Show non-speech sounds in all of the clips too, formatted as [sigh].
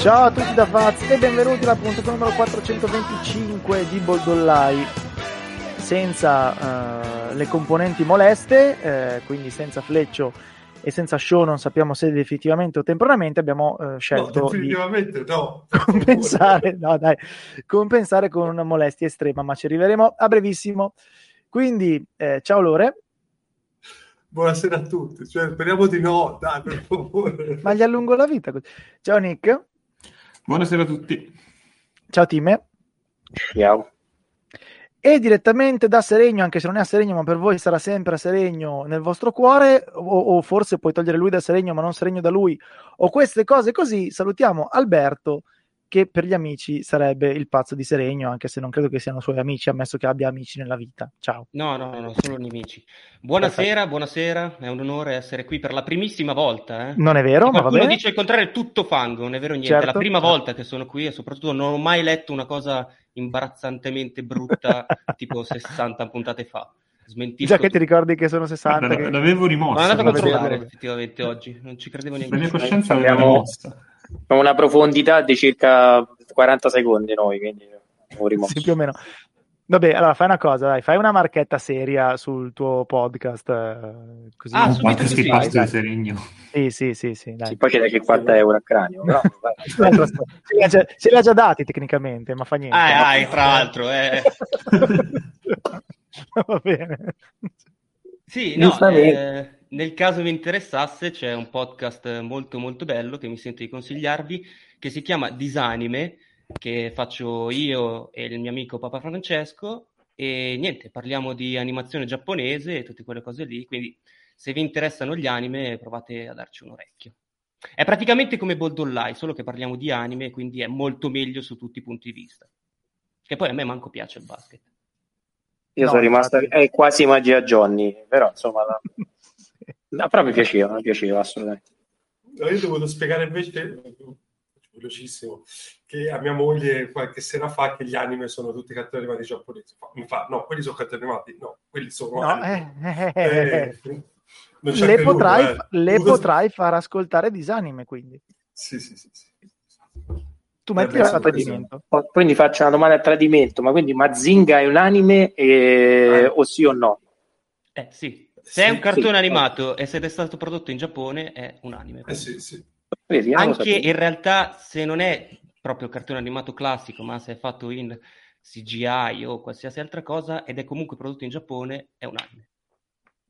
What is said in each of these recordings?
Ciao a tutti da Vaz e benvenuti alla puntata numero 425 di Boldollai senza uh, le componenti moleste, eh, quindi senza Fleccio e senza show non sappiamo se definitivamente o temporaneamente abbiamo uh, scelto no, definitivamente di no. compensare, [laughs] no, dai, compensare con una molestia estrema, ma ci arriveremo a brevissimo. Quindi, eh, ciao Lore. Buonasera a tutti, cioè, speriamo di no, dai, per favore. ma gli allungo la vita. Ciao Nick. Buonasera a tutti. Ciao Time. Ciao. E direttamente da Seregno, anche se non è a Seregno, ma per voi sarà sempre a Seregno nel vostro cuore, o, o forse puoi togliere lui da Seregno, ma non Seregno da lui, o queste cose così, salutiamo Alberto che per gli amici sarebbe il pazzo di Seregno, anche se non credo che siano suoi amici, ammesso che abbia amici nella vita. Ciao. No, no, no, solo nemici. Buonasera, Perfetto. buonasera, è un onore essere qui per la primissima volta. Eh. Non è vero, Se ma va bene. dice il contrario, è tutto fango, non è vero niente. Certo. È la prima volta che sono qui e soprattutto non ho mai letto una cosa imbarazzantemente brutta [laughs] tipo 60 puntate fa. Smentisco Già che ti ricordi che sono 60. Guarda, che... L'avevo rimosso. Ma è andato a controllare effettivamente oggi, non ci credevo neanche. La mia coscienza l'aveva rimossa una profondità di circa 40 secondi noi, quindi sì, più o meno. Vabbè, allora fai una cosa, dai, fai una marchetta seria sul tuo podcast. Eh, così ah, subito sì, fai, dai. Serigno. Sì, sì, sì, sì, sì poi chiede che 40 euro a cranio. Però, ce, li ha già dati tecnicamente, ma fa niente. Ah, ah tra l'altro, eh. [laughs] Va bene. Sì, no, eh, nel caso vi interessasse c'è un podcast molto molto bello che mi sento di consigliarvi che si chiama Disanime che faccio io e il mio amico Papa Francesco e niente, parliamo di animazione giapponese e tutte quelle cose lì, quindi se vi interessano gli anime provate a darci un orecchio. È praticamente come Bold Online, solo che parliamo di anime, quindi è molto meglio su tutti i punti di vista. Che poi a me manco piace il basket. Io no, sono rimasto, è quasi magia Johnny, però insomma... No, però mi piaceva, mi piaceva assolutamente. Io ho dovuto spiegare invece, velocissimo, che a mia moglie qualche sera fa che gli anime sono tutti cartoni animati giapponesi. Mi fa, no, quelli sono cartoni animati, no, quelli sono... No, eh, eh, eh, eh le, potrai, nulla, le potrai, far ascoltare disanime, quindi. Sì, sì, sì. sì. Tu metti a tradimento. Quindi faccio una domanda a tradimento, ma quindi Mazinga è un anime e... o sì o no? Eh sì, se sì, è un cartone sì, animato e se è stato prodotto in Giappone è un anime. Eh sì, sì. Anche in realtà se non è proprio cartone animato classico, ma se è fatto in CGI o qualsiasi altra cosa ed è comunque prodotto in Giappone, è un anime.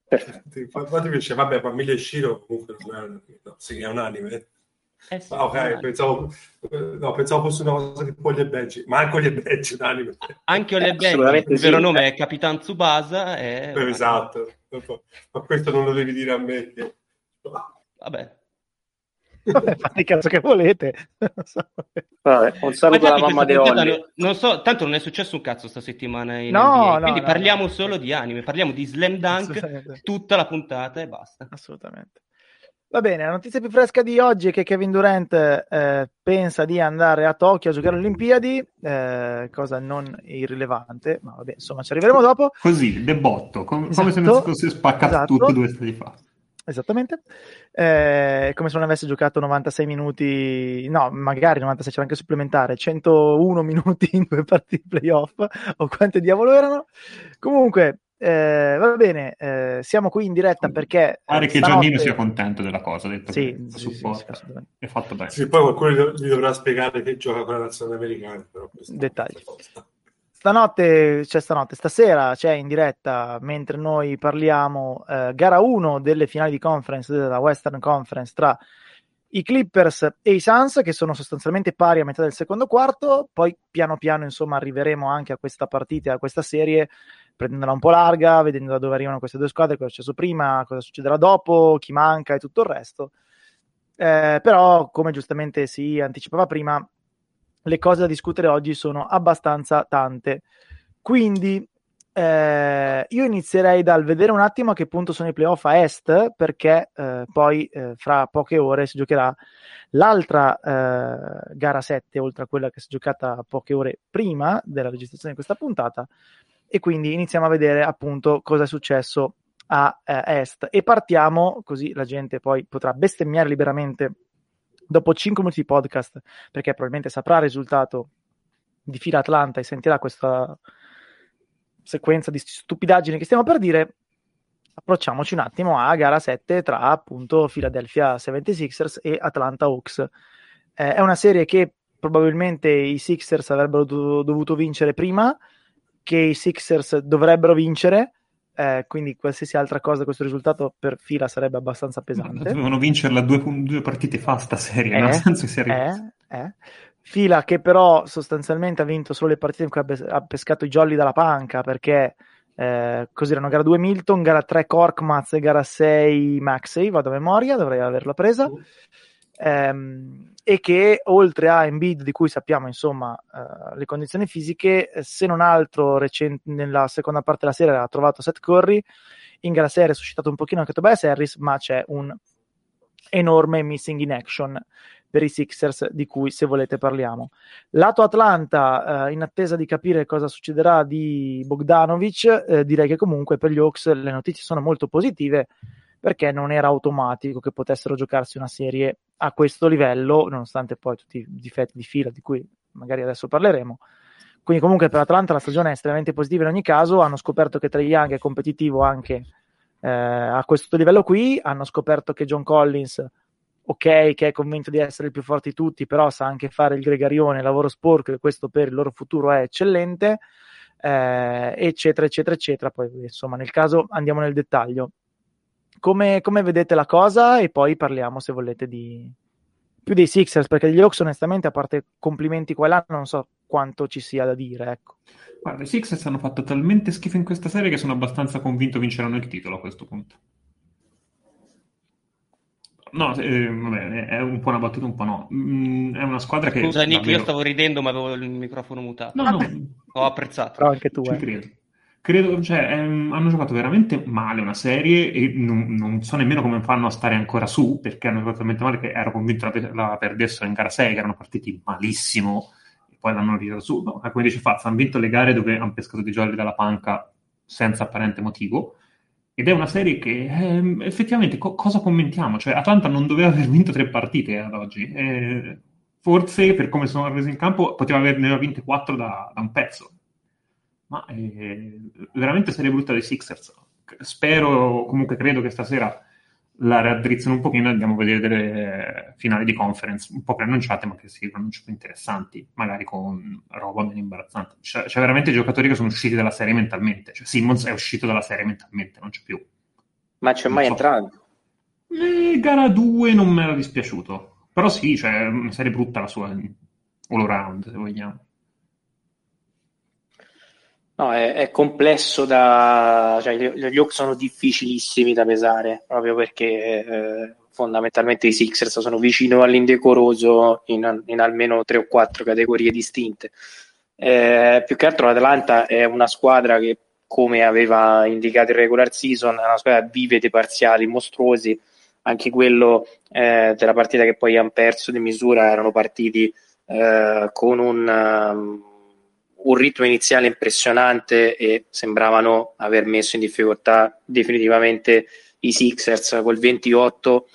Perfetto. Infatti dice, vabbè, Famiglia Shiro comunque non è un anime. No, sì, è un anime. Eh sì, ah, ok, pensavo, no, pensavo fosse una cosa tipo Ollie Benji, ma anche Ollie Benji un anime. Anche Ollie Benji, il vero nome è Capitan Tsubasa. È... Esatto ma questo non lo devi dire a me. Che... Vabbè. Vabbè, fate il cazzo che volete. Vabbè, un saluto alla mamma di Olli. Non so, tanto non è successo un cazzo sta settimana in no, NBA, no, quindi no, parliamo solo di anime, parliamo di Slam Dunk tutta la puntata e basta. Assolutamente. Va bene, la notizia più fresca di oggi è che Kevin Durant eh, pensa di andare a Tokyo a giocare alle Olimpiadi, eh, cosa non irrilevante, ma vabbè, insomma ci arriveremo dopo. Così, debotto, com- esatto, come se non si fosse spaccato esatto. tutto due stati fa. Esattamente, eh, come se non avesse giocato 96 minuti, no, magari 96 c'era anche supplementare, 101 minuti in due partite playoff, o quante diavolo erano. Comunque, eh, va bene, eh, siamo qui in diretta perché. Pare che stanotte... Giannino sia contento della cosa. Detto sì, sì, sì, sì è fatto bene. Sì, poi qualcuno gli dovrà spiegare che gioca con la nazionale americana. Però Dettagli. Stanotte, cioè stanotte, stasera c'è in diretta mentre noi parliamo eh, gara 1 delle finali di conference della Western Conference tra i Clippers e i Suns che sono sostanzialmente pari a metà del secondo quarto, poi piano piano insomma arriveremo anche a questa partita, a questa serie prendendola un po' larga, vedendo da dove arrivano queste due squadre, cosa è successo prima, cosa succederà dopo, chi manca e tutto il resto. Eh, però, come giustamente si anticipava prima, le cose da discutere oggi sono abbastanza tante. Quindi eh, io inizierei dal vedere un attimo a che punto sono i playoff a est, perché eh, poi eh, fra poche ore si giocherà l'altra eh, gara 7, oltre a quella che si è giocata poche ore prima della registrazione di questa puntata, e quindi iniziamo a vedere appunto cosa è successo a eh, est e partiamo così la gente poi potrà bestemmiare liberamente dopo 5 minuti di podcast, perché probabilmente saprà il risultato di fila Atlanta e sentirà questa sequenza di stupidaggini che stiamo per dire, approcciamoci un attimo a gara 7 tra appunto Philadelphia 76ers e Atlanta Hawks. Eh, è una serie che probabilmente i Sixers avrebbero do- dovuto vincere prima, che i Sixers dovrebbero vincere, eh, quindi qualsiasi altra cosa questo risultato per fila sarebbe abbastanza pesante. Dovevano vincerla due, due partite fa sta serie, eh, nel senso che si è eh, Fila che però sostanzialmente ha vinto solo le partite in cui ha pescato i jolly dalla panca perché eh, così erano gara 2 Milton, gara 3 Korkmaz e gara 6 Maxey, vado a memoria, dovrei averla presa. Ehm, e che oltre a Embiid di cui sappiamo insomma uh, le condizioni fisiche, se non altro recent- nella seconda parte della serie ha trovato Seth Curry, in gara 6 è suscitato un pochino anche Tobias Harris, ma c'è un enorme missing in action per i Sixers di cui se volete parliamo. Lato Atlanta, eh, in attesa di capire cosa succederà di Bogdanovic, eh, direi che comunque per gli Hawks le notizie sono molto positive perché non era automatico che potessero giocarsi una serie a questo livello, nonostante poi tutti i difetti di fila di cui magari adesso parleremo. Quindi comunque per Atlanta la stagione è estremamente positiva in ogni caso, hanno scoperto che Trey Young è competitivo anche eh, a questo livello qui, hanno scoperto che John Collins ok, che è convinto di essere il più forte di tutti, però sa anche fare il gregarione, il lavoro sporco, e questo per il loro futuro è eccellente, eh, eccetera, eccetera, eccetera. Poi, insomma, nel caso andiamo nel dettaglio. Come, come, vedete la cosa? E poi parliamo, se volete, di più dei Sixers, perché gli Hawks, onestamente, a parte complimenti qua e là, non so quanto ci sia da dire, ecco. Guarda, i Sixers hanno fatto talmente schifo in questa serie che sono abbastanza convinto vinceranno il titolo a questo punto. No, eh, vabbè, è un po' una battuta, un po' no. Mm, è una squadra che. Scusa, Nick, davvero... io stavo ridendo, ma avevo il microfono mutato. No, no. Ho apprezzato. Però anche tu. Ci eh. credo. Credo, cioè, ehm, hanno giocato veramente male una serie e non, non, so nemmeno come fanno a stare ancora su, perché hanno giocato talmente male che ero convinto la, la perdessero in gara 6, che erano partiti malissimo, e poi l'hanno ritirato su. No, come dice Faz, hanno vinto le gare dove hanno pescato di jolly dalla panca senza apparente motivo ed è una serie che eh, effettivamente co- cosa commentiamo? Cioè, Atlanta non doveva aver vinto tre partite ad oggi. Eh, forse per come sono resi in campo poteva averne vinte quattro da, da un pezzo. Ma eh, veramente serie brutta dei Sixers. Spero, comunque credo che stasera la raddrizzano un pochino e andiamo a vedere delle finali di conference un po' preannunciate ma che siano più interessanti magari con roba meno imbarazzante c'è, c'è, veramente giocatori che sono usciti dalla serie mentalmente cioè Simmons è uscito dalla serie mentalmente non c'è più ma c'è non mai so. entrato? Eh, gara 2 non mi era dispiaciuto però sì cioè una serie brutta la sua all around se vogliamo No, è, è, complesso da... Cioè, gli, Hawks sono difficilissimi da pesare, proprio perché eh, fondamentalmente i Sixers sono vicino all'indecoroso in, in, almeno tre o quattro categorie distinte. Eh, più che altro l'Atlanta è una squadra che, come aveva indicato il regular season, è una squadra vive dei parziali mostruosi. Anche quello eh, della partita che poi hanno perso di misura erano partiti eh, con un... Un ritmo iniziale impressionante e sembravano aver messo in difficoltà definitivamente i Sixers col 28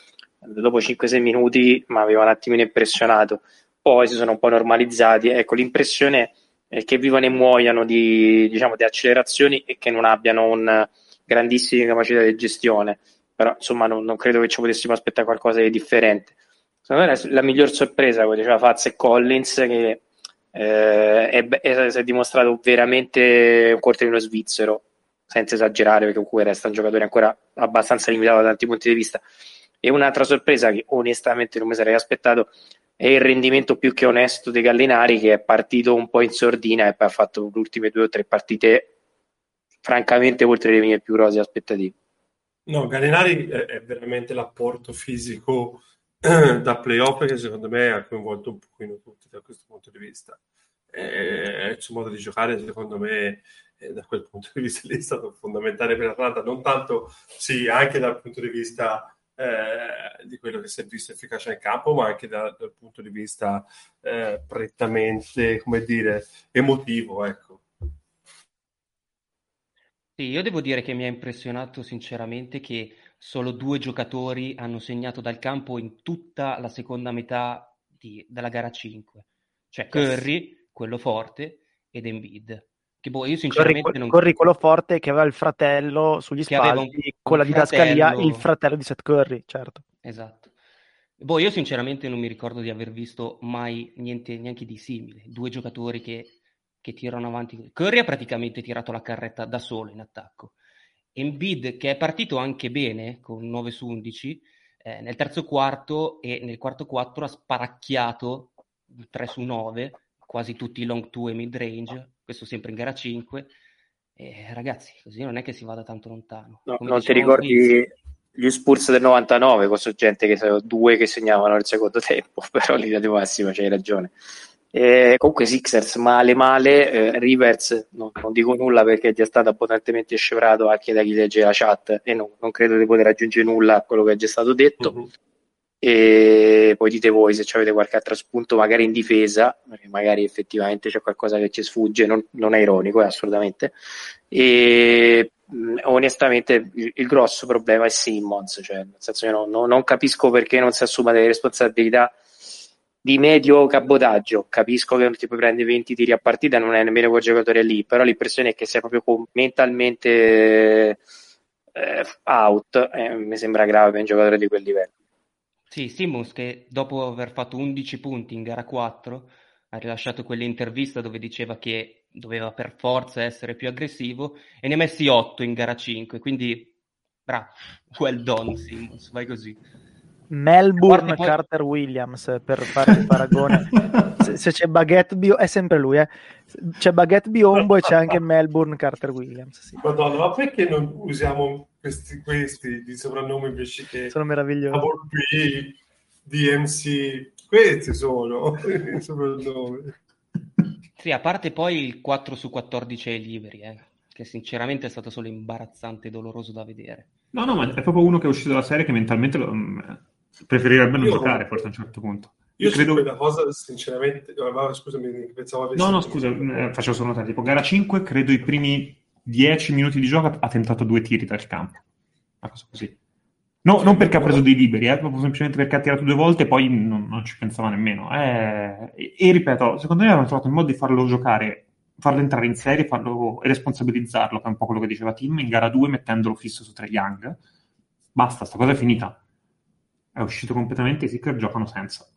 dopo 5-6 minuti mi aveva un attimino impressionato. Poi si sono un po' normalizzati. Ecco l'impressione è che vivano e muoiano di, diciamo, di accelerazioni e che non abbiano un grandissime capacità di gestione. Però insomma non, non credo che ci potessimo aspettare qualcosa di differente. Secondo me la, la miglior sorpresa come diceva Faz e Collins che eh, è, è, si è dimostrato veramente un cortellino svizzero, senza esagerare, perché comunque resta un giocatore ancora abbastanza limitato da tanti punti di vista. E un'altra sorpresa che onestamente non mi sarei aspettato è il rendimento più che onesto dei Gallinari, che è partito un po' in sordina e poi ha fatto le ultime due o tre partite francamente oltre le mie più rose aspettative. No, Gallinari è veramente l'apporto fisico [clears throat] da playoff che secondo me ha coinvolto un pochino tutti da questo punto di vista. E il suo modo di giocare, secondo me, da quel punto di vista [laughs] lì è stato fondamentale per l'Atlanta, non tanto sì, anche dal punto di vista eh, di quello che si è visto efficace nel campo, ma anche da, dal punto di vista eh, prettamente, come dire, emotivo, ecco. Sì, io devo dire che mi ha impressionato sinceramente che solo due giocatori hanno segnato dal campo in tutta la seconda metà di, della gara 5, cioè Curry, quello forte, ed Embiid. Che boh, io sinceramente Curry, non... Curry quello forte che aveva il fratello sugli spalti, un, con la didascalia, fratello... il fratello di Seth Curry, certo. Esatto. Boh, io sinceramente non mi ricordo di aver visto mai niente neanche di simile. Due giocatori che, che tirano avanti. Curry ha praticamente tirato la carretta da solo in attacco. Embiid, che è partito anche bene con 9 su 11, eh, nel terzo quarto e nel quarto 4 ha sparacchiato 3 su 9, quasi tutti i long 2 e mid range, questo sempre in gara 5. E, ragazzi, così non è che si vada tanto lontano. No, non ti ricordi qui, gli Spurs del 99 con gente che due che segnavano nel secondo tempo, [laughs] però linea di massima c'hai ragione. Eh, comunque Sixers male male, eh, Rivers no, non dico nulla perché è già stato abbondantemente scevrato anche da chi legge la chat e no, non credo di poter aggiungere nulla a quello che è già stato detto. Uh-huh. E poi dite voi se avete qualche altro spunto, magari in difesa, magari effettivamente c'è qualcosa che ci sfugge, non, non è ironico, è assolutamente. E onestamente il, il, grosso problema è Simmons, cioè nel senso che no, no, non capisco perché non si assuma delle responsabilità di medio cabotaggio. Capisco che non ti puoi prendere 20 tiri a partita, non è nemmeno quel giocatore lì, però l'impressione è che sia proprio mentalmente eh, out, eh, mi sembra grave per un giocatore di quel livello. Sì, Simmons che dopo aver fatto 11 punti in gara 4 ha rilasciato quell'intervista dove diceva che doveva per forza essere più aggressivo e ne ha messi 8 in gara 5, quindi bravo, [laughs] well done Simmons, vai così. Melbourne poi... Carter Williams per fare il paragone [laughs] se, se, c'è Baguette Bio è sempre lui eh. c'è Baguette Biombo e c'è anche Melbourne Carter Williams sì. Madonna ma perché non usiamo questi, questi di soprannome invece che sono meravigliosi DMC questi sono [laughs] i soprannomi sì, a parte poi il 4 su 14 ai liberi, eh, che sinceramente è stato solo imbarazzante e doloroso da vedere. No, no, ma è proprio uno che è uscito dalla serie che mentalmente lo, mm, preferirebbe non io, giocare, forse a un certo punto. Io, io credo... quella cosa, sinceramente... Oh, scusami, pensavo avessi... No, no, scusa, eh, facevo solo notare. Tipo, gara 5, credo i primi 10 minuti di gioco ha tentato due tiri dal campo. Una cosa così. No, non perché ha preso dei liberi, eh, proprio semplicemente perché ha tirato due volte e poi non, non ci pensava nemmeno. Eh, e, e, ripeto, secondo me hanno trovato il modo di farlo giocare, farlo entrare in serie farlo, e responsabilizzarlo, che è un po' quello che diceva Tim, in gara 2 mettendolo fisso su Trae Young. Basta, sta cosa è finita. È uscito completamente, i Seeker giocano senza.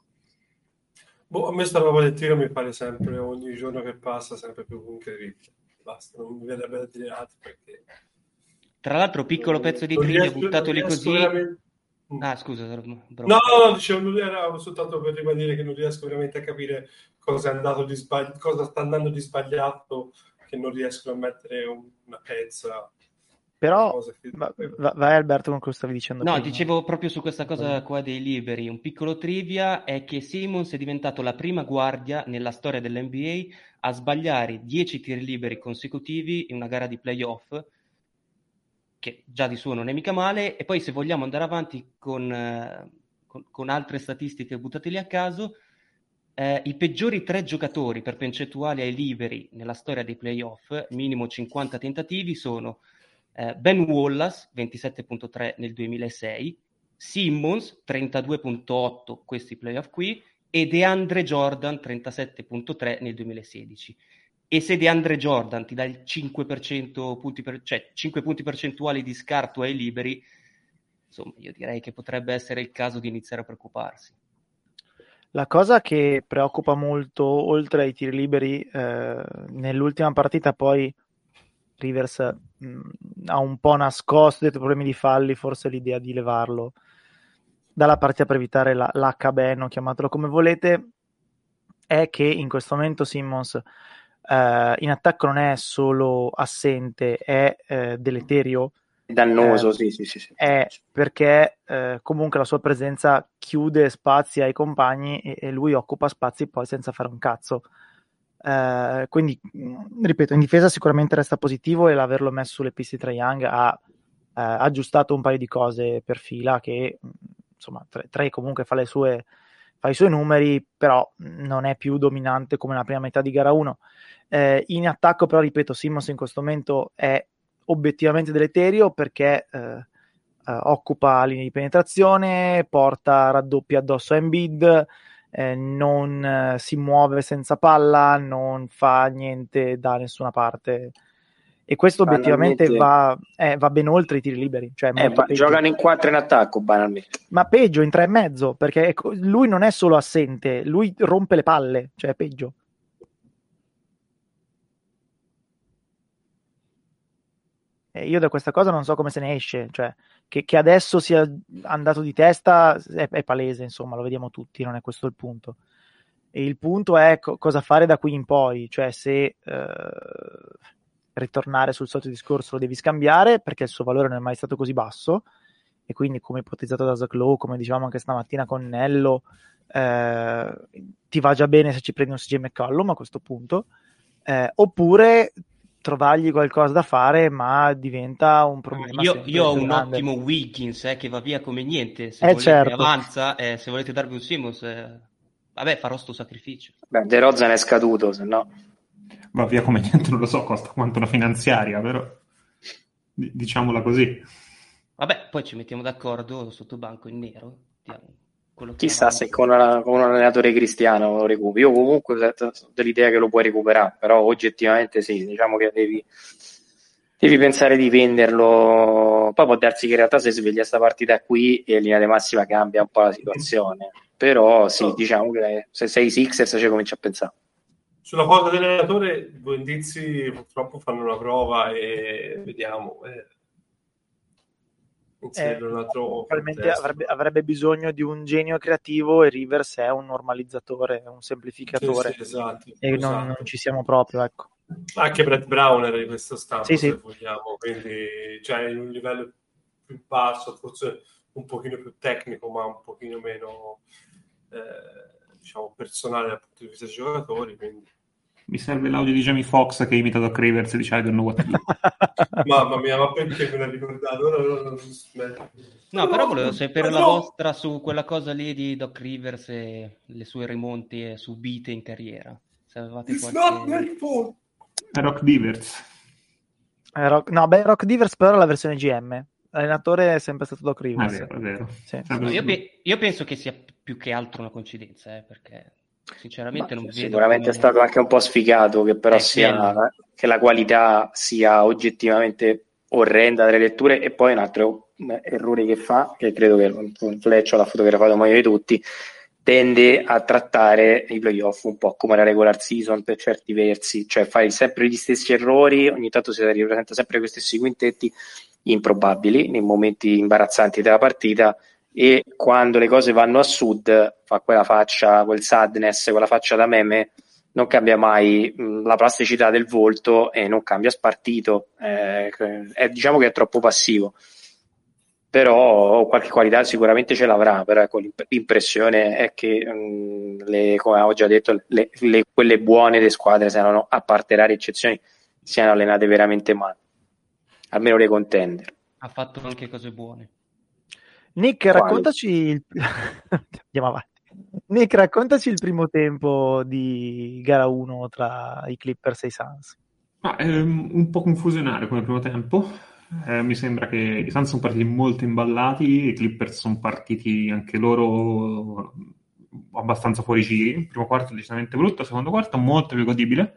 Boh, a me sta roba del tiro mi pare sempre, ogni giorno che passa, sempre più incredibile. Basta, non mi viene da dire altro perché tra l'altro, piccolo pezzo di trivia buttato lì così. Veramente... Ah, scusa, no, no, dicevo, non era soltanto per ribadire che non riesco veramente a capire cosa, è andato di sbagli- cosa sta andando di sbagliato, che non riescono a mettere una pezza. Però, va, vai Alberto con cosa stavi dicendo. No, prima. dicevo proprio su questa cosa qua dei liberi. Un piccolo trivia è che Simmons è diventato la prima guardia nella storia dell'NBA a sbagliare 10 tiri liberi consecutivi in una gara di playoff che già di suo non è mica male, e poi se vogliamo andare avanti con, eh, con, con altre statistiche buttate lì a caso, eh, i peggiori tre giocatori per percentuali ai liberi nella storia dei playoff, minimo 50 tentativi, sono eh, Ben Wallace, 27.3 nel 2006, Simmons, 32.8 questi playoff qui, e DeAndre Jordan, 37.3 nel 2016 e se DeAndre Jordan ti dà il 5%, punti per, cioè 5 punti percentuali di scarto ai liberi, insomma, io direi che potrebbe essere il caso di iniziare a preoccuparsi. La cosa che preoccupa molto, oltre ai tiri liberi, eh, nell'ultima partita poi Rivers mh, ha un po' nascosto dei problemi di falli, forse l'idea di levarlo dalla partita per evitare la, l'HBN, chiamatelo come volete, è che in questo momento Simmons uh, in attacco non è solo assente, è uh, deleterio. Dannoso, eh, sì, sì, sì, sì. È perché eh, comunque la sua presenza chiude spazi ai compagni e, e, lui occupa spazi poi senza fare un cazzo. Eh, quindi, ripeto, in difesa sicuramente resta positivo e l'averlo messo sulle piste tra Young ha aggiustato un paio di cose per fila che insomma Trey comunque fa sue fa i suoi numeri, però non è più dominante come la prima metà di gara 1. Eh, in attacco, però, ripeto, Simmons in questo momento è obiettivamente deleterio perché eh, occupa linee di penetrazione, porta raddoppi addosso a Embiid, eh, non eh, si muove senza palla, non fa niente da nessuna parte. E questo obiettivamente va, eh, va, ben oltre i tiri liberi. Cioè eh, giocano in quattro in attacco, banalmente. Ma peggio, in tre e mezzo, perché lui non è solo assente, lui rompe le palle, cioè è peggio. E io da questa cosa non so come se ne esce, cioè che, che adesso sia andato di testa è, è, palese, insomma, lo vediamo tutti, non è questo il punto. E il punto è co- cosa fare da qui in poi, cioè se eh, ritornare sul solito discorso lo devi scambiare perché il suo valore non è mai stato così basso e quindi come ipotizzato da Zach Lowe, come dicevamo anche stamattina con Nello, eh, ti va già bene se ci prendi un CJ McCollum a questo punto, eh, oppure trovargli qualcosa da fare, ma diventa un problema. Io, io ho un grande. ottimo Wiggins eh, che va via come niente. Se eh volete certo. avanza, eh, se volete darvi un Simmons, eh, vabbè, farò sto sacrificio. Beh, De Rozan è scaduto, se no. Va via come niente, non lo so, costa quanto una finanziaria, però D- diciamola così. Vabbè, poi ci mettiamo d'accordo sotto banco in nero. Diamo Chissà se con, una, con, un allenatore cristiano lo recuperi. Io comunque ho dell'idea che lo puoi recuperare, però oggettivamente sì, diciamo che devi, devi pensare di venderlo. Poi può darsi che in realtà si sveglia questa partita qui e in linea di massima cambia un po' la situazione. Però sì, diciamo che se sei Sixers ci cominci a pensare. Sulla cosa dell'allenatore, due indizi purtroppo fanno una prova e vediamo. Eh eh, probabilmente avrebbe, avrebbe, bisogno di un genio creativo e Rivers è un normalizzatore, un semplificatore sì, sì, esatto, e esatto. Non, non, ci siamo proprio. Ecco. Anche Brett Brown era di questo stampo, sì, se vogliamo, quindi cioè, in un livello più basso, forse un pochino più tecnico, ma un pochino meno eh, diciamo, personale dal punto di vista dei giocatori. Quindi mi serve l'audio di Jamie Foxx che imita Doc Rivers e dice I don't know what [laughs] Mamma mia, ma perché me l'ha ricordato? No, no, no, no, però volevo sapere la vostra su quella cosa lì di Doc Rivers e le sue rimonti subite in carriera. Se avevate It's qualche... Rock Divers. Eh, rock... No, beh, Rock Divers però è la versione GM. L'allenatore è sempre stato Doc Rivers. Ah, è vero, è vero. Sì. No, io, pe- io, penso che sia più che altro una coincidenza, eh, perché Sinceramente non vedo Sicuramente come... è stato anche un po' sfigato che però sia che la qualità sia oggettivamente orrenda delle letture e poi un altro errore che fa, che credo che un Fleccio l'ha fotografato meglio di tutti, tende a trattare i playoff un po' come la regular season per certi versi, cioè fare sempre gli stessi errori, ogni tanto si ripresenta sempre questi stessi quintetti improbabili nei momenti imbarazzanti della partita e quando le cose vanno a sud fa quella faccia, quel sadness, quella faccia da meme, non cambia mai mh, la plasticità del volto e non cambia spartito, eh, è, diciamo che è troppo passivo. Però qualche qualità sicuramente ce l'avrà, però ecco, l'impressione è che, mh, le, come ho già detto, le, le, quelle buone delle squadre, siano, a parte rare eccezioni, siano allenate veramente male, almeno le contender. Ha fatto anche cose buone. Nick, raccontaci il... [laughs] Andiamo avanti. Nick, raccontaci il primo tempo di gara 1 tra i Clippers e i Suns. Ah, un po' confusionario come primo tempo. Eh, mi sembra che i Suns sono partiti molto imballati, i Clippers sono partiti anche loro abbastanza fuori giri. Primo quarto decisamente brutto, secondo quarto molto più godibile.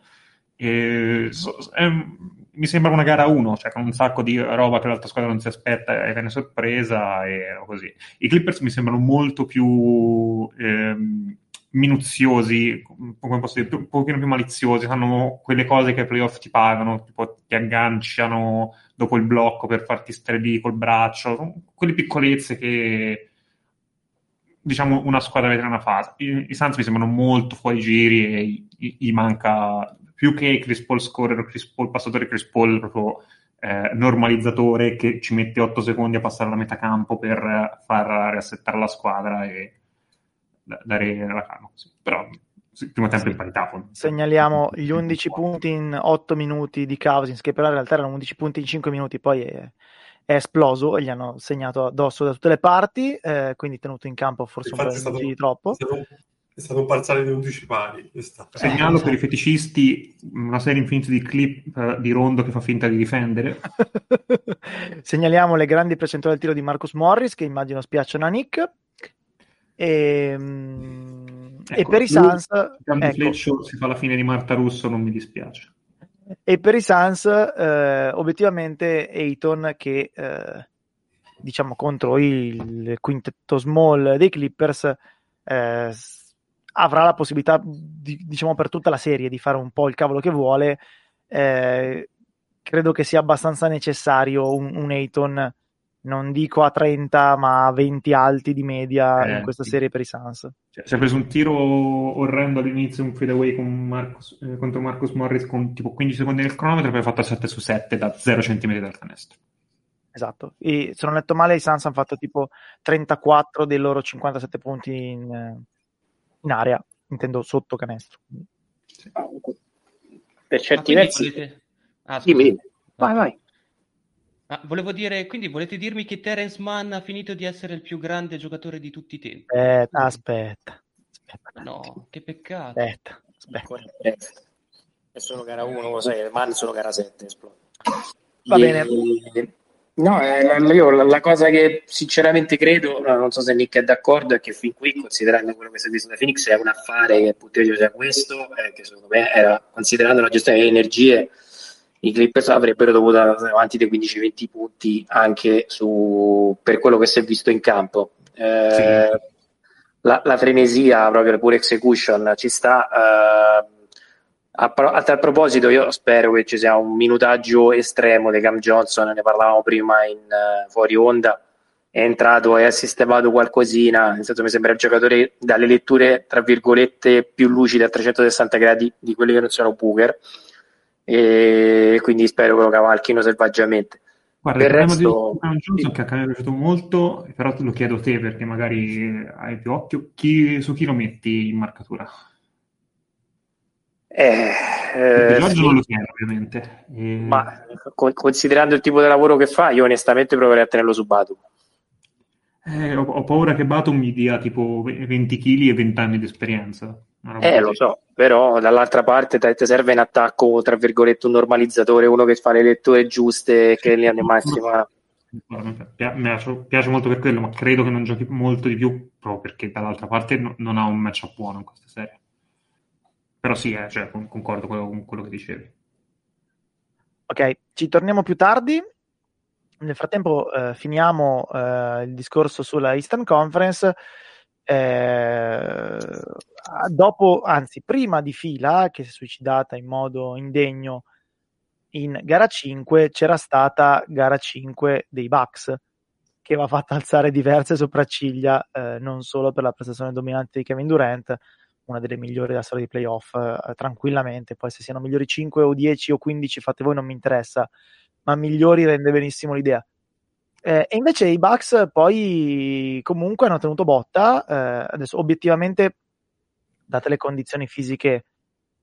E, so, è, mi sembra una gara 1, cioè con un sacco di roba che l'altra squadra non si aspetta e viene sorpresa e così. I Clippers mi sembrano molto più ehm, minuziosi, come posso dire, un pochino più maliziosi, fanno quelle cose che ai playoff ti pagano, tipo ti agganciano dopo il blocco per farti stare lì col braccio, quelle piccolezze che diciamo una squadra vede in una fase. I, i Suns mi sembrano molto fuori giri e gli manca più che Chris Paul scorrere, Chris Paul passatore, Chris Paul proprio eh, normalizzatore che ci mette 8 secondi a passare la metà campo per far riassettare la squadra e dare la calma. Sì. Però il primo tempo in parità. Segnaliamo gli 11 punti in 8 minuti di Cousins, che però in realtà erano 11 punti in 5 minuti, poi è, è esploso e gli hanno segnato addosso da tutte le parti, eh, quindi tenuto in campo forse Infatti un po' di troppo. Stato È stato un parziale di 11 pari. Segnalo per i feticisti una serie infinita di clip uh, di Rondo che fa finta di difendere. [laughs] Segnaliamo le grandi percentuali del tiro di Marcus Morris, che immagino spiacciono a Nick. E, um, ecco, e per i Suns... Ecco, si fa la fine di Marta Russo, non mi dispiace. E per i Suns, eh, obiettivamente, Ayton che... Eh, diciamo contro il quintetto small dei Clippers eh, avrà la possibilità di, diciamo per tutta la serie di fare un po' il cavolo che vuole eh, credo che sia abbastanza necessario un, un Ayton non dico a 30 ma a 20 alti di media eh, in questa serie per i Suns. Cioè, si è preso un tiro orrendo all'inizio un fadeaway con Marcus, eh, contro Marcus Morris con tipo 15 secondi nel cronometro e poi ha fatto 7 su 7 da 0 cm dal canestro. Esatto, e se non ho letto male i Suns hanno fatto tipo 34 dei loro 57 punti in, in area, intendo sotto canestro. Per certi versi... Volete... Ah, dimmi, dimmi. Vai, vai. Ah, volevo dire, quindi volete dirmi che Terence Mann ha finito di essere il più grande giocatore di tutti i tempi? Aspetta, aspetta. aspetta no, che peccato. Aspetta, aspetta. È solo gara 1, lo sai, Mann solo gara 7 esplode. Va e... bene. No, eh, io la, la, cosa che sinceramente credo, no, non so se Nick è d'accordo, è che fin qui, considerando quello che si è visto da Phoenix, è un affare che punteggio sia questo, eh, che secondo me era, considerando la gestione delle energie, i Clippers avrebbero dovuto andare avanti dei 15-20 punti anche su, per quello che si è visto in campo. Eh, sì. la, la, frenesia, proprio la pure execution ci sta. A, a, tal proposito, io spero che ci sia un minutaggio estremo di Cam Johnson, ne parlavamo prima in uh, fuori onda. È entrato e ha sistemato qualcosina. Nel senso, mi sembra un giocatore dalle letture, tra virgolette, più lucide a 360 gradi di quelli che non sono Booker. E quindi spero che lo cavalchino selvaggiamente. Guarda, il resto... di Cam Johnson che a me è piaciuto molto, però lo chiedo a te perché magari hai più occhio. Chi, su chi lo metti in marcatura? Eh, eh, sì. non lo chiedo, ovviamente. E... Ma considerando il tipo di lavoro che fa, io onestamente proverei a tenerlo su Batum. Eh, ho, ho, paura che Batum mi dia tipo 20 kg e 20 anni di esperienza. Eh, lo so, però dall'altra parte ti serve in attacco, tra virgolette, un normalizzatore, uno che fa le letture giuste, che li hanno massima. Mi piace, piace, molto per quello, ma credo che non giochi molto di più proprio perché dall'altra parte no, non ha un matchup buono in questa serie. Però sì, eh, cioè, concordo con quello che dicevi. Ok, ci torniamo più tardi. Nel frattempo eh, finiamo eh, il discorso sulla Eastern Conference. Eh, dopo, anzi, prima di fila, che si è suicidata in modo indegno in gara 5, c'era stata gara 5 dei Bucks, che va fatta alzare diverse sopracciglia, eh, non solo per la prestazione dominante di Kevin Durant, una delle migliori della storia di playoff eh, tranquillamente. Poi se siano migliori 5 o 10 o 15 fate voi non mi interessa, ma migliori rende benissimo l'idea. Eh, e invece i Bucks poi comunque hanno tenuto botta, eh, adesso obiettivamente date le condizioni fisiche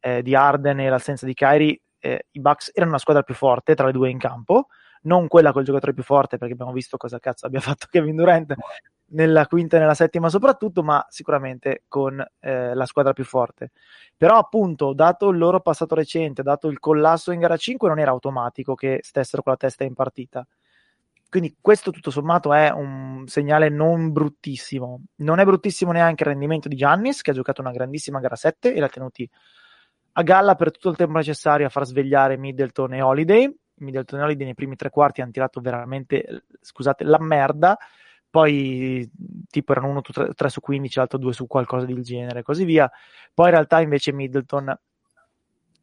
eh, di Arden e l'assenza di Kyrie, eh, i Bucks erano una squadra più forte tra le due in campo, non quella col giocatore più forte perché abbiamo visto cosa cazzo abbia [laughs] fatto Kevin Durant nella quinta e nella settima soprattutto, ma sicuramente con eh, la squadra più forte. Però appunto, dato il loro passato recente, dato il collasso in gara 5, non era automatico che stessero con la testa in partita. Quindi questo tutto sommato è un segnale non bruttissimo. Non è bruttissimo neanche il rendimento di Giannis, che ha giocato una grandissima gara 7 e l'ha tenuti a galla per tutto il tempo necessario a far svegliare Middleton e Holiday. Middleton e Holiday nei primi tre quarti hanno tirato veramente, scusate, la merda poi tipo erano 1 3, 3 su 15, l'altro 2 su qualcosa del genere, così via. Poi in realtà invece Middleton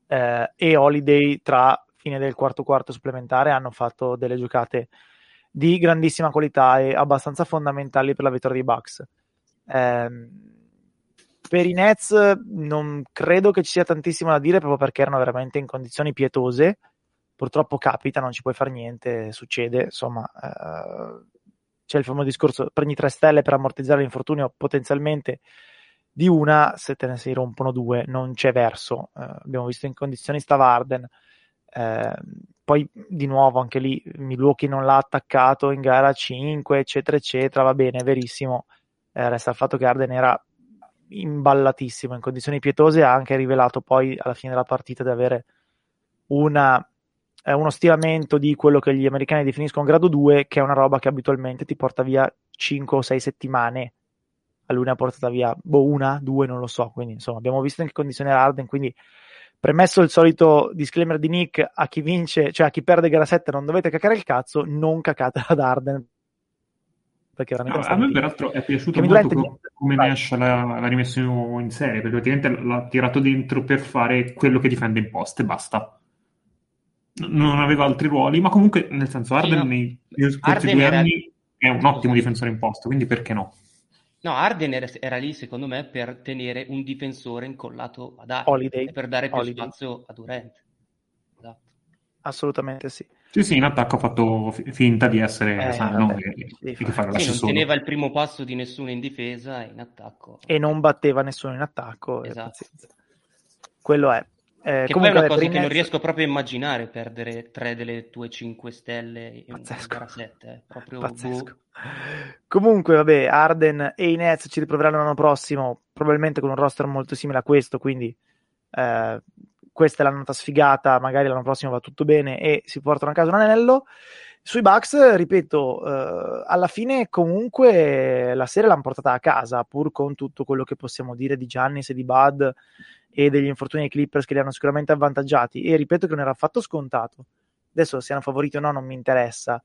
eh, e Holiday tra fine del quarto quarto supplementare hanno fatto delle giocate di grandissima qualità e abbastanza fondamentali per la vittoria dei Bucks. Eh, per i Nets non credo che ci sia tantissimo da dire proprio perché erano veramente in condizioni pietose. Purtroppo capita, non ci puoi fare niente, succede, insomma, eh, c'è il famoso discorso prendi tre stelle per ammortizzare l'infortunio potenzialmente di una, se te ne si rompono due non c'è verso. Eh, abbiamo visto in condizioni Stavarden. Eh, poi di nuovo anche lì Milwaukee non l'ha attaccato in gara 5, eccetera, eccetera. Va bene, è verissimo. Eh, resta il fatto che Arden era imballatissimo in condizioni pietose ha anche rivelato poi alla fine della partita di avere una, eh, uno stiramento di quello che gli americani definiscono grado 2 che è una roba che abitualmente ti porta via 5 o 6 settimane. A lui ne ha portata via boh, una, due, non lo so. Quindi insomma abbiamo visto in che condizioni era Arden quindi premesso il solito disclaimer di Nick a chi vince, cioè a chi perde gara 7 non dovete cacare il cazzo non cacate ad Arden perché veramente no, a me peraltro è piaciuto molto come, come Nash l'ha, l'ha rimesso in serie perché praticamente l'ha tirato dentro per fare quello che difende in post e basta non aveva altri ruoli ma comunque nel senso Arden sì, no. nei, nei scorsi due era... anni è un ottimo difensore in post quindi perché no? No, Arden era, era, lì secondo me per tenere un difensore incollato ad Arden Holiday. e per dare più Holiday. spazio a Durant. Esatto. Assolutamente sì. Sì, sì, in attacco ha fatto finta di essere eh, sano e, sì, e sì, non teneva il primo passo di nessuno in difesa e in attacco. E non batteva nessuno in attacco. Esatto. Quello è. Eh, che poi è una cosa che non riesco proprio a immaginare perdere tre delle tue cinque stelle in Pazzesco. gara 7. Eh. Proprio Pazzesco. Boh. Comunque, vabbè, Arden e i Nets ci riproveranno l'anno prossimo, probabilmente con un roster molto simile a questo, quindi eh, questa è l'annata sfigata, magari l'anno prossimo va tutto bene e si portano a casa un anello. Sui Bucks, ripeto, eh, alla fine comunque la serie l'hanno portata a casa, pur con tutto quello che possiamo dire di Giannis e di Bud e degli infortuni ai Clippers che li hanno sicuramente avvantaggiati. E ripeto che non era affatto scontato. Adesso siano favoriti o no non mi interessa.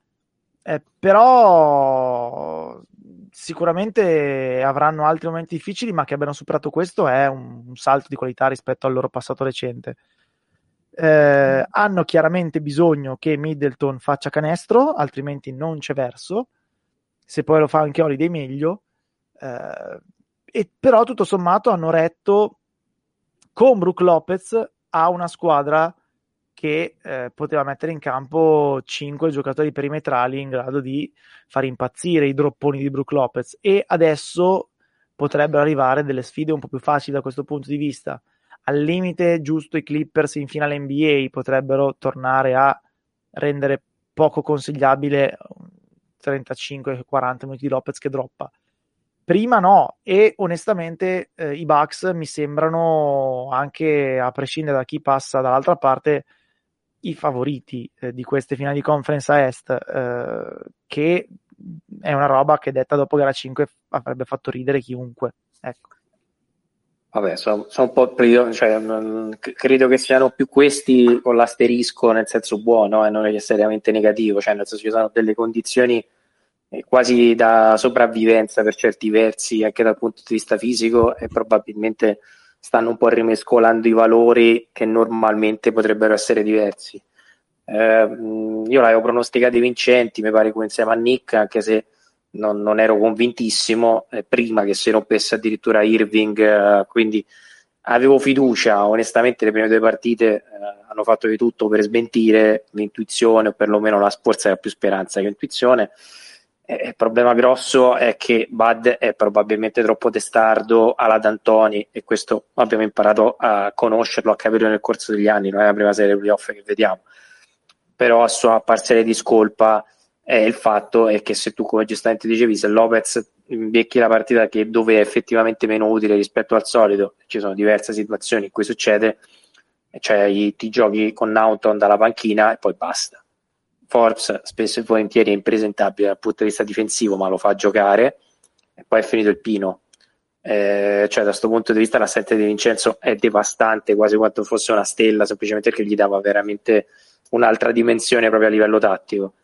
Eh, però sicuramente avranno altri momenti difficili, ma che abbiano superato questo è un, un salto di qualità rispetto al loro passato recente. Eh, hanno chiaramente bisogno che Middleton faccia canestro, altrimenti non c'è verso. Se poi lo fa anche Holiday, meglio. Eh, e però tutto sommato hanno retto con Brook Lopez a una squadra che eh, poteva mettere in campo 5 giocatori perimetrali in grado di far impazzire i dropponi di Brook Lopez e adesso potrebbero arrivare delle sfide un po' più facili da questo punto di vista. Al limite, giusto i Clippers in finale NBA potrebbero tornare a rendere poco consigliabile 35-40 minuti di Lopez che droppa. Prima no, e onestamente eh, i Bucks mi sembrano anche a prescindere da chi passa dall'altra parte i favoriti eh, di queste finali di conference a est, eh, che è una roba che detta dopo gara 5 avrebbe fatto ridere chiunque. Ecco. Vabbè, sono, sono un po' cioè, mm, credo che siano più questi con l'asterisco nel senso buono e eh, non necessariamente negativo, cioè nel senso ci sono delle condizioni eh, quasi da sopravvivenza per certi versi anche dal punto di vista fisico e probabilmente stanno un po' rimescolando i valori che normalmente potrebbero essere diversi. Eh, io l'avevo pronosticati vincenti, mi pare insieme a Nick, anche se non, non ero convintissimo eh, prima che si rompesse addirittura Irving, eh, quindi avevo fiducia, onestamente le prime due partite eh, hanno fatto di tutto per smentire l'intuizione o perlomeno la Sports aveva più speranza che intuizione eh, il problema grosso è che Bud è probabilmente troppo testardo alla D'Antoni e questo abbiamo imparato a conoscerlo, a capirlo nel corso degli anni, non è la prima serie playoff che vediamo. Però a sua parziale discolpa è il fatto è che se tu come giustamente dicevi, se Lopez invecchi la partita che dove è effettivamente meno utile rispetto al solito, ci sono diverse situazioni in cui succede, cioè ti giochi con Naughton dalla panchina e poi basta Forbes spesso e volentieri è impresentabile dal punto di vista difensivo, ma lo fa giocare e poi è finito il pino. Eh, cioè, da questo punto di vista, l'assenza di Vincenzo è devastante, quasi quanto fosse una stella, semplicemente perché gli dava veramente un'altra dimensione proprio a livello tattico.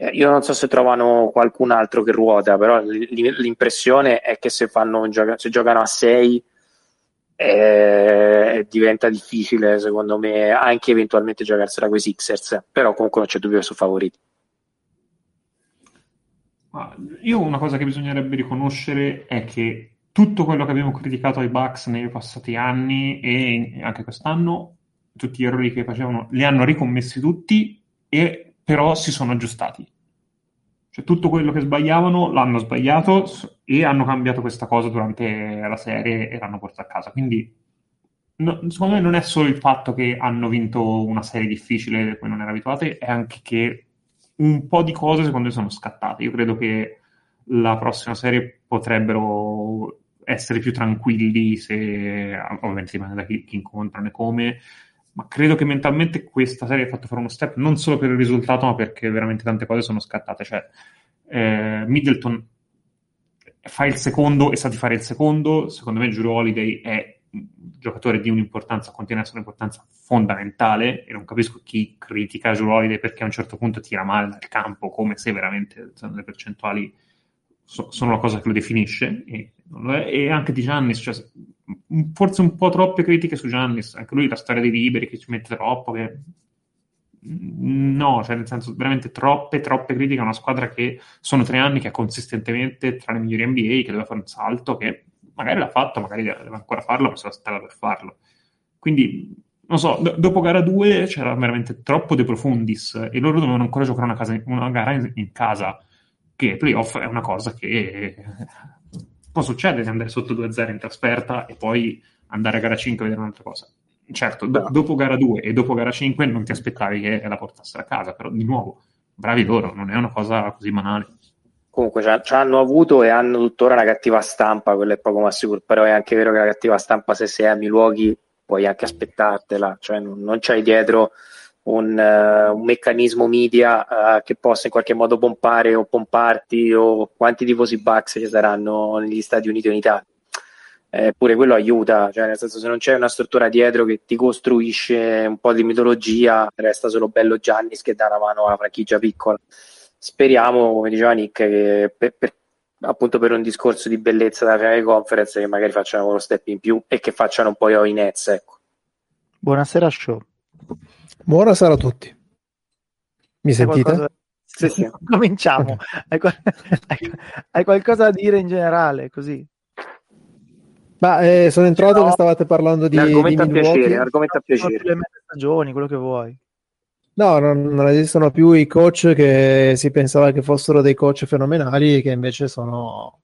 Eh, io non so se trovano qualcun altro che ruota, però l'impressione è che se, fanno, se giocano a 6 eh, diventa difficile secondo me anche eventualmente giocarsela con i Sixers però comunque non c'è dubbio che sono favoriti. Io una cosa che bisognerebbe riconoscere è che tutto quello che abbiamo criticato ai Bucks nei passati anni e anche quest'anno tutti gli errori che facevano li hanno ricommessi tutti e però si sono aggiustati cioè, tutto quello che sbagliavano l'hanno sbagliato e hanno cambiato questa cosa durante la serie e l'hanno portata a casa. Quindi, no, secondo me, non è solo il fatto che hanno vinto una serie difficile da cui non erano abituati, è anche che un po' di cose, secondo me, sono scattate. Io credo che la prossima serie potrebbero essere più tranquilli se ovviamente dipende da chi, chi incontrano e come ma credo che mentalmente questa serie ha fatto fare uno step non solo per il risultato ma perché veramente tante cose sono scattate. Cioè eh, Middleton fa il secondo e sa di fare il secondo. Secondo me Giuro Holiday è un giocatore di un'importanza continua ad essere un'importanza fondamentale e non capisco chi critica Giuro Holiday perché a un certo punto tira male dal campo come se veramente le percentuali so, sono la cosa che lo definisce e, e anche di Giannis cioè, forse un po' troppe critiche su Giannis anche lui la storia dei liberi che ci mette troppo che... no, cioè nel senso veramente troppe troppe critiche a una squadra che sono tre anni che è consistentemente tra le migliori NBA che deve fare un salto che magari l'ha fatto, magari deve ancora farlo ma se la stava per farlo. Quindi non so, d- dopo gara 2 c'era veramente troppo de profundis e loro dovevano ancora giocare una, casa, una gara in, in casa che playoff è una cosa che può succedere di andare sotto 2-0 in trasferta e poi andare a gara 5 a vedere un'altra cosa. Certo, do- dopo gara 2 e dopo gara 5 non ti aspettavi che la portassero a casa, però di nuovo, bravi loro, non è una cosa così banale. Comunque ci hanno avuto e hanno tuttora una cattiva stampa, quello è poco ma sicuro, però è anche vero che la cattiva stampa se sei a Milwaukee puoi anche aspettartela, cioè non, non c'hai dietro un, uh, un meccanismo media uh, che possa in qualche modo pompare o pomparti o quanti tifosi Bucks ci saranno negli Stati Uniti o in Italia. Eppure quello aiuta, cioè nel senso se non c'è una struttura dietro che ti costruisce un po' di mitologia, resta solo bello Giannis che dà una mano alla franchigia piccola. Speriamo, come diceva Nick, che per, per, appunto per un discorso di bellezza della finale conference che magari facciano uno step in più e che facciano un po' i Nets. Ecco. Buonasera show. Buonasera a tutti. Mi sentite? Qualcosa... Sì, sì. [laughs] Cominciamo. [laughs] hai, qual... hai, qualcosa da dire in generale? Così. Ma eh, sono entrato no. che stavate parlando di. Argomento di a piacere, argomento a piacere. Le stagioni, quello che vuoi. No, non, non, esistono più i coach che si pensava che fossero dei coach fenomenali, che invece sono.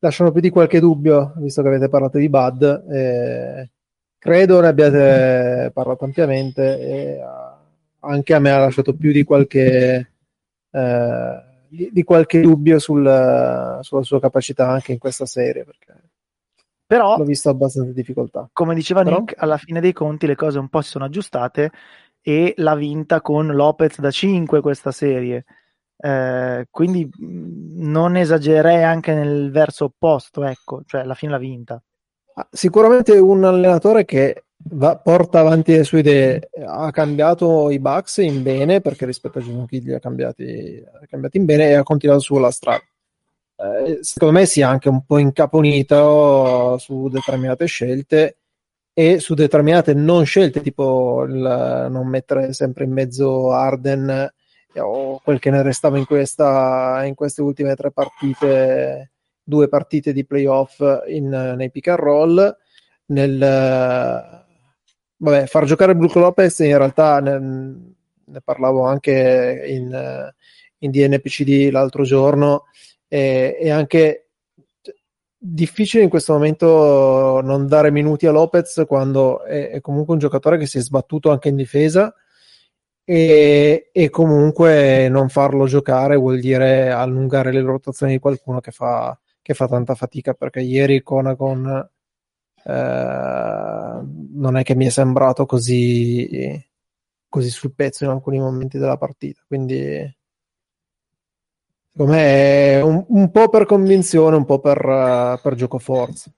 lasciano più di qualche dubbio, visto che avete parlato di Bud. Eh credo ne abbiate parlato ampiamente e uh, anche a me ha lasciato più di qualche, uh, di, di, qualche dubbio sul, sulla sua capacità anche in questa serie perché però l'ho visto abbastanza difficoltà. come diceva però... Nick alla fine dei conti le cose un po' si sono aggiustate e l'ha vinta con Lopez da 5 questa serie. Eh, quindi non esagererei anche nel verso opposto ecco cioè alla fine l'ha vinta sicuramente un allenatore che va, porta avanti le sue idee ha cambiato i Bucks in bene perché rispetto a Ginocchi li ha cambiati, ha cambiati in bene e ha continuato sulla strada. Eh, secondo me si è anche un po' incaponito su determinate scelte e su determinate non scelte, tipo il non mettere sempre in mezzo Arden o quel che ne restava in, questa, in queste ultime tre partite due partite di playoff in, nei pick and roll. Nel, vabbè, far giocare Brook Lopez in realtà ne, ne parlavo anche in, in, DNPCD l'altro giorno. E, è anche difficile in questo momento non dare minuti a Lopez quando è, è comunque un giocatore che si è sbattuto anche in difesa. E, e, comunque non farlo giocare vuol dire allungare le rotazioni di qualcuno che fa, che fa tanta fatica perché ieri Conagon eh, non è che mi è sembrato così, così sul pezzo in alcuni momenti della partita. Quindi secondo me è un, un po' per convinzione, un po' per, per gioco forza.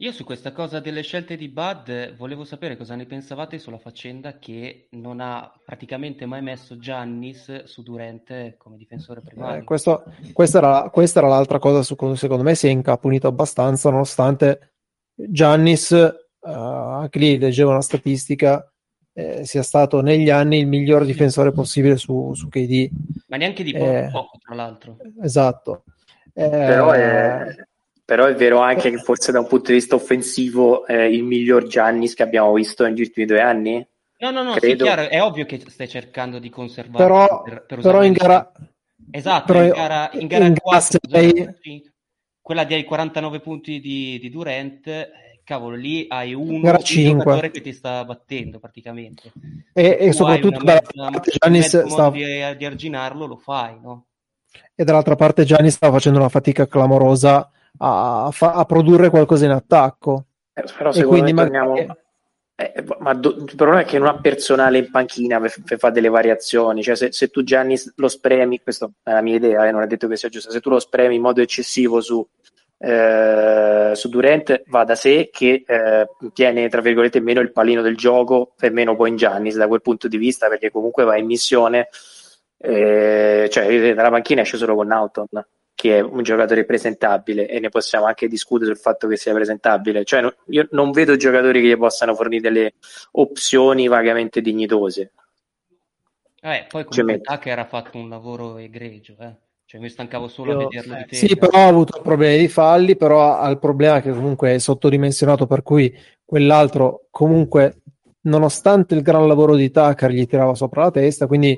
Io su questa cosa delle scelte di Bud volevo sapere cosa ne pensavate sulla faccenda che non ha praticamente mai messo Giannis su Durente come difensore primario. Eh, questo, questa, era, questa, era, l'altra cosa su cui secondo me si è incapunito abbastanza, nonostante Giannis, uh, anche lì leggevo una statistica, eh, sia stato negli anni il miglior difensore possibile su, su KD. Ma neanche di poco, eh, poco tra l'altro. Esatto. Eh, Però è però è vero anche che forse da un punto di vista offensivo è il miglior Giannis che abbiamo visto negli ultimi due anni. No, no, no, sì, chiaro, è ovvio che stai cercando di conservare però, per, per però in gara esatto, però in gara, in gara in 4 sei... quella dei 49 punti di, di Durant eh, cavolo, lì hai uno un giocatore che ti sta battendo praticamente. E, e soprattutto da Giannis sta... di, di arginarlo lo fai, no? E dall'altra parte Gianni stava facendo una fatica clamorosa a, a, a produrre qualcosa in attacco. Eh, però e quindi torniamo... magari... Eh, ma do, il problema è che non ha personale in panchina per, per fare delle variazioni. Cioè, se, se, tu Gianni lo spremi, questa è la mia idea, eh, non è detto che sia giusta. Se tu lo spremi in modo eccessivo su, eh, su Durant, va da sé che eh, tiene tra virgolette meno il palino del gioco e meno poi in Giannis da quel punto di vista, perché comunque va in missione. Eh, cioè, dalla panchina esce solo con Naughton che è un giocatore presentabile e ne possiamo anche discutere sul fatto che sia presentabile. Cioè, no, io non vedo giocatori che gli possano fornire delle opzioni vagamente dignitose. Eh, poi comunque Tucker ha fatto un lavoro egregio, eh. Cioè, mi stancavo solo io, a vederlo eh, Sì, però ha avuto problemi di falli, però ha il problema che comunque è sottodimensionato, per cui quell'altro comunque, nonostante il gran lavoro di Tucker, gli tirava sopra la testa, quindi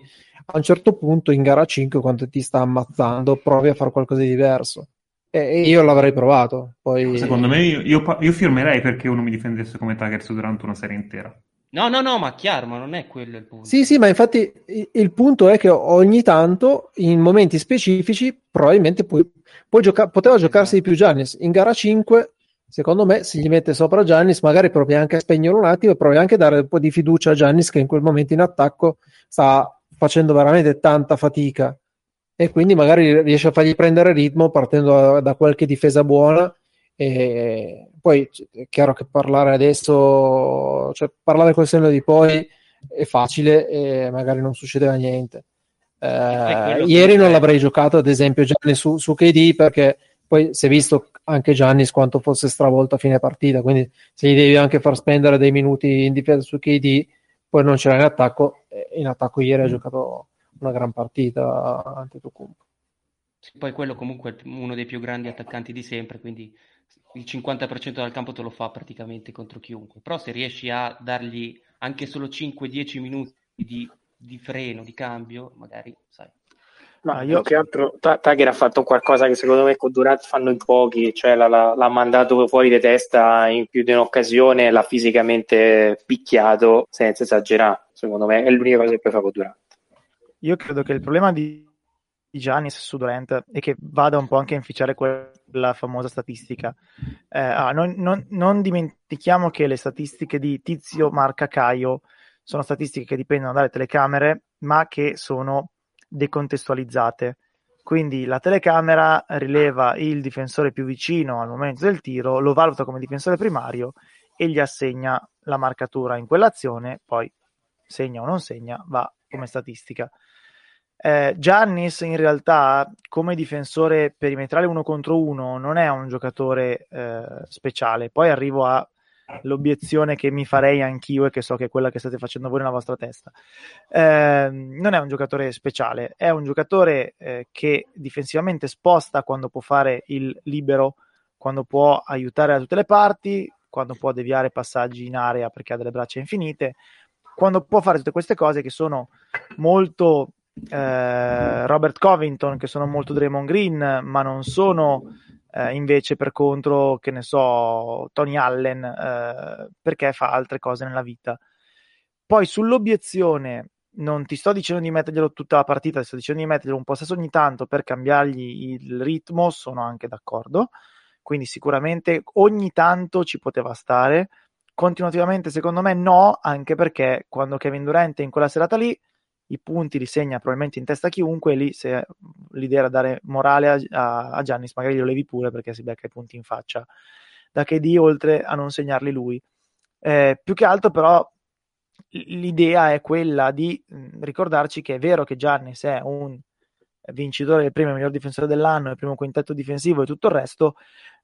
a un certo punto in gara 5 quando ti sta ammazzando provi a fare qualcosa di diverso. E io l'avrei provato poi... secondo me io, io, io, firmerei perché uno mi difendesse come Tigers durante una serie intera. No no no ma chiaro ma non è quello il punto. Sì sì ma infatti il punto è che ogni tanto in momenti specifici probabilmente puoi, puoi gioca- poteva giocarsi di più Giannis. In gara 5 secondo me se gli mette sopra Giannis magari provi anche a spegnere un attimo e provi anche a dare un po' di fiducia a Giannis che in quel momento in attacco sta facendo veramente tanta fatica. E quindi magari riesce a fargli prendere ritmo partendo da, da qualche difesa buona. E poi è chiaro che parlare adesso cioè parlare col senno di poi è facile e magari non succedeva niente. Eh, ieri non l'avrei giocato ad esempio Gianni su, su KD perché poi si è visto anche Giannis quanto fosse stravolto a fine partita quindi se gli devi anche far spendere dei minuti in difesa su KD poi non c'era in attacco, in attacco ieri ha giocato una gran partita Antetokounmpo. Poi quello comunque è uno dei più grandi attaccanti di sempre, quindi il 50% del campo te lo fa praticamente contro chiunque. Però se riesci a dargli anche solo 5-10 minuti di, di freno, di cambio, magari, sai, No, io... più che altro Tiger ha fatto qualcosa che secondo me con Durant fanno in pochi, cioè l'ha, l'ha, mandato fuori di testa in più di un'occasione, l'ha fisicamente picchiato senza esagerare. Secondo me è l'unica cosa che poi fa con Durant. Io credo che il problema di Giannis su Durant è che vada un po' anche a inficiare quella famosa statistica. Eh, ah, non, non, non, dimentichiamo che le statistiche di Tizio Marca Caio sono statistiche che dipendono dalle telecamere, ma che sono decontestualizzate. Quindi la telecamera rileva il difensore più vicino al momento del tiro, lo valuta come difensore primario e gli assegna la marcatura in quell'azione, poi segna o non segna, va come statistica. Eh, Giannis in realtà come difensore perimetrale uno contro uno non è un giocatore eh, speciale, poi arrivo a l'obiezione che mi farei anch'io e che so che è quella che state facendo voi nella vostra testa. Eh, non è un giocatore speciale, è un giocatore eh, che difensivamente sposta quando può fare il libero, quando può aiutare da tutte le parti, quando può deviare passaggi in area perché ha delle braccia infinite, quando può fare tutte queste cose che sono molto eh, Robert Covington, che sono molto Draymond Green, ma non sono eh, invece per contro, che ne so, Tony Allen, eh, perché fa altre cose nella vita. Poi sull'obiezione, non ti sto dicendo di metterglielo tutta la partita, ti sto dicendo di metterglielo un possesso ogni tanto per cambiargli il ritmo, sono anche d'accordo. Quindi sicuramente ogni tanto ci poteva stare. Continuativamente, secondo me, no, anche perché quando Kevin Durant in quella serata lì i punti li segna probabilmente in testa a chiunque, lì se l'idea era dare morale a, a, a Giannis, magari lo levi pure perché si becca i punti in faccia da KD oltre a non segnarli lui. Eh, più che altro però l'idea è quella di mh, ricordarci che è vero che Giannis è un vincitore del premio miglior difensore dell'anno, il primo quintetto difensivo e tutto il resto,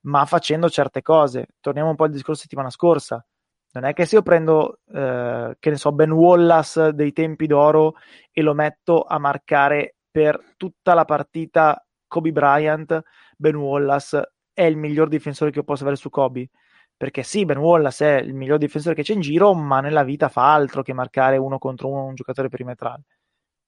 ma facendo certe cose. Torniamo un po' al discorso settimana scorsa non è che se io prendo, eh, che ne so, Ben Wallace dei tempi d'oro e lo metto a marcare per tutta la partita Kobe Bryant, Ben Wallace è il miglior difensore che io posso avere su Kobe. Perché sì, Ben Wallace è il miglior difensore che c'è in giro, ma nella vita fa altro che marcare uno contro uno un giocatore perimetrale.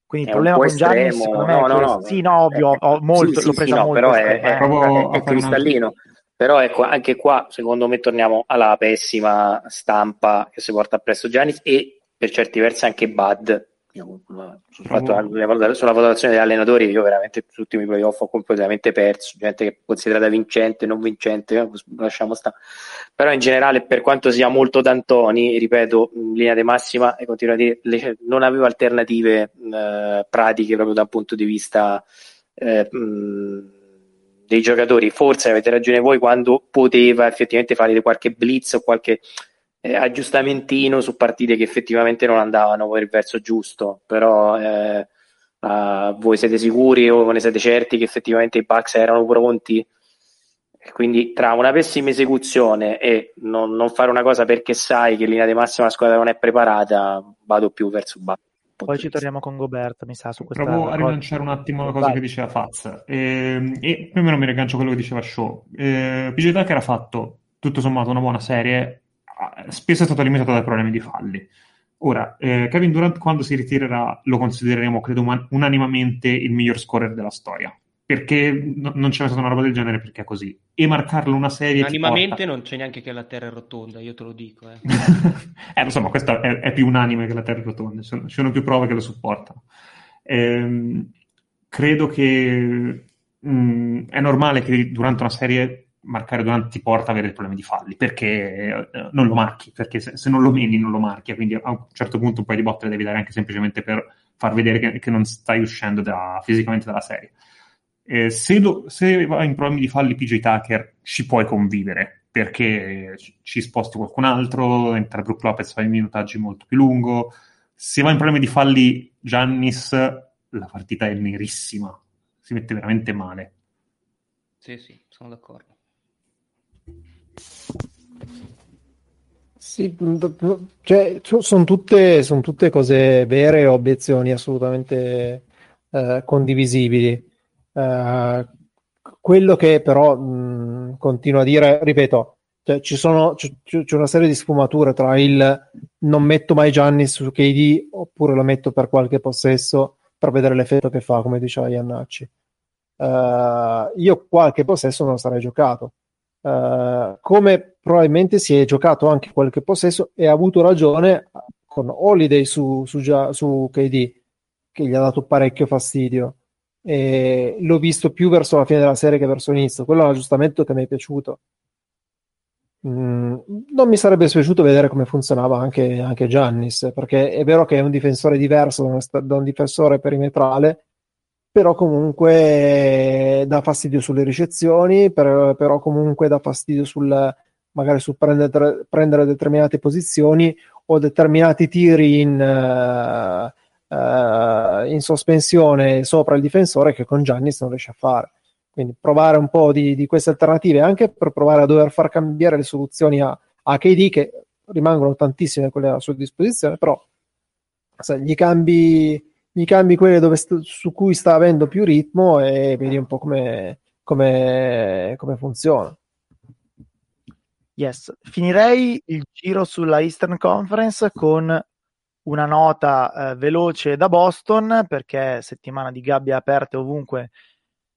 Quindi il problema con Gianni secondo me no, no, no, sì, no, ovvio, ho, ho molto, sì, l'ho presa sì, molto. Però è, è, è, è cristallino. Però ecco, anche qua secondo me torniamo alla pessima stampa che si porta appresso Giannis e per certi versi anche Bud. Sulla valutazione degli allenatori io veramente tutti ultimi playoff ho completamente perso. Gente che è considerata vincente non vincente eh, lasciamo stare però in generale per quanto sia molto D'Antoni ripeto in linea di massima e continuo a dire le, non avevo alternative eh, pratiche proprio da un punto di vista eh, mh, dei giocatori forse avete ragione voi quando poteva effettivamente fare qualche blitz o qualche eh, aggiustamentino su partite che effettivamente non andavano per il verso giusto, però eh, uh, voi siete sicuri o ne siete certi che effettivamente i Bucks erano pronti? Quindi tra una pessima esecuzione e non, non, fare una cosa perché sai che in linea di massima la squadra non è preparata, vado più verso Bucks. Poi ci torniamo con Gobert, mi sa, su questa Provo a rilanciare un attimo la cosa Vai. che diceva Faz. E, e più o meno mi riaggancio a quello che diceva Show. Eh, PJ Tucker ha fatto, tutto sommato, una buona serie spesso è stato limitato dai problemi di falli. Ora, eh, Kevin Durant quando si ritirerà lo considereremo, credo, man- unanimamente il miglior scorer della storia. Perché no- non c'è mai stata una roba del genere, perché è così. E marcarlo una serie... Unanimamente non c'è neanche che la Terra è rotonda, io te lo dico. Eh, [laughs] eh lo so, ma questo è, è, più unanime che la Terra è rotonda, ci sono, più prove che lo supportano. Ehm, credo che mh, mm, è normale che durante una serie marcare Durant ti porta avere problemi di falli perché eh, non lo marchi, perché se, se, non lo meni non lo marchi, quindi a un certo punto un paio di botte le devi dare anche semplicemente per far vedere che, che non stai uscendo da, fisicamente dalla serie. Eh, se, lo, se vai in problemi di falli PJ Tucker ci puoi convivere perché ci sposti qualcun altro, entra Brook Lopez, fai minutaggi molto più lungo. Se vai in problemi di falli Giannis, la partita è nerissima, si mette veramente male. Sì, sì, sono d'accordo. Sì, cioè, sono tutte, son tutte cose vere, obiezioni assolutamente eh, condivisibili. Eh, quello che però mh, continuo a dire, ripeto, cioè, ci sono, c- c'è una serie di sfumature tra il non metto mai Gianni su KD oppure lo metto per qualche possesso per vedere l'effetto che fa, come diceva Iannacci. Uh, io qualche possesso non sarei giocato Uh, come probabilmente si è giocato anche qualche possesso e ha avuto ragione con Holiday su, su, su KD che gli ha dato parecchio fastidio e l'ho visto più verso la fine della serie che verso l'inizio. Quello è un aggiustamento che mi è piaciuto. Mm, non mi sarebbe piaciuto vedere come funzionava anche, anche Giannis perché è vero che è un difensore diverso da un, difensore perimetrale però comunque dà fastidio sulle ricezioni, per, però comunque dà fastidio sul magari su prendere, prendere determinate posizioni o determinati tiri in, uh, uh, in, sospensione sopra il difensore che con Giannis non riesce a fare. Quindi provare un po' di, di, queste alternative anche per provare a dover far cambiare le soluzioni a, a KD che rimangono tantissime quelle a sua disposizione, però se gli cambi gli cambi quelle dove su cui sta avendo più ritmo e vedi un po' come, come, come funziona. Yes, finirei il giro sulla Eastern Conference con una nota eh, veloce da Boston perché settimana di gabbie aperte ovunque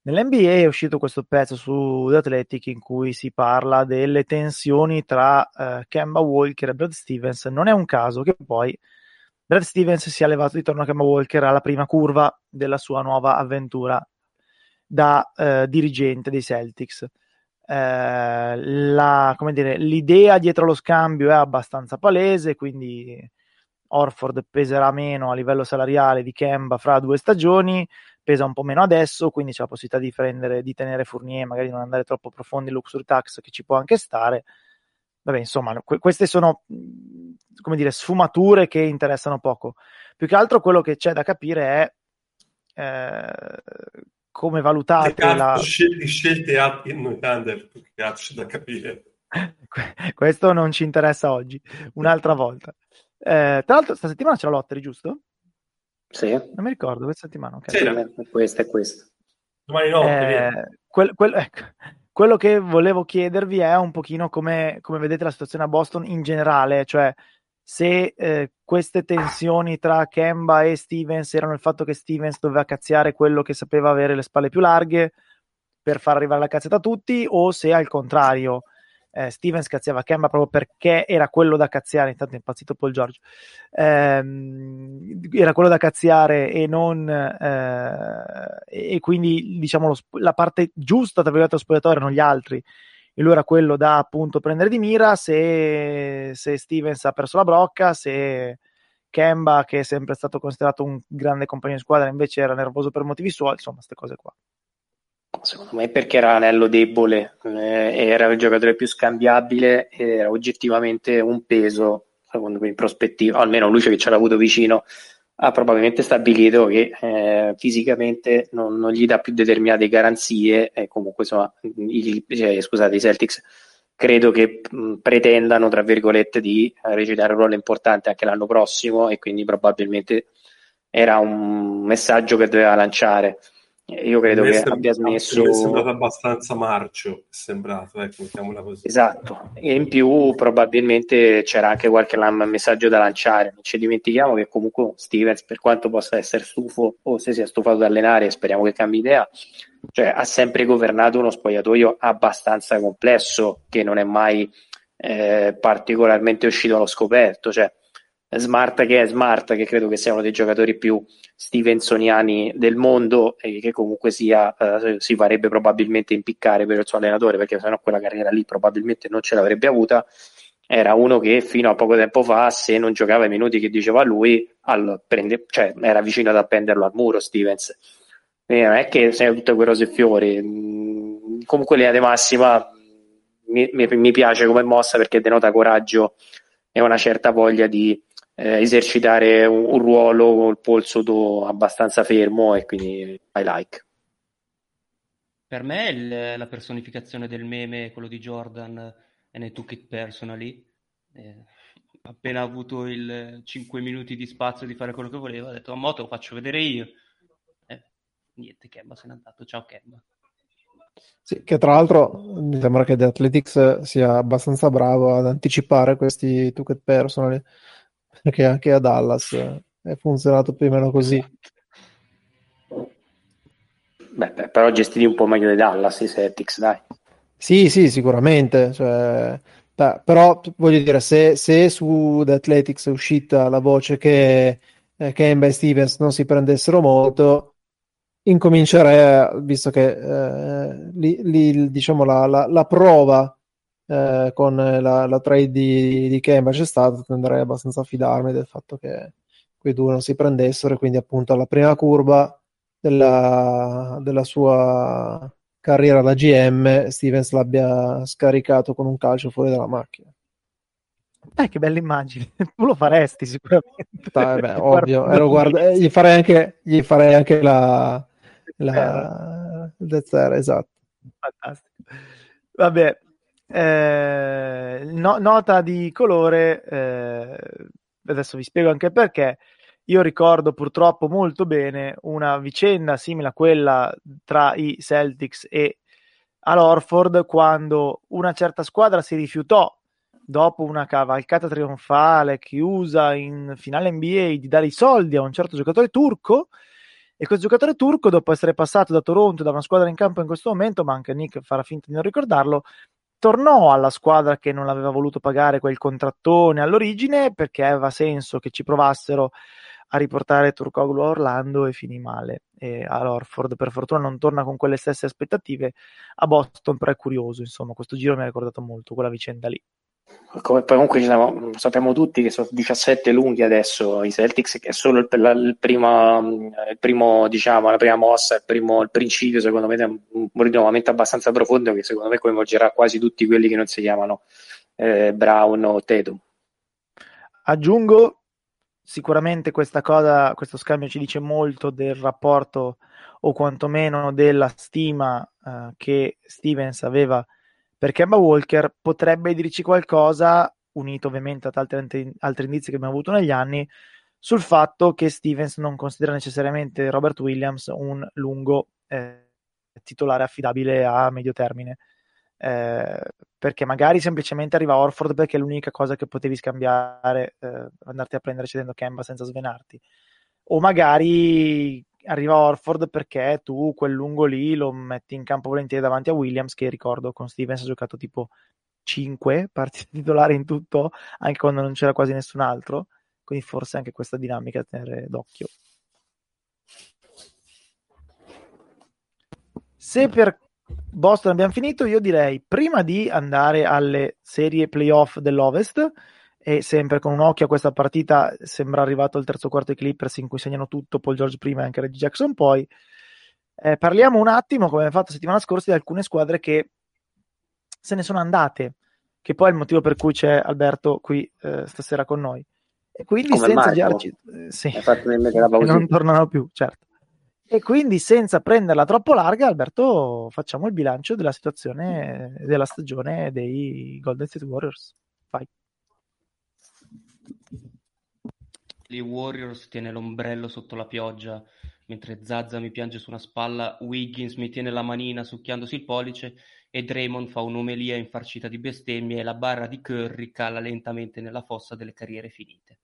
nell'NBA è uscito questo pezzo su The Athletic in cui si parla delle tensioni tra eh, Kemba Walker e Brad Stevens. Non è un caso che poi Brad Stevens si è levato di torno a Kemba Walker alla prima curva della sua nuova avventura da eh, dirigente dei Celtics. Eh, la, dire, l'idea dietro lo scambio è abbastanza palese, quindi Orford peserà meno a livello salariale di Kemba fra due stagioni, pesa un po' meno adesso, quindi c'è la possibilità di, prendere, di tenere Fournier, magari non andare troppo profondi in luxury tax che ci può anche stare. Vabbè, insomma, que- queste sono come dire, sfumature che interessano poco. Più che altro quello che c'è da capire è eh, come valutate la... Scelte, scelte in Thunder, più che c'è da capire. [laughs] Questo non ci interessa oggi, un'altra volta. Eh, tra l'altro, questa settimana c'è la lottery, giusto? Sì. Non mi ricordo, questa settimana. Okay. Sì, è questa è questa. Domani notte. Eh, quel, quel, ecco, quello che volevo chiedervi è un pochino come, come, vedete la situazione a Boston in generale, cioè se eh, queste tensioni tra Kemba e Stevens erano il fatto che Stevens doveva cazziare quello che sapeva avere le spalle più larghe per far arrivare la cazzetta a tutti o se al contrario eh, Stevens cazziava Kemba proprio perché era quello da cazziare, intanto è impazzito Paul George, ehm, era quello da cazziare e non eh, e quindi diciamo lo, la parte giusta tra virgolette dello spogliatoio erano gli altri e lui era quello da appunto prendere di mira se, se Stevens ha perso la brocca, se Kemba che è sempre stato considerato un grande compagno di squadra invece era nervoso per motivi suoi, insomma queste cose qua. Secondo me perché era l'anello debole, eh, era il giocatore più scambiabile, era oggettivamente un peso, secondo me in prospettiva, almeno luce che ce l'ha avuto vicino, ha probabilmente stabilito che eh, fisicamente non, non, gli dà più determinate garanzie e comunque insomma, i, cioè, scusate, i Celtics credo che mh, pretendano, tra virgolette, di recitare un ruolo importante anche l'anno prossimo e quindi probabilmente era un messaggio che doveva lanciare. Io credo che sembra, abbia smesso. è sembrato abbastanza marcio, è sembrato, ecco, mettiamola così. Esatto, e in più probabilmente c'era anche qualche messaggio da lanciare. Non ci dimentichiamo che comunque Stevens, per quanto possa essere stufo o se sia stufato di allenare, speriamo che cambi idea, cioè ha sempre governato uno spogliatoio abbastanza complesso che non è mai eh, particolarmente uscito allo scoperto. Cioè, Smart che è Smart, che credo che sia uno dei giocatori più stevensoniani del mondo e che comunque sia, eh, si farebbe probabilmente impiccare per il suo allenatore perché sennò quella carriera lì probabilmente non ce l'avrebbe avuta. Era uno che fino a poco tempo fa, se non giocava i minuti che diceva lui, prende, cioè, era vicino ad appenderlo al muro Stevens. E non è che siano tutte quelle rose e fiori. Mm, comunque linea di massima mi, mi, mi piace come mossa perché denota coraggio e una certa voglia di eh, esercitare un, un, ruolo col polso do, abbastanza fermo e quindi I like. Per me il, la personificazione del meme, quello di Jordan, è nei Took It Personally. Eh, appena avuto il 5 minuti di spazio di fare quello che voleva, ha detto a moto lo faccio vedere io. Eh, niente, Kemba se n'è andato. Ciao Kemba. Sì, che tra l'altro mi sembra che The Athletics sia abbastanza bravo ad anticipare questi Took It Personally perché anche a Dallas è funzionato più o meno così. Beh, però gestiti un po' meglio di Dallas i Celtics, dai. Sì, sì, sicuramente. Cioè, beh, però voglio dire, se, se, su The Athletics è uscita la voce che eh, Kemba e Stevens non si prendessero molto, incomincerei, visto che eh, li, li, diciamo, la, la, la prova eh, con la, la, trade di, di Kemba c'è stata, tenderei abbastanza a fidarmi del fatto che quei due non si prendessero e quindi appunto alla prima curva della, della sua carriera da GM Stevens l'abbia scaricato con un calcio fuori dalla macchina. Eh, che bella immagine, [laughs] tu lo faresti sicuramente. Dai, beh, [laughs] ovvio, eh, guarda, eh, gli, farei anche, gli farei anche la, la... esatto. Fantastico. Vabbè, eh, no, nota di colore, eh, adesso vi spiego anche perché. Io ricordo purtroppo molto bene una vicenda simile a quella tra i Celtics e all'Orford quando una certa squadra si rifiutò dopo una cavalcata trionfale chiusa in finale NBA di dare i soldi a un certo giocatore turco e quel giocatore turco dopo essere passato da Toronto da una squadra in campo in questo momento ma anche Nick farà finta di non ricordarlo tornò alla squadra che non aveva voluto pagare quel contrattone all'origine perché aveva senso che ci provassero a riportare Turcoglu a Orlando e finì male. E all'Orford per fortuna non torna con quelle stesse aspettative a Boston, però è curioso, insomma, questo giro mi ha ricordato molto quella vicenda lì. Come, comunque diciamo, sappiamo tutti che sono 17 lunghi adesso i Celtics, che è solo il, la, il, prima, il primo, diciamo, la prima mossa, il, primo, il principio, secondo me, un, un rinnovamento abbastanza profondo che secondo me coinvolgerà quasi tutti quelli che non si chiamano eh, Brown o Tatum. Aggiungo sicuramente questa cosa, questo scambio ci dice molto del rapporto o quantomeno della stima eh, che Stevens aveva per Kemba Walker potrebbe dirci qualcosa, unito ovviamente ad altri, altri indizi che abbiamo avuto negli anni, sul fatto che Stevens non considera necessariamente Robert Williams un lungo eh, titolare affidabile a medio termine. Eh, perché magari semplicemente arriva Orford perché è l'unica cosa che potevi scambiare, eh, andarti a prendere cedendo Kemba senza svenarti. O magari arriva Orford perché tu quel lungo lì lo metti in campo volentieri davanti a Williams che ricordo con Stevens ha giocato tipo 5 [laughs] partite titolari in tutto, anche quando non c'era quasi nessun altro, quindi forse anche questa dinamica da tenere d'occhio. Se per Boston abbiamo finito, io direi prima di andare alle serie playoff dell'Ovest, e sempre con un occhio a questa partita, sembra arrivato il terzo quarto ai Clippers in cui segnano tutto, Paul George prima e anche Reggie Jackson poi. Eh, parliamo un attimo, come abbiamo fatto la settimana scorsa, di alcune squadre che se ne sono andate, che poi è il motivo per cui c'è Alberto qui eh, stasera con noi. E quindi come senza girarci, eh, sì, [laughs] non tornano più, certo. E quindi senza prenderla troppo larga, Alberto, facciamo il bilancio della situazione della stagione dei Golden State Warriors. Vai. I Warriors tiene l'ombrello sotto la pioggia, mentre Zazza mi piange su una spalla, Wiggins mi tiene la manina succhiandosi il pollice e Draymond fa un'omelia infarcita di bestemmie e la barra di Curry cala lentamente nella fossa delle carriere finite.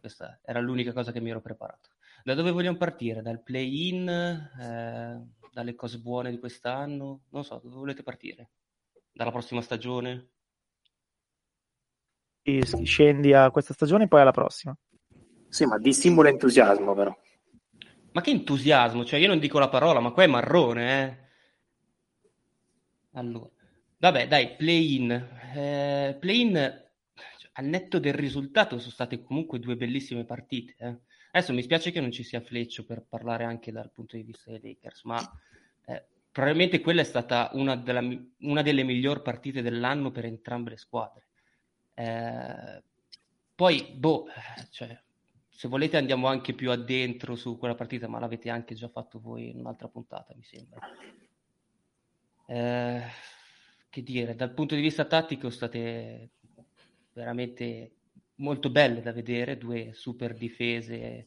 Questa era l'unica cosa che mi ero preparato. Da dove vogliamo partire? Dal play-in? Eh, dalle cose buone di quest'anno? Non so, dove volete partire? Dalla prossima stagione? Scendi a questa stagione e poi alla prossima. Sì, ma dissimula entusiasmo però. Ma che entusiasmo? Cioè, io non dico la parola, ma qua è marrone, eh. Allora, vabbè, dai, play-in. Eh, play-in, cioè, al netto del risultato, sono state comunque due bellissime partite. Eh. Adesso mi spiace che non ci sia Fleccio per parlare anche dal punto di vista dei Lakers, ma eh, probabilmente quella è stata una, della, una, delle migliori partite dell'anno per entrambe le squadre. Eh, poi, boh, cioè, se volete andiamo anche più addentro su quella partita, ma l'avete anche già fatto voi in un'altra puntata, mi sembra. Eh, che dire, dal punto di vista tattico state veramente molto belle da vedere, due super difese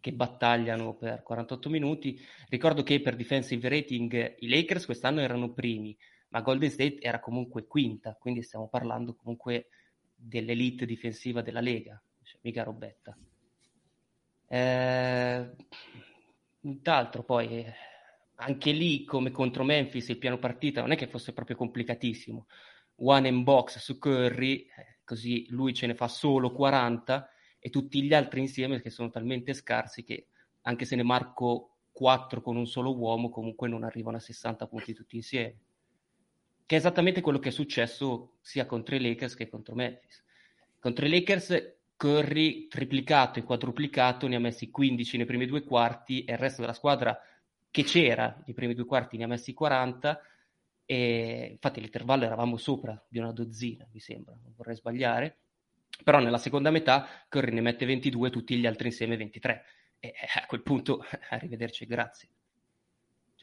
che battagliano per 48 minuti. Ricordo che per defensive rating i Lakers quest'anno erano primi, ma Golden State era comunque quinta, quindi stiamo parlando comunque dell'elite difensiva della Lega, cioè, mica robetta. Eh, poi anche lì come contro Memphis il piano partita non è che fosse proprio complicatissimo. One in box su Curry, eh, così lui ce ne fa solo 40 e tutti gli altri insieme che sono talmente scarsi che anche se ne marco 4 con un solo uomo comunque non arrivano a 60 punti tutti insieme. Che è esattamente quello che è successo sia contro i Lakers che contro Memphis. Contro i Lakers Curry triplicato e quadruplicato ne ha messi 15 nei primi due quarti e il resto della squadra che c'era nei primi due quarti ne ha messi 40 e infatti l'intervallo eravamo sopra di una dozzina, mi sembra, non vorrei sbagliare. Però nella seconda metà Curry ne mette 22, tutti gli altri insieme 23. E eh, a quel punto, [laughs] arrivederci, grazie.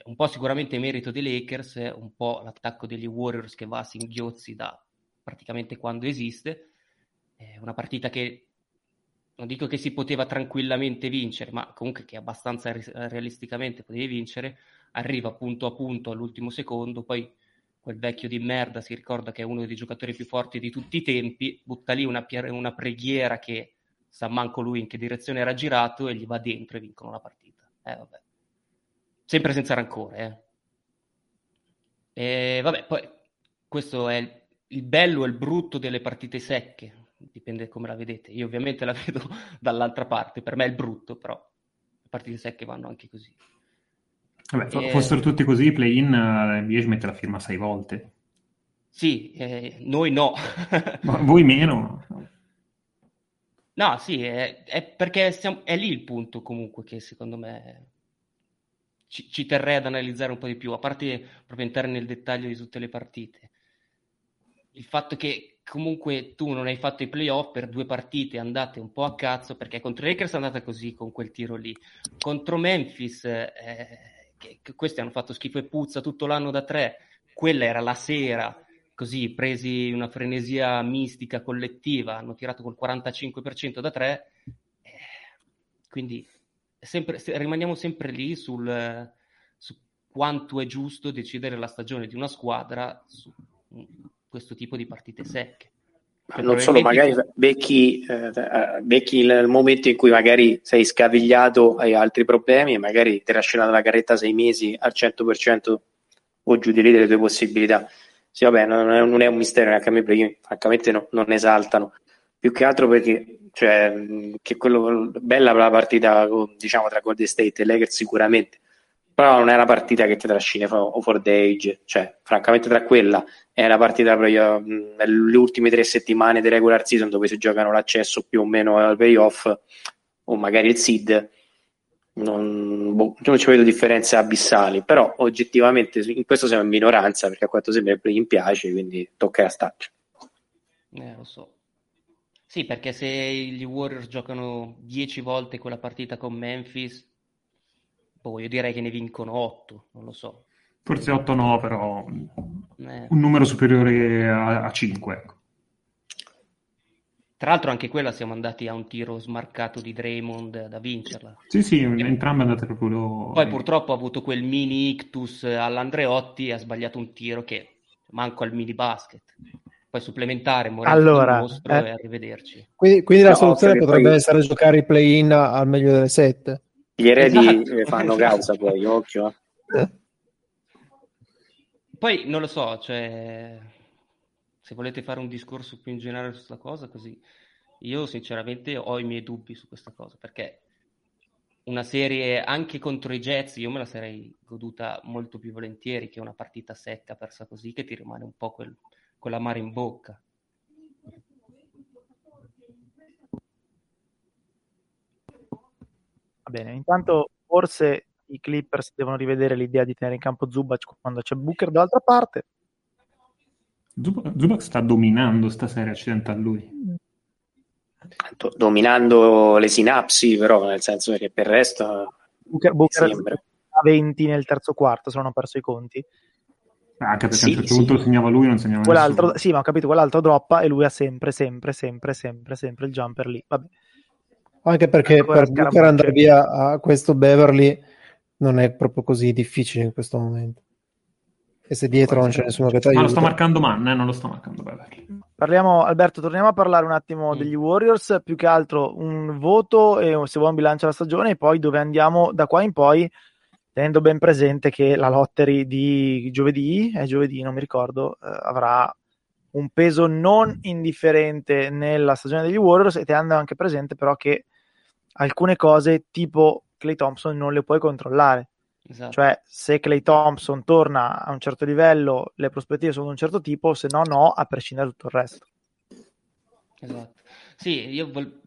Un po' sicuramente merito dei Lakers, un po' l'attacco degli Warriors che va a singhiozzi da praticamente quando esiste. È una partita che non dico che si poteva tranquillamente vincere, ma comunque che abbastanza realisticamente potevi vincere arriva punto a punto all'ultimo secondo, poi quel vecchio di merda si ricorda che è uno dei giocatori più forti di tutti i tempi, butta lì una, una preghiera che sa manco lui in che direzione era girato e gli va dentro e vincono la partita. Eh, vabbè. Sempre senza rancore, eh. E vabbè, poi questo è il bello e il brutto delle partite secche, dipende come la vedete. Io ovviamente la [laughs] vedo dall'altra parte, per me è il brutto, però le partite secche vanno anche così. Vabbè, e... fossero tutti così, i play-in NBA ci mette la firma sei volte. Sì, eh, noi no. [laughs] Ma voi meno. No, sì, è, è perché siamo, è lì il punto comunque che secondo me ci, ci, terrei ad analizzare un po' di più, a parte proprio entrare nel dettaglio di tutte le partite. Il fatto che comunque tu non hai fatto i playoff per due partite andate un po' a cazzo, perché contro i Lakers è andata così con quel tiro lì. Contro Memphis... Eh, che, che questi hanno fatto schifo e puzza tutto l'anno da tre, quella era la sera, così presi una frenesia mistica collettiva, hanno tirato col 45% da tre, eh, quindi sempre, rimaniamo sempre lì sul, su quanto è giusto decidere la stagione di una squadra su questo tipo di partite secche. Cioè, non solo, magari becchi, eh, eh, becchi, il momento in cui magari sei scavigliato, hai altri problemi e magari ti lasci la carretta sei mesi al 100% o giù di lì delle tue possibilità. Sì, vabbè, non è, non è un mistero neanche a me, perché francamente no, non esaltano. Più che altro perché, cioè, che quello, bella la partita, diciamo, tra Golden State e Lakers sicuramente, però non è una partita che ti trascina over the age, cioè, francamente tra quella è una partita proprio nelle ultime tre settimane di regular season dove si giocano l'accesso più o meno al playoff o magari il seed, non, boh, non ci vedo differenze abissali, però oggettivamente in questo siamo in minoranza perché a quanto sembra il play piace, quindi tocca a starci. Eh, lo so. Sì, perché se gli Warriors giocano 10 volte quella partita con Memphis, boh, io direi che ne vincono 8, non lo so. Forse 8 no, però eh. un numero superiore a, a 5, ecco. Tra l'altro anche quella siamo andati a un tiro smarcato di Draymond da vincerla. Sì, sì, entrambe andate proprio... Poi purtroppo ha avuto quel mini ictus all'Andreotti e ha sbagliato un tiro che manco al mini basket. Poi supplementare, morire allora, mostro eh, e arrivederci. Quindi, quindi no, la soluzione potrebbe poi... essere giocare i play-in al meglio delle sette. Gli eredi esatto. fanno causa poi, occhio. Eh. Poi non lo so, cioè se volete fare un discorso più in generale su questa cosa, così io sinceramente ho i miei dubbi su questa cosa, perché una serie anche contro i Jets io me la sarei goduta molto più volentieri che una partita secca persa così che ti rimane un po' quel, quell'amare in bocca. Va bene, intanto forse i Clippers devono rivedere l'idea di tenere in campo Zubac quando c'è Booker dall'altra parte Zubac sta dominando stasera, accidente a lui. Dominando le sinapsi, però, nel senso che per il resto... Booker, Booker a 20 nel terzo quarto, se non ho perso i conti. Anche perché sì, a un certo sì. punto segnava lui, non segnava quell'altro, Sì, ma ho capito, quell'altro droppa e lui ha sempre, sempre, sempre, sempre, sempre il jumper lì. Vabbè. Anche perché Ancora per Booker andare via a questo Beverly non è proprio così difficile in questo momento. E se dietro non c'è nessuno che ti aiuta. Ma lo sta marcando Man, eh? non lo sta marcando Beverly. Parliamo, Alberto, torniamo a parlare un attimo mm. degli Warriors, più che altro un voto e se vuoi un bilancio alla stagione e poi dove andiamo da qua in poi, tenendo ben presente che la lottery di giovedì, è giovedì, non mi ricordo, eh, avrà un peso non indifferente nella stagione degli Warriors e tenendo anche presente però che alcune cose tipo Clay Thompson non le puoi controllare Esatto. Cioè, se Clay Thompson torna a un certo livello, le prospettive sono di un certo tipo, se no, no, a prescindere da tutto il resto. Esatto. Sì, io vol...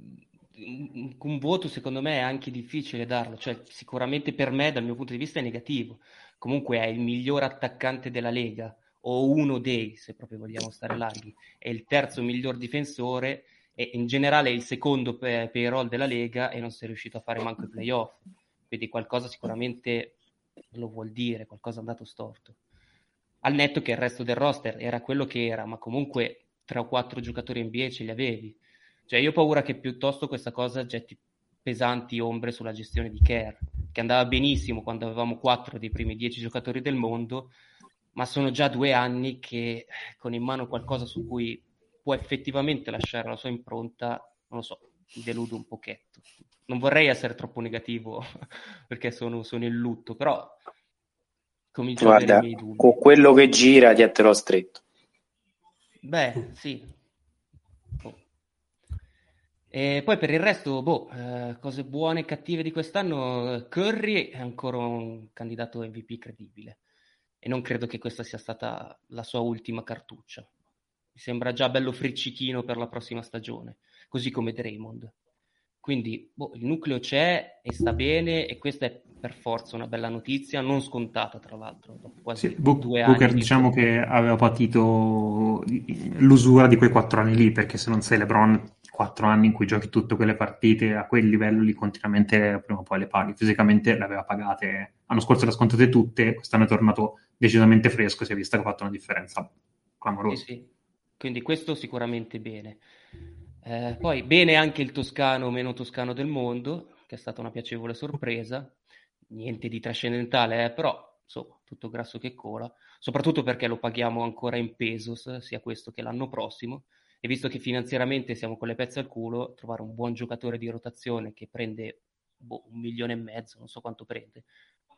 un voto secondo me è anche difficile darlo, cioè sicuramente per me dal mio punto di vista è negativo. Comunque è il miglior attaccante della Lega o uno dei, se proprio vogliamo stare larghi, è il terzo miglior difensore e in generale è il secondo payroll della Lega e non si è riuscito a fare manco i playoff. Quindi qualcosa sicuramente lo vuol dire, qualcosa è andato storto. Al netto che il resto del roster era quello che era, ma comunque tre o quattro giocatori NBA ce li avevi. Cioè io ho paura che piuttosto questa cosa getti pesanti ombre sulla gestione di Kerr, che andava benissimo quando avevamo quattro dei primi dieci giocatori del mondo, ma sono già due anni che con in mano qualcosa su cui può effettivamente lasciare la sua impronta, non lo so, mi deludo un pochetto non vorrei essere troppo negativo [laughs] perché sono, sono in lutto, però comincio Guarda, a avere i miei dubbi. Con quello che gira dietelo stretto. Beh, sì. E poi per il resto, boh, eh, cose buone e cattive di quest'anno, Curry è ancora un candidato MVP credibile e non credo che questa sia stata la sua ultima cartuccia. Mi sembra già bello friccichino per la prossima stagione, così come Draymond. Quindi boh, il nucleo c'è e sta bene e questa è per forza una bella notizia, non scontata tra l'altro. Dopo quasi sì, Bu- due Booker anni diciamo che aveva patito l'usura di quei quattro anni lì, perché se non sei LeBron, quattro anni in cui giochi tutte quelle partite a quel livello lì continuamente, prima o poi le paghi. Fisicamente le aveva pagate, l'anno scorso le ha scontate tutte, quest'anno è tornato decisamente fresco, si è vista che ha fatto una differenza clamorosa. Sì, sì. Quindi questo sicuramente bene. Eh, poi bene anche il toscano meno toscano del mondo, che è stata una piacevole sorpresa. Niente di trascendentale, eh, però insomma, tutto grasso che cola, soprattutto perché lo paghiamo ancora in pesos, sia questo che l'anno prossimo. E visto che finanziariamente siamo con le pezze al culo, trovare un buon giocatore di rotazione che prende boh, un milione e mezzo, non so quanto prende,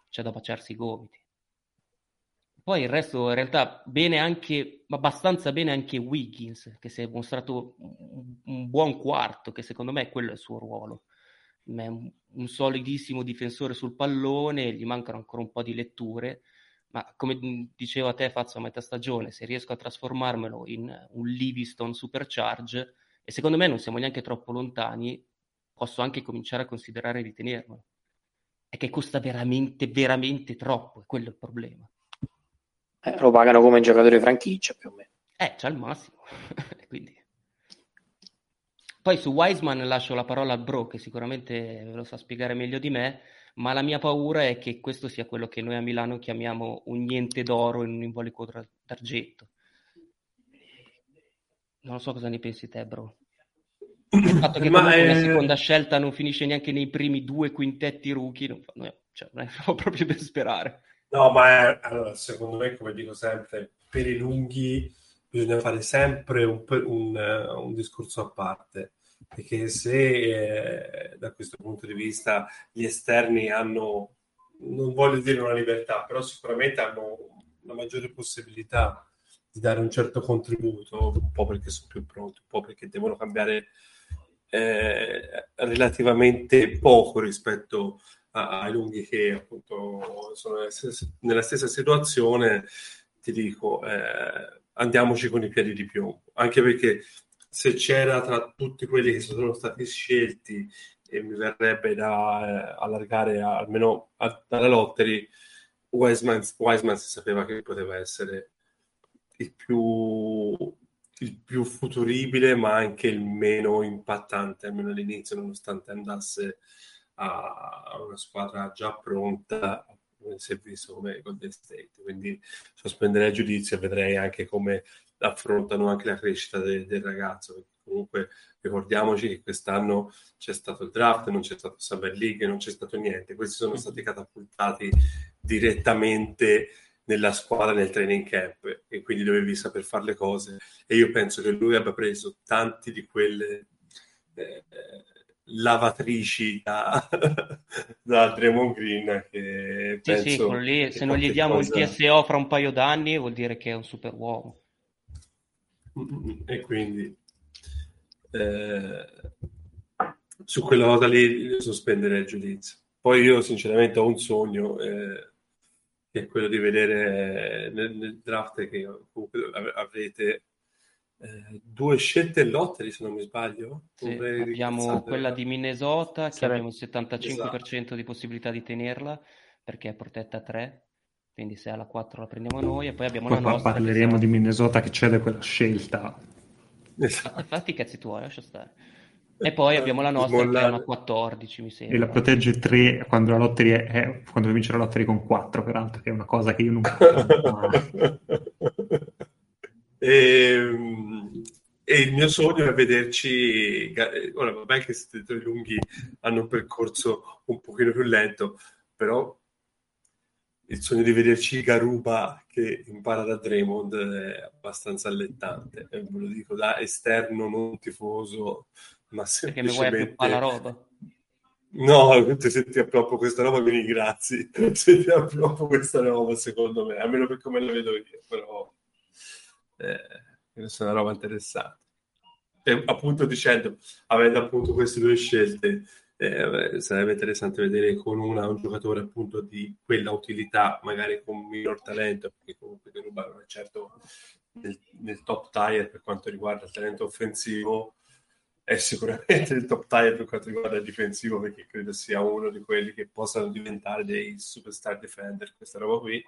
c'è da baciarsi i gomiti. Poi il resto in realtà bene anche, abbastanza bene anche Wiggins, che si è mostrato un buon quarto, che secondo me quello è il suo ruolo. È un solidissimo difensore sul pallone, gli mancano ancora un po' di letture, ma come dicevo a te Fazio a metà stagione, se riesco a trasformarmelo in un Livingston Supercharge, e secondo me non siamo neanche troppo lontani, posso anche cominciare a considerare di tenerlo. È che costa veramente, veramente troppo, è quello il problema. Eh, lo pagano come un giocatore franchigia più o meno. Eh, c'è il massimo. [laughs] Quindi. Poi su Wiseman lascio la parola al Bro, che sicuramente ve lo sa spiegare meglio di me, ma la mia paura è che questo sia quello che noi a Milano chiamiamo un niente d'oro in un involucro d'argento. Non so cosa ne pensi te, Bro. Il fatto che ma è... la seconda scelta non finisce neanche nei primi due quintetti rookie, non, fa... cioè, non è proprio per sperare. No, ma è, allora, secondo me, come dico sempre, per i lunghi bisogna fare sempre un, un, un discorso a parte, perché se eh, da questo punto di vista gli esterni hanno, non voglio dire una libertà, però sicuramente hanno una maggiore possibilità di dare un certo contributo, un po' perché sono più pronti, un po' perché devono cambiare eh, relativamente poco rispetto a ai lunghi che appunto sono nella stessa situazione, ti dico, eh, andiamoci con i piedi di piombo, anche perché se c'era tra tutti quelli che sono stati scelti e mi verrebbe da eh, allargare a, almeno a, dalla lottery, Wiseman, Wiseman si sapeva che poteva essere il più, il più futuribile, ma anche il meno impattante, almeno all'inizio, nonostante andasse a una squadra già pronta nel servizio come Golden State. Quindi sospenderei il giudizio e vedrei anche come affrontano anche la crescita de- del ragazzo. Perché comunque ricordiamoci che quest'anno c'è stato il draft, non c'è stato Summer League, non c'è stato niente. Questi sono stati catapultati direttamente nella squadra nel training camp e quindi dovevi saper fare le cose e io penso che lui abbia preso tanti di quelle eh, lavatrici da, [laughs] da Draymond Green che sì, sì, lì, se non gli diamo cosa... il TSO fra un paio d'anni vuol dire che è un super uomo e quindi eh, su quella cosa lì sospenderei il giudizio poi io sinceramente ho un sogno eh, che è quello di vedere nel, nel draft che comunque avrete eh, due scelte lottery, se non mi sbaglio. Sì, abbiamo quella di Minnesota, che Sarebbe... abbiamo il 75% esatto. di possibilità di tenerla, perché è protetta a 3, quindi se alla 4 la prendiamo noi, e poi abbiamo poi la nostra. Parleremo di Minnesota che cede quella scelta. Esatto. Infatti, cazzi tuoi, lascia stare. E poi abbiamo la nostra Smollare. che è una 14, mi sembra. E la protegge 3 quando la lottery è, quando vince la lottery con 4, peraltro, che è una cosa che io non E, ehm, e, il mio sogno è vederci. Ora, vabbè, che questi tre lunghi hanno un percorso un pochino più lento, però il sogno di vederci Garuba che impara da Draymond è abbastanza allettante. E ve lo dico da esterno, non tifoso, ma semplicemente. Perché mi vuoi più roba? No, se ti appropo questa roba, quindi grazie. [laughs] Se ti appropo questa roba, secondo me, almeno per come la vedo io, però eh, questa è una roba interessante. E appunto dicendo, avendo appunto queste due scelte, eh, sarebbe interessante vedere con una un giocatore appunto di quella utilità, magari con minor talento, perché comunque Deruba non è certo nel, nel, top tier per quanto riguarda il talento offensivo, è sicuramente il top tier per quanto riguarda il difensivo, perché credo sia uno di quelli che possano diventare dei superstar defender, questa roba qui.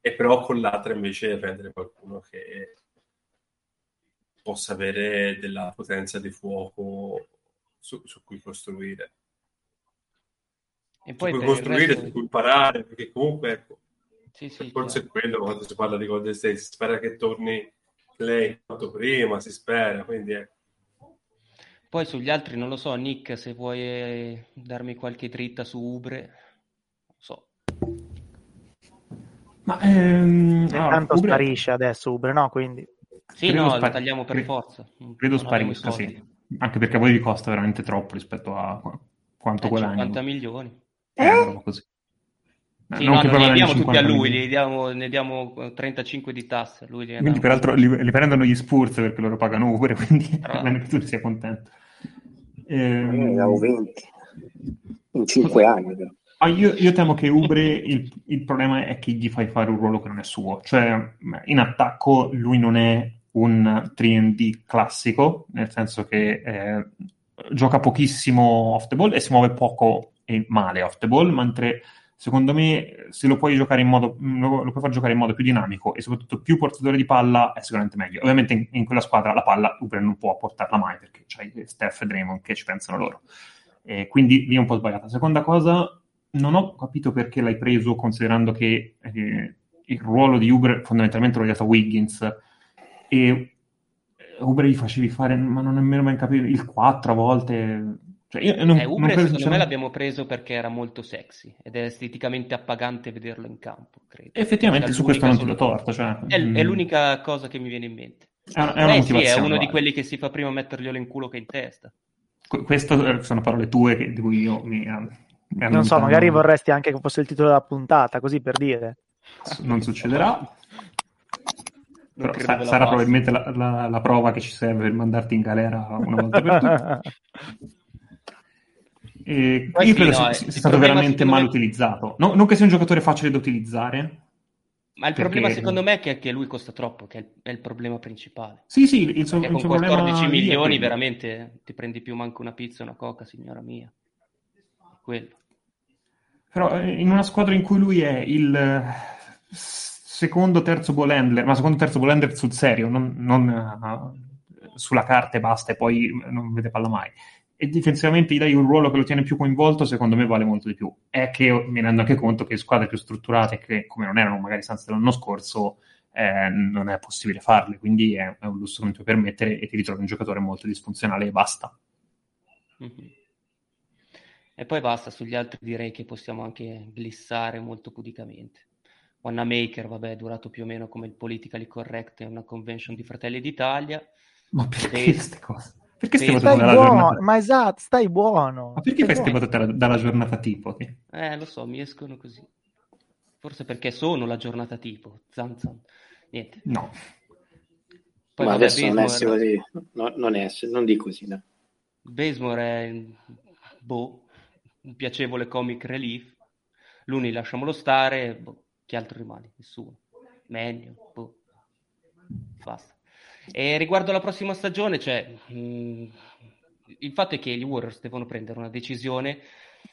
E però con l'altra invece prendere qualcuno che possa avere della potenza di fuoco su, su cui costruire. E poi su cui costruire, resto... su cui imparare, perché comunque ecco, sì, sì, forse chiaro. è quello quando si parla di Golden State, si spera che torni lei quanto prima, si spera, quindi ecco. Poi sugli altri non lo so, Nick, se vuoi darmi qualche dritta su Ubre, non so. Ma ehm, eh, tanto Ubre... sparisce adesso Ubre, no? Quindi... Sì, credo no, spar... lo tagliamo per forza. Credo sparisca, sì. Anche perché a voi vi costa veramente troppo rispetto a quanto eh, guadagni. 50 milioni. Eh? Così. Sì, no, non ne diamo tutti a lui, ne diamo, ne diamo 35 di tasse. Lui quindi, peraltro, li, li, prendono gli Spurs perché loro pagano Uber, [laughs] quindi almeno che tu sia contento. Ehm... Ne davo 20 in 5 anni. Però. Ah, io, io, temo che Ubre il, il, problema è che gli fai fare un ruolo che non è suo. Cioè, in attacco lui non è un 3D classico, nel senso che eh, gioca pochissimo off the ball e si muove poco e male off the ball, mentre secondo me se lo puoi modo lo, puoi far giocare in modo più dinamico e soprattutto più portatore di palla è sicuramente meglio. Ovviamente in, in quella squadra la palla Ubre non può portarla mai perché c'hai Steph e Draymond che ci pensano loro. E quindi lì è un po' sbagliata. Seconda cosa, non ho capito perché l'hai preso considerando che eh, il ruolo di Uber fondamentalmente l'ho dato a Wiggins e eh, Uber gli facevi fare, ma non nemmeno mai capito, il 4 a volte. Cioè io non, eh, Uber non secondo me l'abbiamo preso perché era molto sexy ed è esteticamente appagante vederlo in campo, credo. Effettivamente su questo non ti do torto. Cioè, è, mm. è, l'unica cosa che mi viene in mente. È, è, eh, sì, è uno di quelli che si fa prima metterglielo in culo che in testa. Queste sono parole tue che, di cui io mi, non so, magari vorresti anche che fosse il titolo della puntata, così per dire. Non succederà. Però sa- sarà probabilmente la, la, la, prova che ci serve per mandarti in galera una volta per tutte. [laughs] E io credo no, sia, sia stato veramente mal me... utilizzato. No, non che sia un giocatore facile da utilizzare. Ma il perché... problema secondo me è che, che, lui costa troppo, che è il, è il problema principale. Sì, sì, il il con 14 milioni veramente ti prendi più manco una pizza una coca, signora mia. Quello. Però eh, in una squadra in cui lui è il eh, secondo, terzo ball handler, ma secondo, terzo ball handler sul serio, non, non uh, sulla carta e basta e poi non vede palla mai. E difensivamente gli dai un ruolo che lo tiene più coinvolto, secondo me vale molto di più. È che mi rendo anche conto che squadre più strutturate, che come non erano magari Sans l'anno scorso, eh, non è possibile farle. Quindi è, è, un lusso che non ti puoi permettere e ti ritrovi un giocatore molto disfunzionale e basta. Mm-hmm. E poi basta, sugli altri direi che possiamo anche glissare molto pudicamente. Maker, vabbè, è durato più o meno come il politically correct, è una convention di Fratelli d'Italia. Ma perché queste cose? Perché stai stai buono, giornata... Ma esatto, stai buono. Ma perché stai fai queste dalla giornata tipo? Eh, lo so, mi escono così. Forse perché sono la giornata tipo. Zan zan. Niente. No. Poi, Ma adesso Baseball... non è così. No, non, è, non di così, no. Baseball è... Boh, un piacevole comic relief. L'uni lasciamolo stare, boh, chi altro rimane? Nessuno. Meglio, boh. Basta. E riguardo alla prossima stagione, cioè, mh, mm, il fatto è che gli Warriors devono prendere una decisione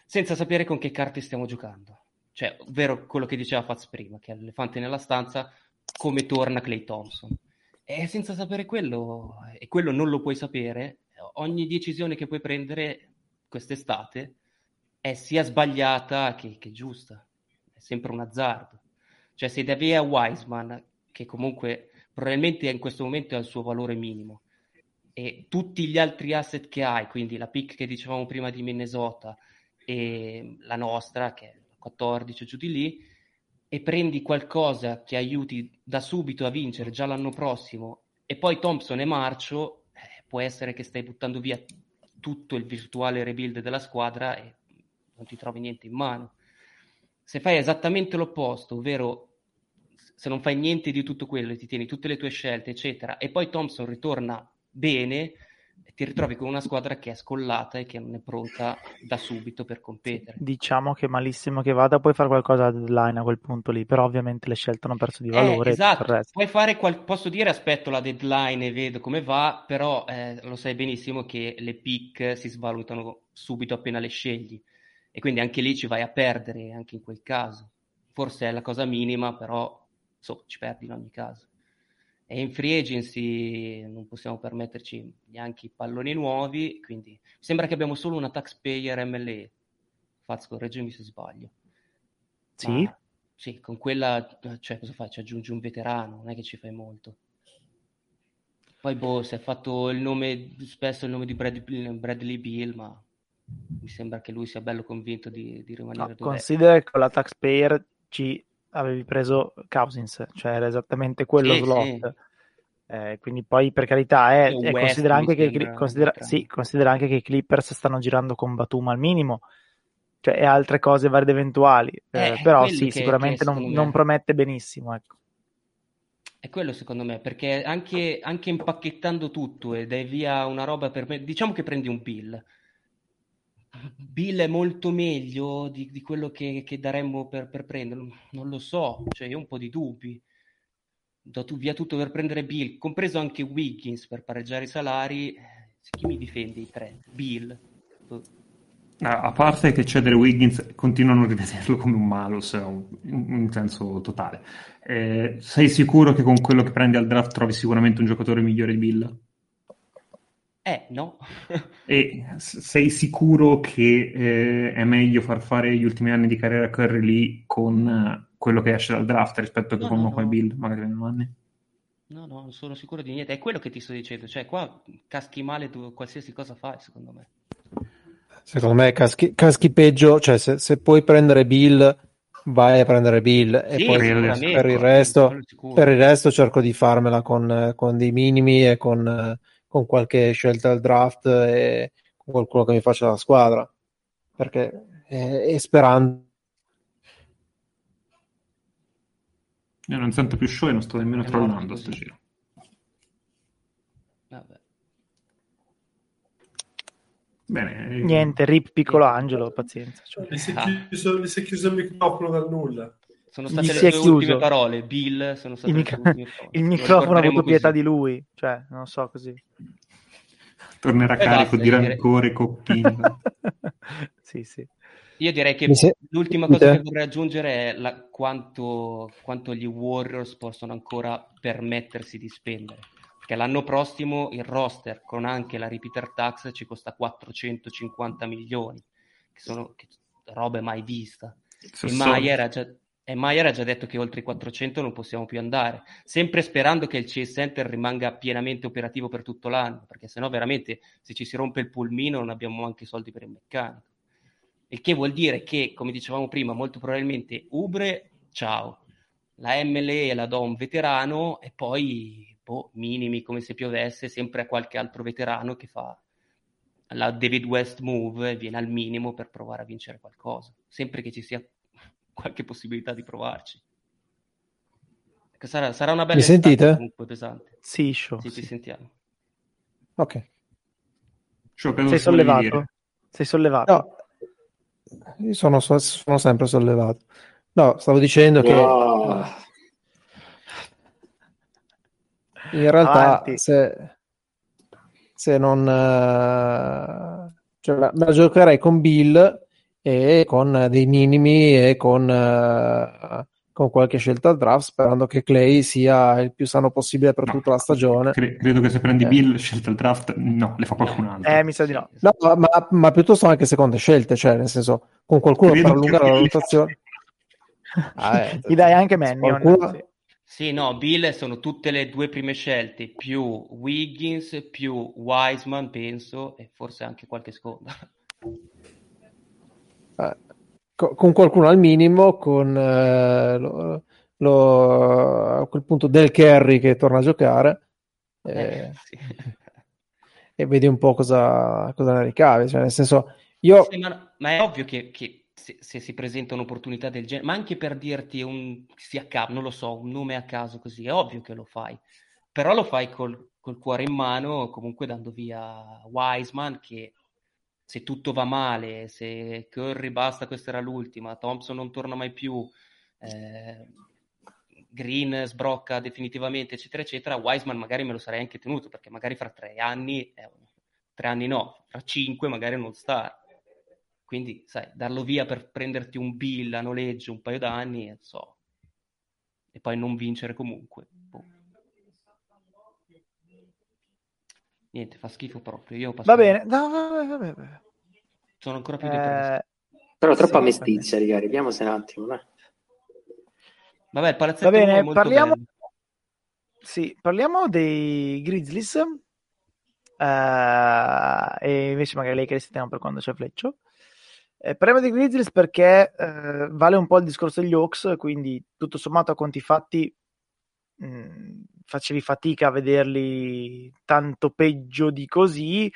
senza sapere con che carte stiamo giocando. Cioè, ovvero quello che diceva Faz prima, che è l'elefante nella stanza, come torna Clay Thompson. E senza sapere quello, e quello non lo puoi sapere, ogni decisione che puoi prendere quest'estate è sia sbagliata che, che giusta, è sempre un azzardo. Cioè se da via Wiseman, che comunque probabilmente in questo momento ha il suo valore minimo, e tutti gli altri asset che hai, quindi la pick che dicevamo prima di Minnesota e la nostra, che è 14 giù di lì, e prendi qualcosa che aiuti da subito a vincere già l'anno prossimo, e poi Thompson e Marcio, eh, può essere che stai buttando via tutto il virtuale rebuild della squadra e non ti trovi niente in mano. Se fai esattamente l'opposto, ovvero se non fai niente di tutto quello e ti tieni tutte le tue scelte, eccetera, e poi Thompson ritorna bene, ti ritrovi con una squadra che è scollata e che non è pronta da subito per competere. Diciamo che malissimo che vada, puoi fare qualcosa a deadline a quel punto lì, però ovviamente le scelte hanno perso di valore. Eh, esatto, puoi fare qual- posso dire aspetto la deadline e vedo come va, però eh, lo sai benissimo che le pick si svalutano subito appena le scegli e quindi anche lì ci vai a perdere anche in quel caso. Forse è la cosa minima, però so, ci perdi in ogni caso. E in free agency non possiamo permetterci neanche i palloni nuovi, quindi mi sembra che abbiamo solo una taxpayer MLE. Faz, correggimi se sbaglio. Sì? Ma, sì, con quella, cioè cosa fai? Ci aggiungi un veterano, non è che ci fai molto. Poi boh, si è fatto il nome, spesso il nome di Brad, Bradley Bill, ma mi sembra che lui sia bello convinto di, di rimanere no, dove considera che con la taxpayer ci avevi preso Cousins cioè era esattamente quello sì, slot sì. Eh, quindi poi per carità è, è considera, anche che, considera, sì, considera, anche che, i Clippers stanno girando con Batum al minimo cioè, e altre cose varie ed eventuali. Eh, eh, però sì, che, sicuramente che non, non, promette benissimo. Ecco. È quello secondo me, perché anche, anche impacchettando tutto e dai via una roba per me, diciamo che prendi un bill. Bill è molto meglio di, di quello che, che daremmo per, per, prenderlo, non lo so, cioè io ho un po' di dubbi. Do tu, via tutto per prendere Bill, compreso anche Wiggins per pareggiare i salari. Eh, chi mi difende i tre? Bill. A parte che cedere Wiggins continuano a rivederlo come un malus in senso totale. Eh, sei sicuro che con quello che prendi al draft trovi sicuramente un giocatore migliore di Bill? Eh, no. [laughs] e sei sicuro che eh, è meglio far fare gli ultimi anni di carriera a Curry lì con uh, quello che esce dal draft rispetto a no, con uno no, come Bill, magari in anni? No, no, non sono sicuro di niente. È quello che ti sto dicendo. Cioè, qua caschi male tu, qualsiasi cosa fai, secondo me. Secondo me caschi, caschi peggio, cioè se, se, puoi prendere Bill, vai a prendere Bill e poi per il, per il, resto, per il resto cerco di farmela con, con dei minimi e con, con, qualche scelta al draft e con qualcuno che mi faccia la squadra. Perché e, e sperando Io non sento più show e non sto nemmeno trollando sto giro. Bene. Niente, rip piccolo angelo, pazienza. Cioè. Gli, si chiuso, gli si è chiuso il microfono dal nulla. Sono state Gli le sue ultime parole, Bill, sono state il, mic- il microfono ha avuto così. pietà di lui, cioè, non so così. Tornerà eh carico di rancore cocchino. [laughs] sì, sì. Io direi che se... l'ultima cosa che vorrei aggiungere è la, quanto, quanto gli Warriors possono ancora permettersi di spendere perché l'anno prossimo il roster con anche la repeater tax ci costa 450 milioni, che sono che, robe mai vista. E Maier, ha già, e Maier ha già detto che oltre i 400 non possiamo più andare, sempre sperando che il CS Center rimanga pienamente operativo per tutto l'anno, perché sennò veramente se ci si rompe il pulmino non abbiamo anche soldi per il meccanico. Il che vuol dire che, come dicevamo prima, molto probabilmente Ubre, ciao, la MLE la do a un veterano e poi boh, minimi come se piovesse, sempre a qualche altro veterano che fa la David West move e viene al minimo per provare a vincere qualcosa, sempre che ci sia qualche possibilità di provarci. Sarà, sarà, una bella Mi sentite? comunque pesante. Sì, show, sì, sì. ti sentiamo. Ok. Show, Sei sollevato? Sei sollevato? No. Io sono, sono, sempre sollevato. No, stavo dicendo wow. che in realtà se, se, non uh, cioè la, la, giocherei con Bill e con dei minimi e con, uh, con qualche scelta al draft sperando che Clay sia il più sano possibile per no, tutta la stagione cre- credo che se prendi eh. Bill scelta al draft no, le fa qualcun altro eh mi sa di no, no ma, ma, piuttosto anche seconde scelte cioè nel senso con qualcuno credo per allungare la rotazione [laughs] ah, eh, gli dai anche Mannion qualcuno... sì. Sì, no, Bill sono tutte le due prime scelte, più Wiggins, più Wiseman, penso, e forse anche qualche seconda. Eh, con qualcuno al minimo, con eh, lo, lo, a quel punto Del Kerry che torna a giocare. Eh, eh sì. e vedi un po' cosa, cosa ne ricavi. Cioè, nel senso, io... Sì, ma, ma, è ovvio che, che se, se, si presenta un'opportunità del genere, ma anche per dirti un, sia caso, non lo so, un nome a caso così, è ovvio che lo fai, però lo fai col, col cuore in mano, comunque dando via Wiseman che se tutto va male, se Curry basta, questa era l'ultima, Thompson non torna mai più, eh, Green sbrocca definitivamente, eccetera, eccetera, Wiseman magari me lo sarei anche tenuto, perché magari fra tre anni, eh, tre anni no, fra cinque magari non star. Quindi, sai, darlo via per prenderti un bill a noleggio un paio d'anni, non so, e poi non vincere comunque. Boh. Niente, fa schifo proprio. Io va bene, no, vabbè, vabbè, vabbè. Sono ancora più eh... Però troppa sì, mestizia, raga, arriviamosene un attimo. Eh. Vabbè, il palazzetto va bene, parliamo... Bello. Sì, parliamo dei Grizzlies. Uh, e invece magari lei che restiamo per quando c'è Fleccio. Eh, parliamo dei Grizzlies perché eh, vale un po' il discorso degli Hawks, quindi tutto sommato a conti fatti mh, mm, facevi fatica a vederli tanto peggio di così,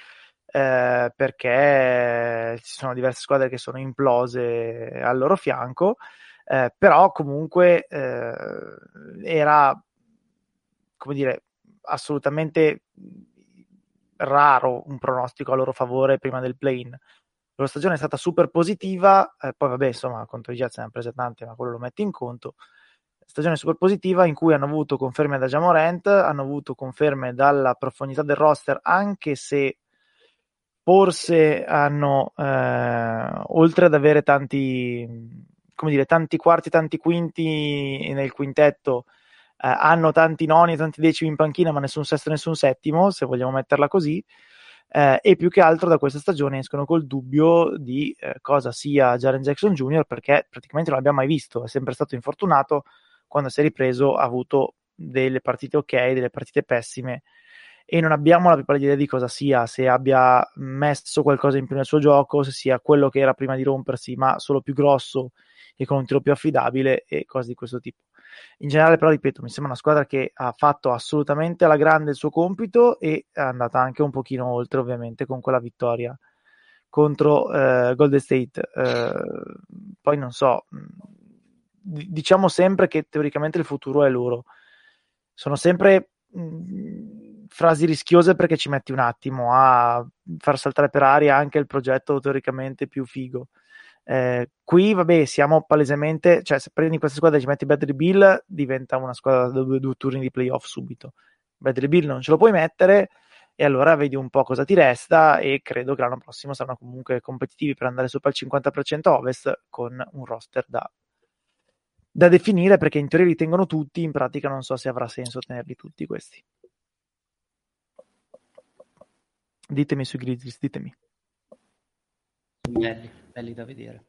eh, perché ci sono diverse squadre che sono implose al loro fianco, eh, però comunque eh, era, come dire, assolutamente raro un pronostico a loro favore prima del play-in. La stagione è stata super positiva, eh, poi vabbè, insomma, contro i Jets ne hanno prese tante, ma quello lo metti in conto. Stagione super positiva in cui hanno avuto conferme da Jamorant, hanno avuto conferme dalla profondità del roster, anche se forse hanno, eh, oltre ad avere tanti, come dire, tanti quarti, tanti quinti nel quintetto, eh, hanno tanti noni tanti decimi in panchina, ma nessun sesto nessun settimo, se vogliamo metterla così. Eh, e più che altro da questa stagione escono col dubbio di eh, cosa sia Jaren Jackson Jr. perché praticamente non l'abbiamo mai visto, è sempre stato infortunato, quando si è ripreso ha avuto delle partite ok, delle partite pessime e non abbiamo la più pallida idea di cosa sia, se abbia messo qualcosa in più nel suo gioco, se sia quello che era prima di rompersi, ma solo più grosso e con un tiro più affidabile e cose di questo tipo. In generale, però, ripeto, mi sembra una squadra che ha fatto assolutamente alla grande il suo compito e è andata anche un pochino oltre, ovviamente, con quella vittoria contro eh, Golden State. Eh, poi non so, diciamo sempre che teoricamente il futuro è loro. Sono sempre mh, frasi rischiose perché ci metti un attimo a far saltare per aria anche il progetto teoricamente più figo. Eh, qui, vabbè, siamo palesemente, cioè se prendi questa squadra e ci metti Bradley Bill, diventa una squadra da due, due turni di playoff subito. Bradley Bill non ce lo puoi mettere e allora vedi un po' cosa ti resta e credo che l'anno prossimo saranno comunque competitivi per andare sopra il 50% ovest con un roster da, da definire perché in teoria li tengono tutti, in pratica non so se avrà senso tenerli tutti questi. Ditemi sui Grizzlies, ditemi. Belli, belli da vedere.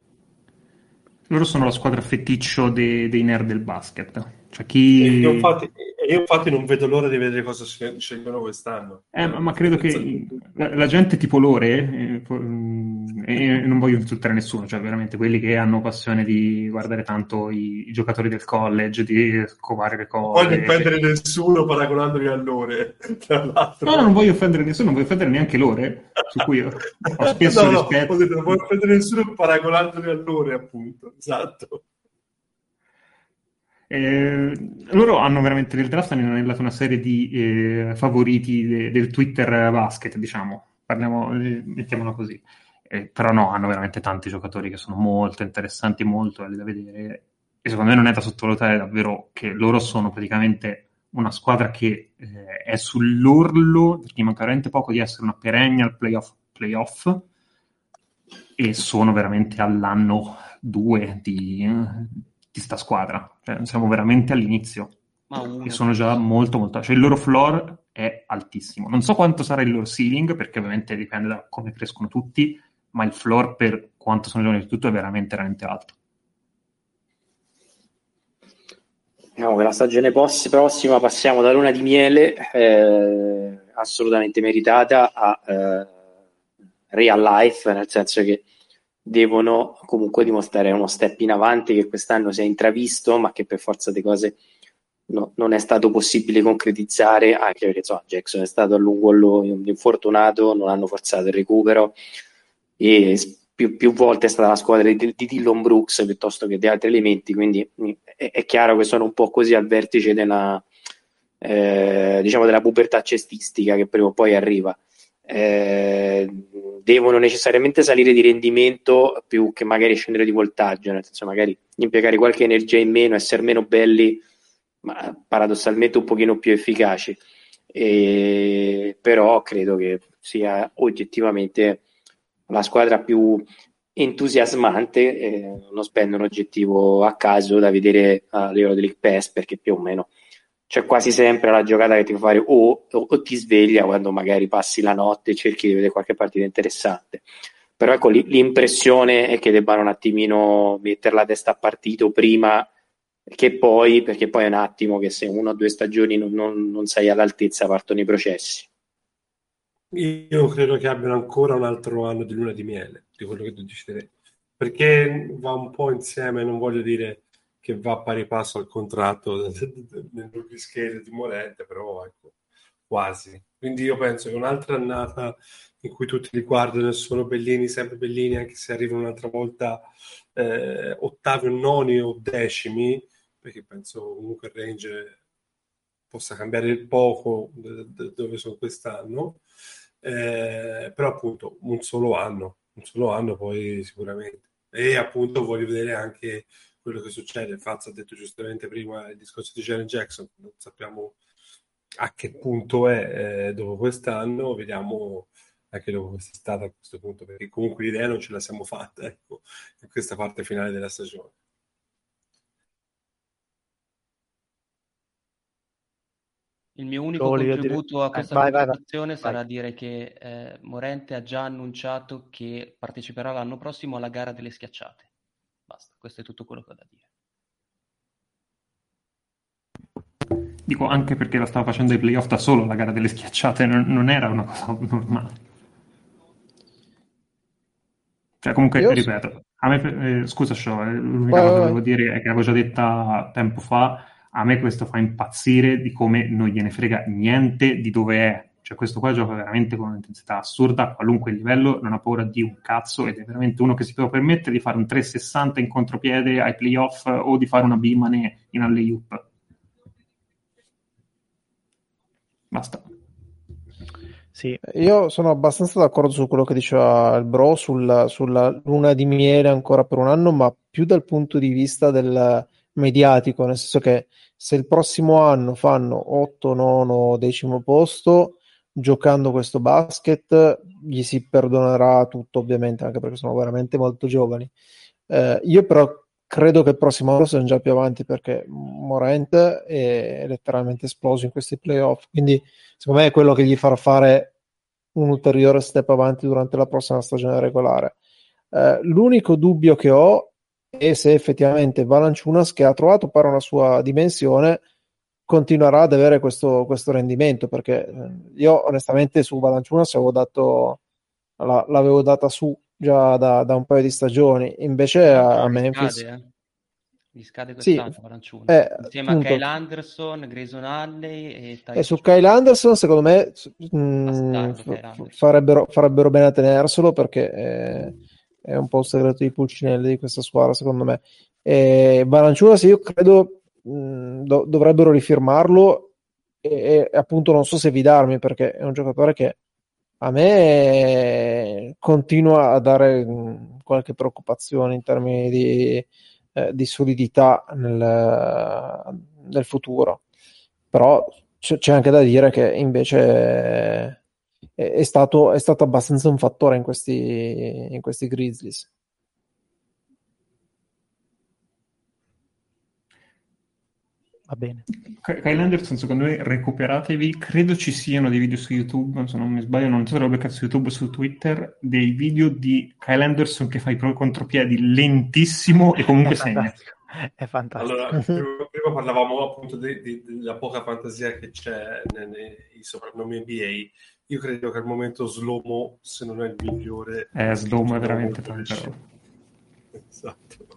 Loro sono la squadra feticcio dei, dei nerd del basket. Cioè chi... Infatti, io infatti non vedo l'ora di vedere cosa scelgono quest'anno. Eh, ma, ma, credo che la, la, gente tipo loro, eh, mm, e non voglio insultare nessuno, cioè veramente quelli che hanno passione di guardare tanto i, i giocatori del college, di scovare le cose. Non voglio offendere nessuno paragonandoli a loro, [laughs] tra l'altro. No, non voglio offendere nessuno, non voglio offendere neanche loro, su cui io ho [laughs] spesso no, rispetto. No, non voglio offendere nessuno paragonandoli a loro, appunto, esatto. Eh, loro hanno veramente nel draft hanno annellato una serie di eh, favoriti de- del Twitter basket, diciamo, parliamo, eh, mettiamola così. Eh, però no, hanno veramente tanti giocatori che sono molto interessanti, molto belli da vedere. E secondo me non è da sottovalutare davvero che loro sono praticamente una squadra che eh, è sull'orlo, perché manca veramente poco di essere una perennial playoff, playoff e sono veramente all'anno 2 di, di sta squadra. Cioè, siamo veramente all'inizio. e sono già molto, molto. Cioè, il loro floor è altissimo. Non so quanto sarà il loro ceiling, perché ovviamente dipende da come crescono tutti, ma il floor per quanto sono giovani di tutto è veramente, veramente alto. No, la stagione prossima passiamo da luna di miele eh, assolutamente meritata a eh, real life, nel senso che devono comunque dimostrare uno step in avanti che quest'anno si è intravisto, ma che per forza di cose no, non è stato possibile concretizzare, anche perché insomma, Jackson è stato a lungo infortunato, non hanno forzato il recupero e più, più volte è stata la squadra di, di Dillon Brooks piuttosto che di altri elementi, quindi è, è chiaro che sono un po' così al vertice della, eh, diciamo della pubertà cestistica che prima o poi arriva. Eh, devono necessariamente salire di rendimento più che magari scendere di voltaggio, nel senso magari impiegare qualche energia in meno, essere meno belli, ma paradossalmente un pochino più efficaci. E, però credo che sia oggettivamente la squadra più entusiasmante, eh, non spendo un oggettivo a caso da vedere a livello del League Pass perché più o meno c'è quasi sempre la giocata che ti fa fare o, o, o, ti sveglia quando magari passi la notte e cerchi di vedere qualche partita interessante. Però ecco, l'impressione è che debbano un attimino mettere la testa a partito prima che poi, perché poi è un attimo che se una o due stagioni non, non, non sei all'altezza partono i processi. Io credo che abbiano ancora un altro anno di luna di miele, di quello che tu dici te, perché va un po' insieme, non voglio dire che va a pari passo al contratto [laughs] nel rookie scale di Morente, però ecco, quasi. Quindi io penso che un'altra annata in cui tutti li guardano e sono bellini, sempre bellini, anche se arrivano un'altra volta eh, ottavi o noni o decimi, perché penso comunque il range possa cambiare il poco dove sono quest'anno, eh, però appunto un solo anno, un solo anno poi sicuramente. E appunto voglio vedere anche quello che succede. Faz ha detto giustamente prima il discorso di Jaren Jackson, non sappiamo a che punto è eh, dopo quest'anno, vediamo anche dopo quest'estate a questo punto, perché comunque l'idea non ce la siamo fatta ecco, in questa parte finale della stagione. Il mio unico contributo dire... a questa vai, conversazione vai, vai. sarà dire che eh, Morente ha già annunciato che parteciperà l'anno prossimo alla gara delle schiacciate. Questo è tutto quello che ho da dire. Dico anche perché la stava facendo ai playoff da solo la gara delle schiacciate, non, non era una cosa normale. Cioè, comunque, Io ripeto, a me, eh, scusa, Show, eh, l'unica cosa che volevo dire è che l'avevo già detta tempo fa, a me questo fa impazzire di come non gliene frega niente di dove è. Cioè, questo qua gioca veramente con un'intensità assurda a qualunque livello, non ha paura di un cazzo ed è veramente uno che si può permettere di fare un 360 in contropiede ai playoff o di fare una bimane in alley-oop. Basta. Sì, io sono abbastanza d'accordo su quello che diceva il bro sulla, sulla luna di miele ancora per un anno, ma più dal punto di vista del mediatico, nel senso che se il prossimo anno fanno 8, 9, decimo posto, giocando questo basket, gli si perdonerà tutto, ovviamente, anche perché sono veramente molto giovani. Eh, io però credo che il prossimo anno siano già più avanti perché Morent è letteralmente esploso in questi playoff, quindi secondo me è quello che gli farà fare un ulteriore step avanti durante la prossima stagione regolare. Eh, l'unico dubbio che ho è se effettivamente Valanciunas, che ha trovato però una sua dimensione, continuerà ad avere questo, questo rendimento, perché eh, io onestamente su Valanciunas avevo dato, la, l'avevo data su già da, da, un paio di stagioni, invece a, a Memphis... Scade, eh? Gli scade quest'anno sì, eh, insieme appunto. a Kyle Anderson, Grayson Alley e E su Kyle Anderson secondo me mh, mm, f- farebbero, farebbero, bene a tenerselo perché... Eh, è un po' il segreto di Pulcinelli di questa squadra, secondo me. E Valanciunas, io credo mh, do- dovrebbero rifirmarlo e, e, appunto non so se fidarmi perché è un giocatore che a me continua a dare mh, qualche preoccupazione in termini di, eh, di solidità nel, nel futuro. Però c- c'è anche da dire che invece è, è, stato, è stato abbastanza un fattore in questi, in questi Grizzlies. Va bene. Kyle Anderson, secondo me, recuperatevi. Credo ci siano dei video su YouTube, se non mi sbaglio, non so se l'ho beccato su YouTube o su Twitter, dei video di Kyle Anderson che fa i contropiedi lentissimo e comunque segna. È fantastico. Allora, prima, prima parlavamo appunto di, di, della poca fantasia che c'è nei, nei soprannomi NBA io credo che al momento Slomo, se non è il migliore... Eh, Slomo è veramente tanto. Esatto.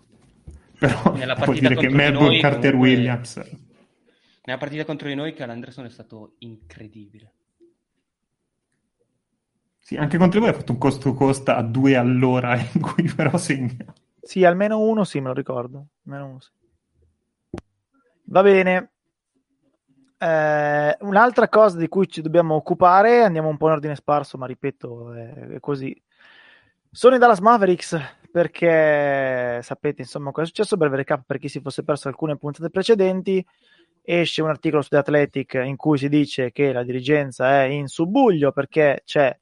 Però nella vuol dire che Melbourne Carter comunque... Williams... Nella partita contro di noi Cal Anderson è stato incredibile. Sì, anche contro voi ha fatto un costo costa a due all'ora [laughs] in cui però segna. [laughs] Sì, almeno uno sì, me lo ricordo. Almeno uno sì. Va bene, eh, un'altra cosa di cui ci dobbiamo occupare, andiamo un po' in ordine sparso, ma ripeto, è, è così. Sono i Dallas Mavericks perché sapete insomma cosa è successo. Breve recap per chi si fosse perso alcune puntate precedenti. Esce un articolo su The Athletic in cui si dice che la dirigenza è in subbuglio perché c'è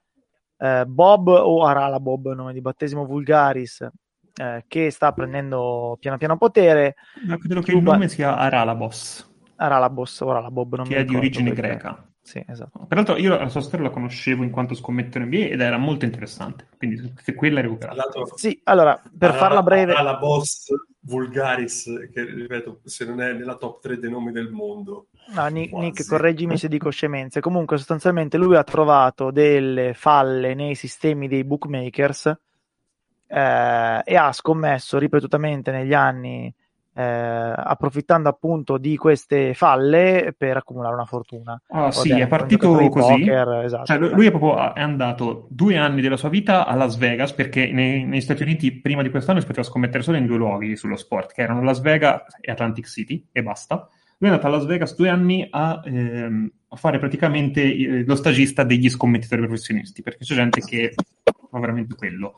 eh, Bob o Arala Bob, nome di battesimo Vulgaris, eh, che sta prendendo piano piano potere. Ma credo che il nome sia Arala Boss. Aralabos o Aralabob, non che è di origine perché... greca. Sì, esatto. Peraltro io la sua storia la conoscevo in quanto scommetto in NBA ed era molto interessante, quindi se quella è recuperata. Sì, allora, per Ara, farla breve... la boss Vulgaris, che ripeto, se non è nella top 3 dei nomi del mondo. No, Nick, Nick, correggimi se dico scemenze. Comunque, sostanzialmente lui ha trovato delle falle nei sistemi dei bookmakers eh, e ha scommesso ripetutamente negli anni eh, approfittando appunto di queste falle per accumulare una fortuna. Ah, sì, è partito così. Poker, esatto. cioè, lui è proprio è andato due anni della sua vita a Las Vegas perché nei, negli Stati Uniti prima di quest'anno si poteva scommettere solo in due luoghi sullo sport, che erano Las Vegas e Atlantic City e basta. Lui è andato a Las Vegas due anni a, ehm, a fare praticamente eh, lo stagista degli scommettitori professionisti, perché c'è gente che fa veramente quello.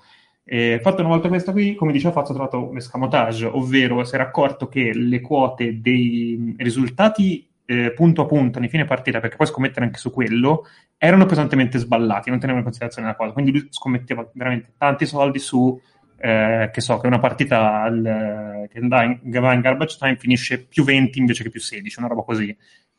E fatta una volta questa qui, come diceva Fazio, ha trovato un escamotage, ovvero si era accorto che le quote dei risultati eh, punto a punto nei fine partita, perché poi scommettere anche su quello, erano pesantemente sballati, non tenevano in considerazione la cosa. Quindi lui scommetteva veramente tanti soldi su, eh, che so, che una partita al, che va in garbage time finisce più 20 invece che più 16, una roba così.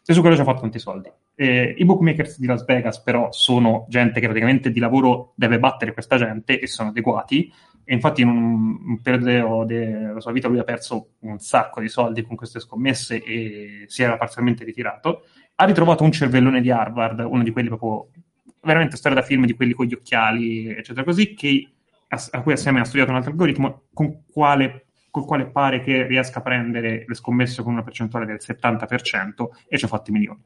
E su quello ci ha fatto tanti soldi. Eh, I bookmakers di Las Vegas, però, sono gente che praticamente di lavoro deve battere questa gente e sono adeguati. E infatti, in un, un periodo della sua vita, lui ha perso un sacco di soldi con queste scommesse e si era parzialmente ritirato. Ha ritrovato un cervellone di Harvard, uno di quelli proprio veramente storia da film di quelli con gli occhiali, eccetera, così, che, a, a cui assieme ha studiato un altro algoritmo con quale col quale pare che riesca a prendere le scommesse con una percentuale del 70% e ci ha fatto i milioni.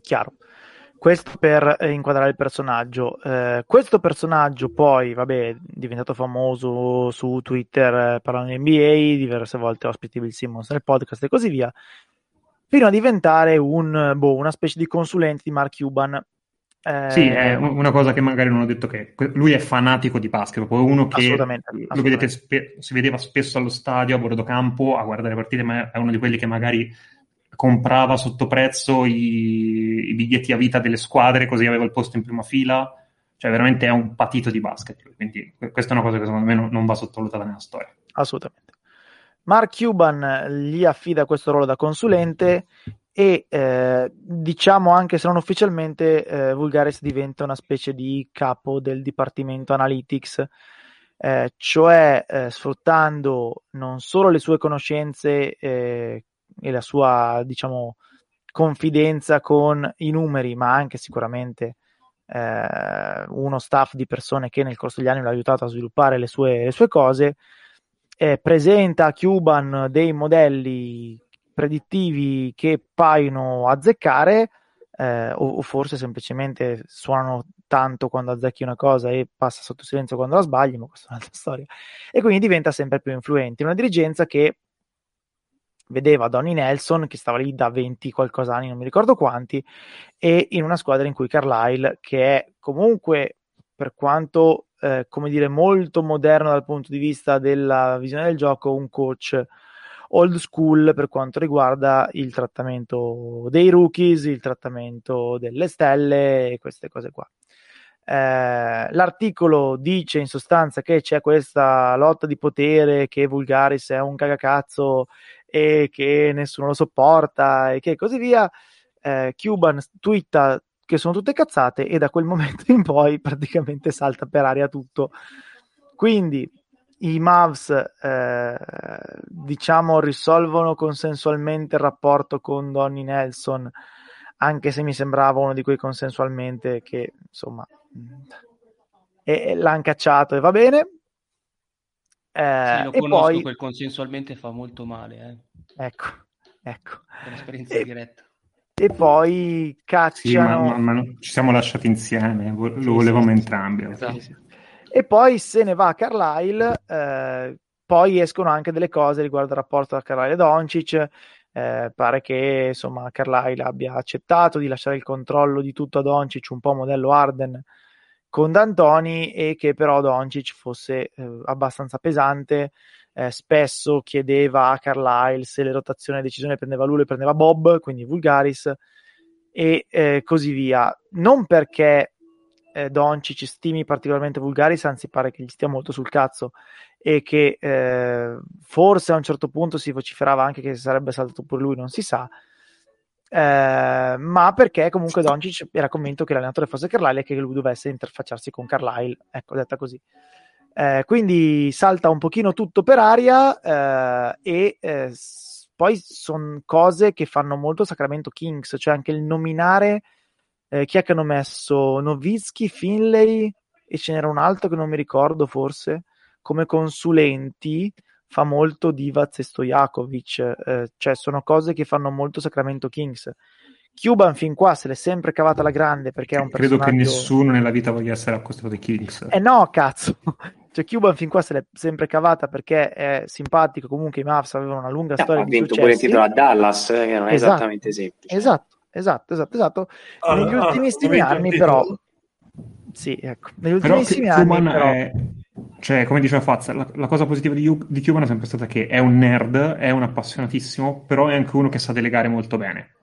Chiaro. Questo per eh, inquadrare il personaggio. Eh, questo personaggio poi, vabbè, è diventato famoso su Twitter eh, parlando di NBA, diverse volte ospiti Bill Simmons nel podcast e così via, fino a diventare un, boh, una specie di consulente di Mark Cuban eh, sì, è una cosa che magari non ho detto che lui è fanatico di basket, proprio uno che assolutamente, assolutamente. lo vedete spe- si vedeva spesso allo stadio a bordo campo a guardare le partite, ma è uno di quelli che magari comprava sotto prezzo i, i biglietti a vita delle squadre così aveva il posto in prima fila, cioè veramente è un patito di basket, quindi questa è una cosa che secondo me non, non va sottovalutata nella storia. Assolutamente. Mark Cuban gli affida questo ruolo da consulente e eh, diciamo anche se non ufficialmente eh, Vulgaris diventa una specie di capo del dipartimento analytics eh, cioè eh, sfruttando non solo le sue conoscenze eh, e la sua diciamo confidenza con i numeri ma anche sicuramente eh, uno staff di persone che nel corso degli anni l'ha aiutato a sviluppare le sue, le sue cose presenta a Cuban dei modelli predittivi che paiono azzeccare eh, o, o, forse semplicemente suonano tanto quando azzecchi una cosa e passa sotto silenzio quando la sbagli, ma questa è un'altra storia. E quindi diventa sempre più influente. Una dirigenza che vedeva Donny Nelson che stava lì da 20 qualcosa anni, non mi ricordo quanti, e in una squadra in cui Carlisle, che è comunque per quanto eh, come dire molto moderno dal punto di vista della visione del gioco, un coach old school per quanto riguarda il trattamento dei rookies, il trattamento delle stelle e queste cose qua. Eh, l'articolo dice in sostanza che c'è questa lotta di potere, che Vulgaris è un cagacazzo e che nessuno lo sopporta e che così via. Eh, Cuban twitta che sono tutte cazzate e da quel momento in poi praticamente salta per aria tutto. Quindi i Mavs eh, diciamo risolvono consensualmente il rapporto con Donny Nelson anche se mi sembrava uno di quei consensualmente che insomma e, l'hanno cacciato e va bene. Eh, sì, lo e conosco, poi quel consensualmente fa molto male eh. ecco ecco. E, diretta. e poi cacciano sì, ma, ma, ma, ci siamo lasciati insieme lo sì, volevamo sì, entrambi esatto e poi se ne va a Carlisle, eh, poi escono anche delle cose riguardo il rapporto tra Carlisle e Doncic. Eh, pare che insomma Carlisle abbia accettato di lasciare il controllo di tutto a Doncic, un po' modello Arden con D'Antoni, e che però Doncic fosse eh, abbastanza pesante. Eh, spesso chiedeva a Carlisle se le rotazioni e decisioni prendeva lui, le prendeva Bob, quindi Vulgaris, e eh, così via. Non perché eh, Doncic stimi particolarmente Vulgaris, anzi pare che gli stia molto sul cazzo e che eh, forse a un certo punto si vociferava anche che sarebbe saltato pure lui, non si sa. Eh, ma perché comunque Doncic era convinto che l'allenatore fosse Carlisle e che lui dovesse interfacciarsi con Carlisle, ecco, detta così. Eh, quindi salta un pochino tutto per aria eh, e eh, poi sono cose che fanno molto Sacramento Kings, cioè anche il nominare eh, chi è che hanno messo Novitsky, Finlay e ce n'era un altro che non mi ricordo forse come consulenti fa molto Divac e Stojakovic, eh, cioè sono cose che fanno molto Sacramento Kings. Cuban fin qua se l'è sempre cavata la grande perché è un Credo personaggio... che nessuno nella vita voglia essere accostato ai Kings. Eh no, cazzo! [laughs] Cioè Cuban fin qua se l'è sempre cavata perché è simpatico, comunque i Mavs avevano una lunga storia ha di vinto successi. pure il titolo a Dallas, eh, che non è Esatto. esattamente semplice. Esatto, esatto, esatto, esatto. Ah, Negli ah, ultimissimi il anni però... Sì, ecco. Negli Però ultimissimi Cuban anni però... è... Cioè, come diceva Faz, la, la cosa positiva di, Yu- di Cuban è sempre stata che è un nerd, è un appassionatissimo, però è anche uno che sa delegare molto bene.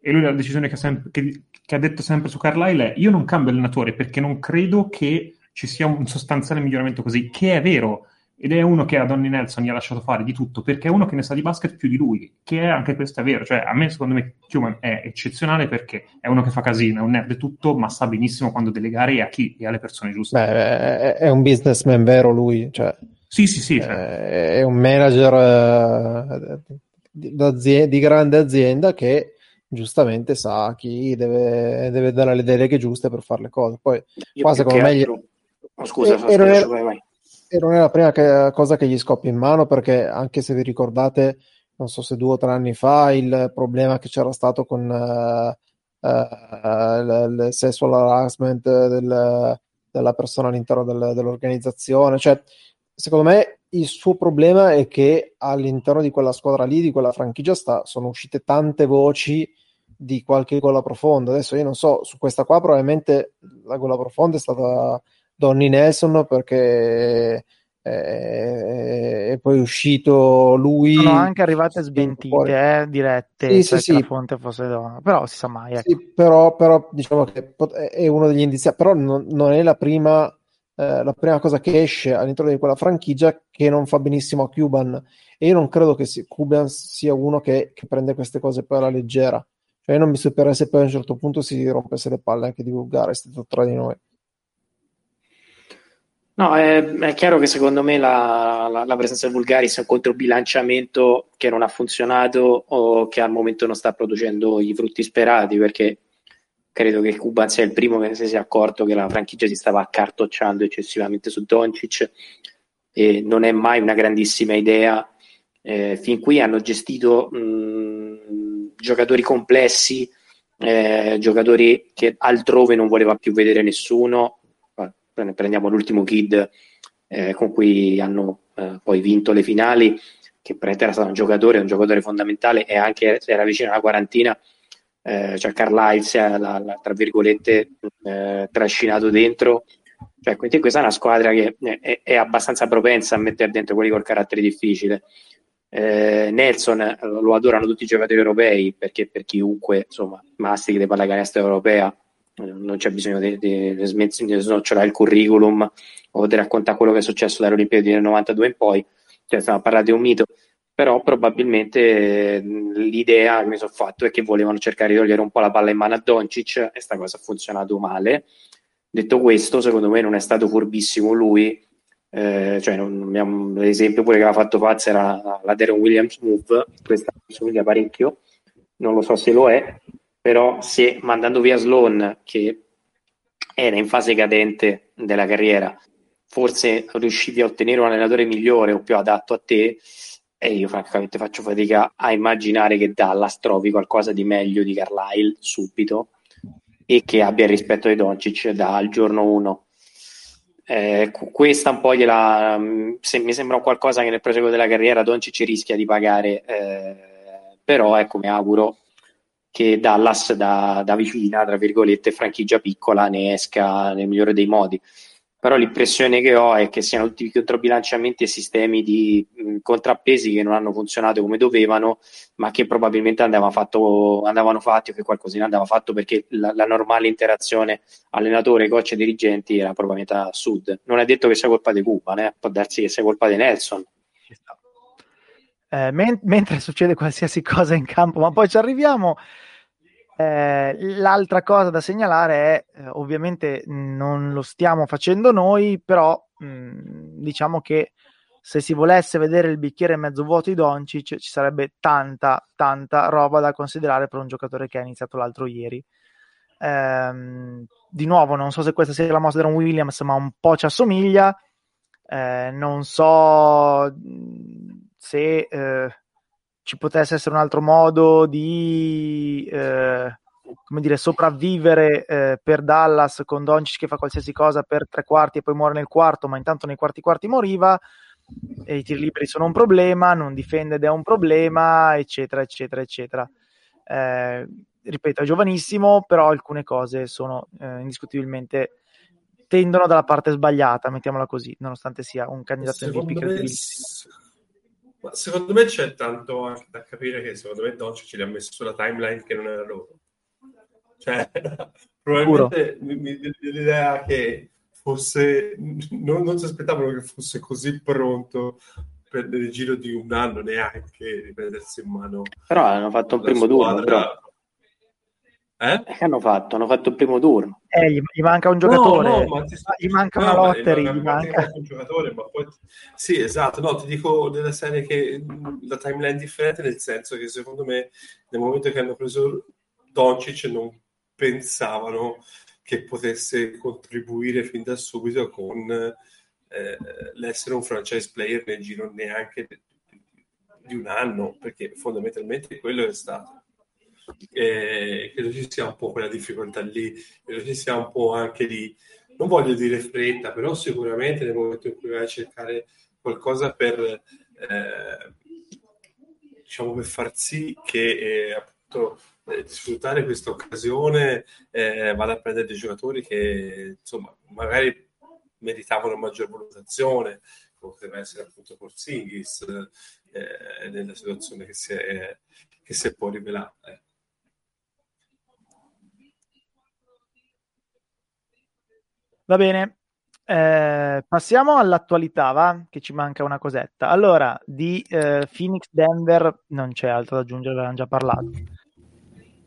E lui la decisione che, ha sem- che- che ha detto sempre su Carlisle è io non cambio allenatore perché non credo che ci sia un sostanziale miglioramento così, che è vero, ed è uno che a Donny Nelson gli ha lasciato fare di tutto, perché è uno che ne sa di basket più di lui, che è anche questo è vero, cioè a me secondo me Cuban è eccezionale perché è uno che fa casino, è un nerd tutto, ma sa benissimo quando delegare e a chi e alle persone giuste. Beh, è, è un businessman vero lui, cioè, Sì, sì, sì, cioè, eh, è un manager eh, di, grande azienda che giustamente sa chi deve, deve dare le deleghe giuste per fare le cose. Poi Io qua secondo me gli- altro- Oh, scusa, E- e non è- vai, vai. E non è la prima che- cosa che gli scoppia in mano perché anche se vi ricordate, non so se due o tre anni fa, il problema che c'era stato con eh, eh, il, il sexual harassment del- della persona all'interno del- dell'organizzazione, cioè secondo me il suo problema è che all'interno di quella squadra lì, di quella franchigia, sta, sono uscite tante voci di qualche gola profonda. Adesso io non so, su questa qua probabilmente la gola profonda è stata Donny Nelson perché eh, è poi uscito lui. Sono anche arrivate smentite, eh, dirette, Sì, cioè sì, sì. la fonte fosse donna. Però si sa mai, ecco. Sì, però, però diciamo che è uno degli indizi, però non, non è la prima, eh, la prima cosa che esce all'interno di quella franchigia che non fa benissimo a Cuban. E io non credo che si- Cuban sia uno che, che prende queste cose poi alla leggera. Cioè, io non mi stupirei se poi a un certo punto si rompesse le palle anche di vulgare, stato tra di noi. No, è, è chiaro che secondo me la, la- la presenza del Vulgaris è un controbilanciamento che non ha funzionato o che al momento non sta producendo i frutti sperati, perché credo che Cuban sia il primo che si sia accorto che la franchigia si stava accartocciando eccessivamente su Doncic e non è mai una grandissima idea. Eh, fin qui hanno gestito mh, giocatori complessi, eh, giocatori che altrove non voleva più vedere nessuno. Eh, Prendiamo l'ultimo kid eh, con cui hanno eh, poi vinto le finali, che praticamente era stato un giocatore, un giocatore fondamentale e anche se era vicino alla quarantina, eh, cioè Carlisle si è, la- la- tra virgolette, eh, trascinato dentro. Cioè, quindi questa è una squadra che è, è abbastanza propensa a mettere dentro quelli col carattere difficile. Eh, Nelson eh, lo adorano tutti i giocatori europei perché per chiunque insomma mastichi di pallacanestro europea eh, non c'è bisogno di, snocciolare il curriculum o di raccontare quello che è successo dalle Olimpiadi del 92 in poi. Cioè stiamo a parlare di un mito. Però probabilmente l'idea che mi sono fatto è che volevano cercare di togliere un po' la palla in mano a Doncic e sta cosa ha funzionato male. Detto questo secondo me non è stato furbissimo lui. Eh, cioè non l'esempio pure che aveva fatto Faz era la, la Deron Williams move questa mi somiglia parecchio. Non lo so se lo è però se mandando via Sloan che era in fase cadente della carriera forse riuscivi a ottenere un allenatore migliore o più adatto a te e io francamente faccio fatica a immaginare che Dallas trovi qualcosa di meglio di Carlisle subito e che abbia il rispetto di Doncic dal giorno 1 eh, questa un po' gliela se, mi sembra qualcosa che nel proseguo della carriera Doncic rischia di pagare eh, però ecco mi auguro che Dallas da, da, vicina tra virgolette franchigia piccola ne esca nel migliore dei modi però l'impressione che ho è che siano tutti controbilanciamenti e sistemi di mh, contrappesi che non hanno funzionato come dovevano ma che probabilmente andava fatto, andavano fatti o che qualcosina andava fatto perché la, la normale interazione allenatore, coach e dirigenti era probabilmente a sud. Non è detto che sia colpa di Cuba, né? può darsi che sia colpa di Nelson. Eh, men- mentre [laughs] succede qualsiasi cosa in campo, ma poi ci arriviamo. Eh, l'altra cosa da segnalare è, eh, ovviamente non lo stiamo facendo noi, però mh, diciamo che se si volesse vedere il bicchiere mezzo vuoto di Doncic ci sarebbe tanta, tanta roba da considerare per un giocatore che ha iniziato l'altro ieri. Ehm, di nuovo, non so se questa sia la mossa di Ron Williams, ma un po' ci assomiglia. Eh, non so se eh, ci potesse essere un altro modo di eh, come dire, sopravvivere eh, per Dallas con Doncic che fa qualsiasi cosa per tre quarti e poi muore nel quarto, ma intanto nei quarti quarti moriva, e i tiri liberi sono un problema, non difende ed è un problema, eccetera, eccetera, eccetera. Eh, ripeto, è giovanissimo, però alcune cose sono eh, indiscutibilmente tendono dalla parte sbagliata, mettiamola così, nonostante sia un candidato MVP credibilissimo. Ma secondo me c'è tanto anche da capire che secondo me Doncic ce li ha messo sulla timeline che non era loro. Cioè, [laughs] probabilmente mi, mi, l'idea che fosse non, non si aspettavano che fosse così pronto per nel giro di un anno neanche riprendersi in mano. Però hanno fatto un primo turno, però. Eh? Che hanno fatto? Hanno fatto il primo turno. Eh, gli, gli manca un giocatore, no, no, ti... gli manca no, una lottery. Gli manca... un giocatore, ma poi... Sì, esatto, no, ti dico della serie che la timeline è differente nel senso che secondo me nel momento che hanno preso Doncic non pensavano che potesse contribuire fin da subito con eh, l'essere un franchise player nel giro neanche di un anno, perché fondamentalmente quello è stato eh, credo ci sia un po' quella difficoltà lì, credo ci sia un po' anche di, non voglio dire fretta, però sicuramente nel momento in cui vai a cercare qualcosa per, eh, diciamo, per far sì che eh, appunto eh, sfruttare questa occasione eh, vada a prendere dei giocatori che insomma magari meritavano maggior valutazione come poteva essere appunto Porzingis eh, nella situazione che si è, che si è poi rivelata. Va bene, eh, passiamo all'attualità, va? Che ci manca una cosetta. Allora, di eh, Phoenix Denver non c'è altro da aggiungere, avevamo già parlato.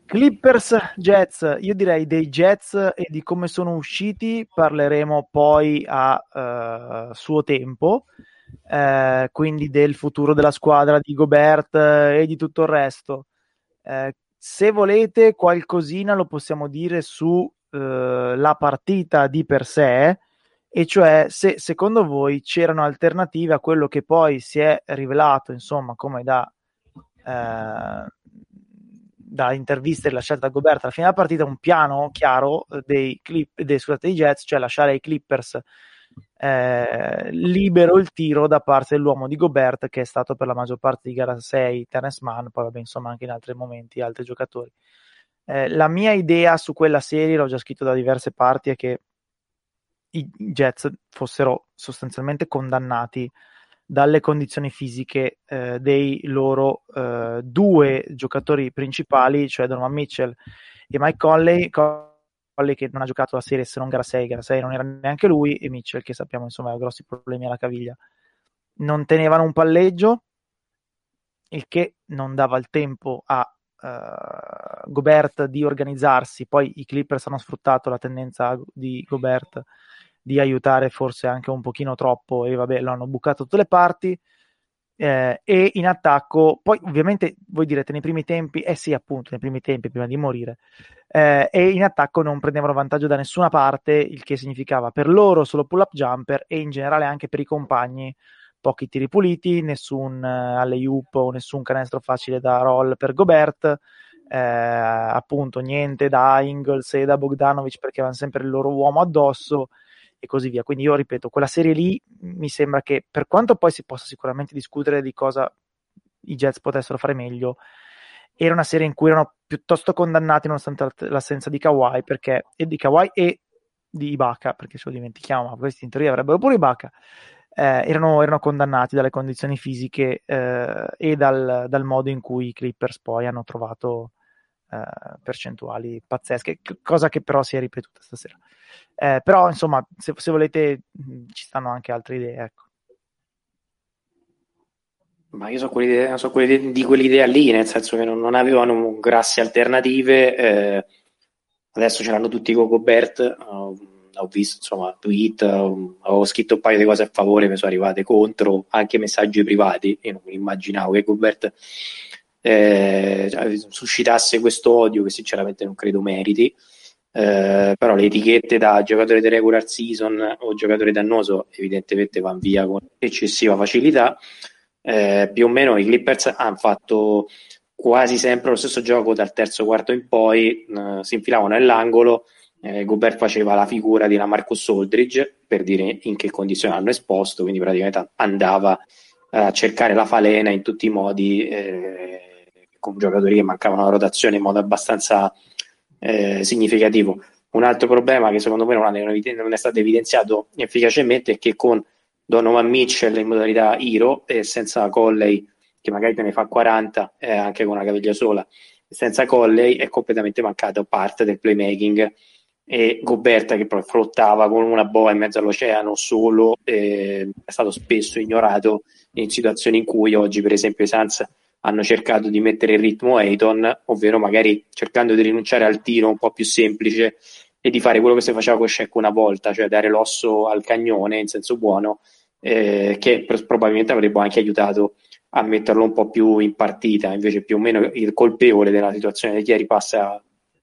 Clippers Jets, io direi dei Jets e di come sono usciti parleremo poi a uh, suo tempo, uh, quindi del futuro della squadra di Gobert e di tutto il resto. Uh, se volete qualcosina lo possiamo dire su eh, la partita di per sé, e cioè se secondo voi c'erano alternative a quello che poi si è rivelato, insomma, come da, eh, da interviste rilasciate da Gobert alla fine della partita, un piano chiaro dei, clip, dei, scusate, dei Jets, cioè lasciare ai Clippers eh, libero il tiro da parte dell'uomo di Gobert che è stato per la maggior parte di gara 6 Terence Mann, poi vabbè insomma anche in altri momenti altri giocatori. Eh, la mia idea su quella serie, l'ho già scritto da diverse parti, è che i Jets fossero sostanzialmente condannati dalle condizioni fisiche eh, dei loro eh, due giocatori principali, cioè Donovan Mitchell e Mike Conley, Conley che non ha giocato la serie se non gara 6, gara 6 non era neanche lui, e Mitchell che sappiamo insomma aveva grossi problemi alla caviglia. Non tenevano un palleggio, il che non dava il tempo a uh, Gobert di organizzarsi, poi i Clippers hanno sfruttato la tendenza di Gobert di aiutare forse anche un pochino troppo e vabbè lo hanno bucato tutte le parti eh, e in attacco poi ovviamente voi direte nei primi tempi eh sì appunto nei primi tempi prima di morire eh, e in attacco non prendevano vantaggio da nessuna parte il che significava per loro solo pull up jumper e in generale anche per i compagni pochi tiri puliti, nessun uh, alley-oop o nessun canestro facile da roll per Gobert, eh, appunto niente da Ingles e da Bogdanovic perché avevano sempre il loro uomo addosso e così via. Quindi io ripeto, quella serie lì mi sembra che per quanto poi si possa sicuramente discutere di cosa i Jets potessero fare meglio, era una serie in cui erano piuttosto condannati nonostante l'assenza di Kawhi, perché, e di Kawhi e di Ibaka, perché se lo dimentichiamo, ma questi in teoria avrebbero pure Ibaka, eh, erano, erano, condannati dalle condizioni fisiche eh, e dal, dal, modo in cui i Clippers poi hanno trovato eh, percentuali pazzesche, cosa che però si è ripetuta stasera. Eh, però insomma, se, se, volete, ci stanno anche altre idee. Ecco. Ma io so, quell'idea, so quell'idea, di quell'idea lì, nel senso che non, non avevano grosse alternative. Eh, adesso ce l'hanno tutti con Gobert. Uh, ho visto insomma tweet, ho scritto un paio di cose a favore, mi sono arrivate contro, anche messaggi privati, io non immaginavo che Gobert eh, suscitasse questo odio che sinceramente non credo meriti. eh, però le etichette da giocatore di regular season o giocatore dannoso evidentemente vanno via con eccessiva facilità. Eh, più o meno i Clippers hanno fatto quasi sempre lo stesso gioco dal terzo quarto in poi, eh, si infilavano nell'angolo, eh, Gobert faceva la figura di una Marcus Aldridge per dire in che condizioni hanno esposto, quindi praticamente andava a cercare la falena in tutti i modi eh, con giocatori che mancavano la rotazione in modo abbastanza eh, significativo. Un altro problema che secondo me non, è stato evidenziato efficacemente è che con Donovan Mitchell in modalità Hero e senza Colley, che magari te ne fa 40 eh, anche con una caviglia sola, senza Colley è completamente mancato parte del playmaking e Goberta che poi flottava con una boa in mezzo all'oceano solo eh, è stato spesso ignorato in situazioni in cui oggi per esempio i Suns hanno cercato di mettere il ritmo Ayton, ovvero magari cercando di rinunciare al tiro un po' più semplice e di fare quello che si faceva con Shaq una volta, cioè dare l'osso al cagnone in senso buono, eh, che probabilmente avrebbe anche aiutato a metterlo un po' più in partita, invece più o meno il colpevole della situazione di Chieri passa,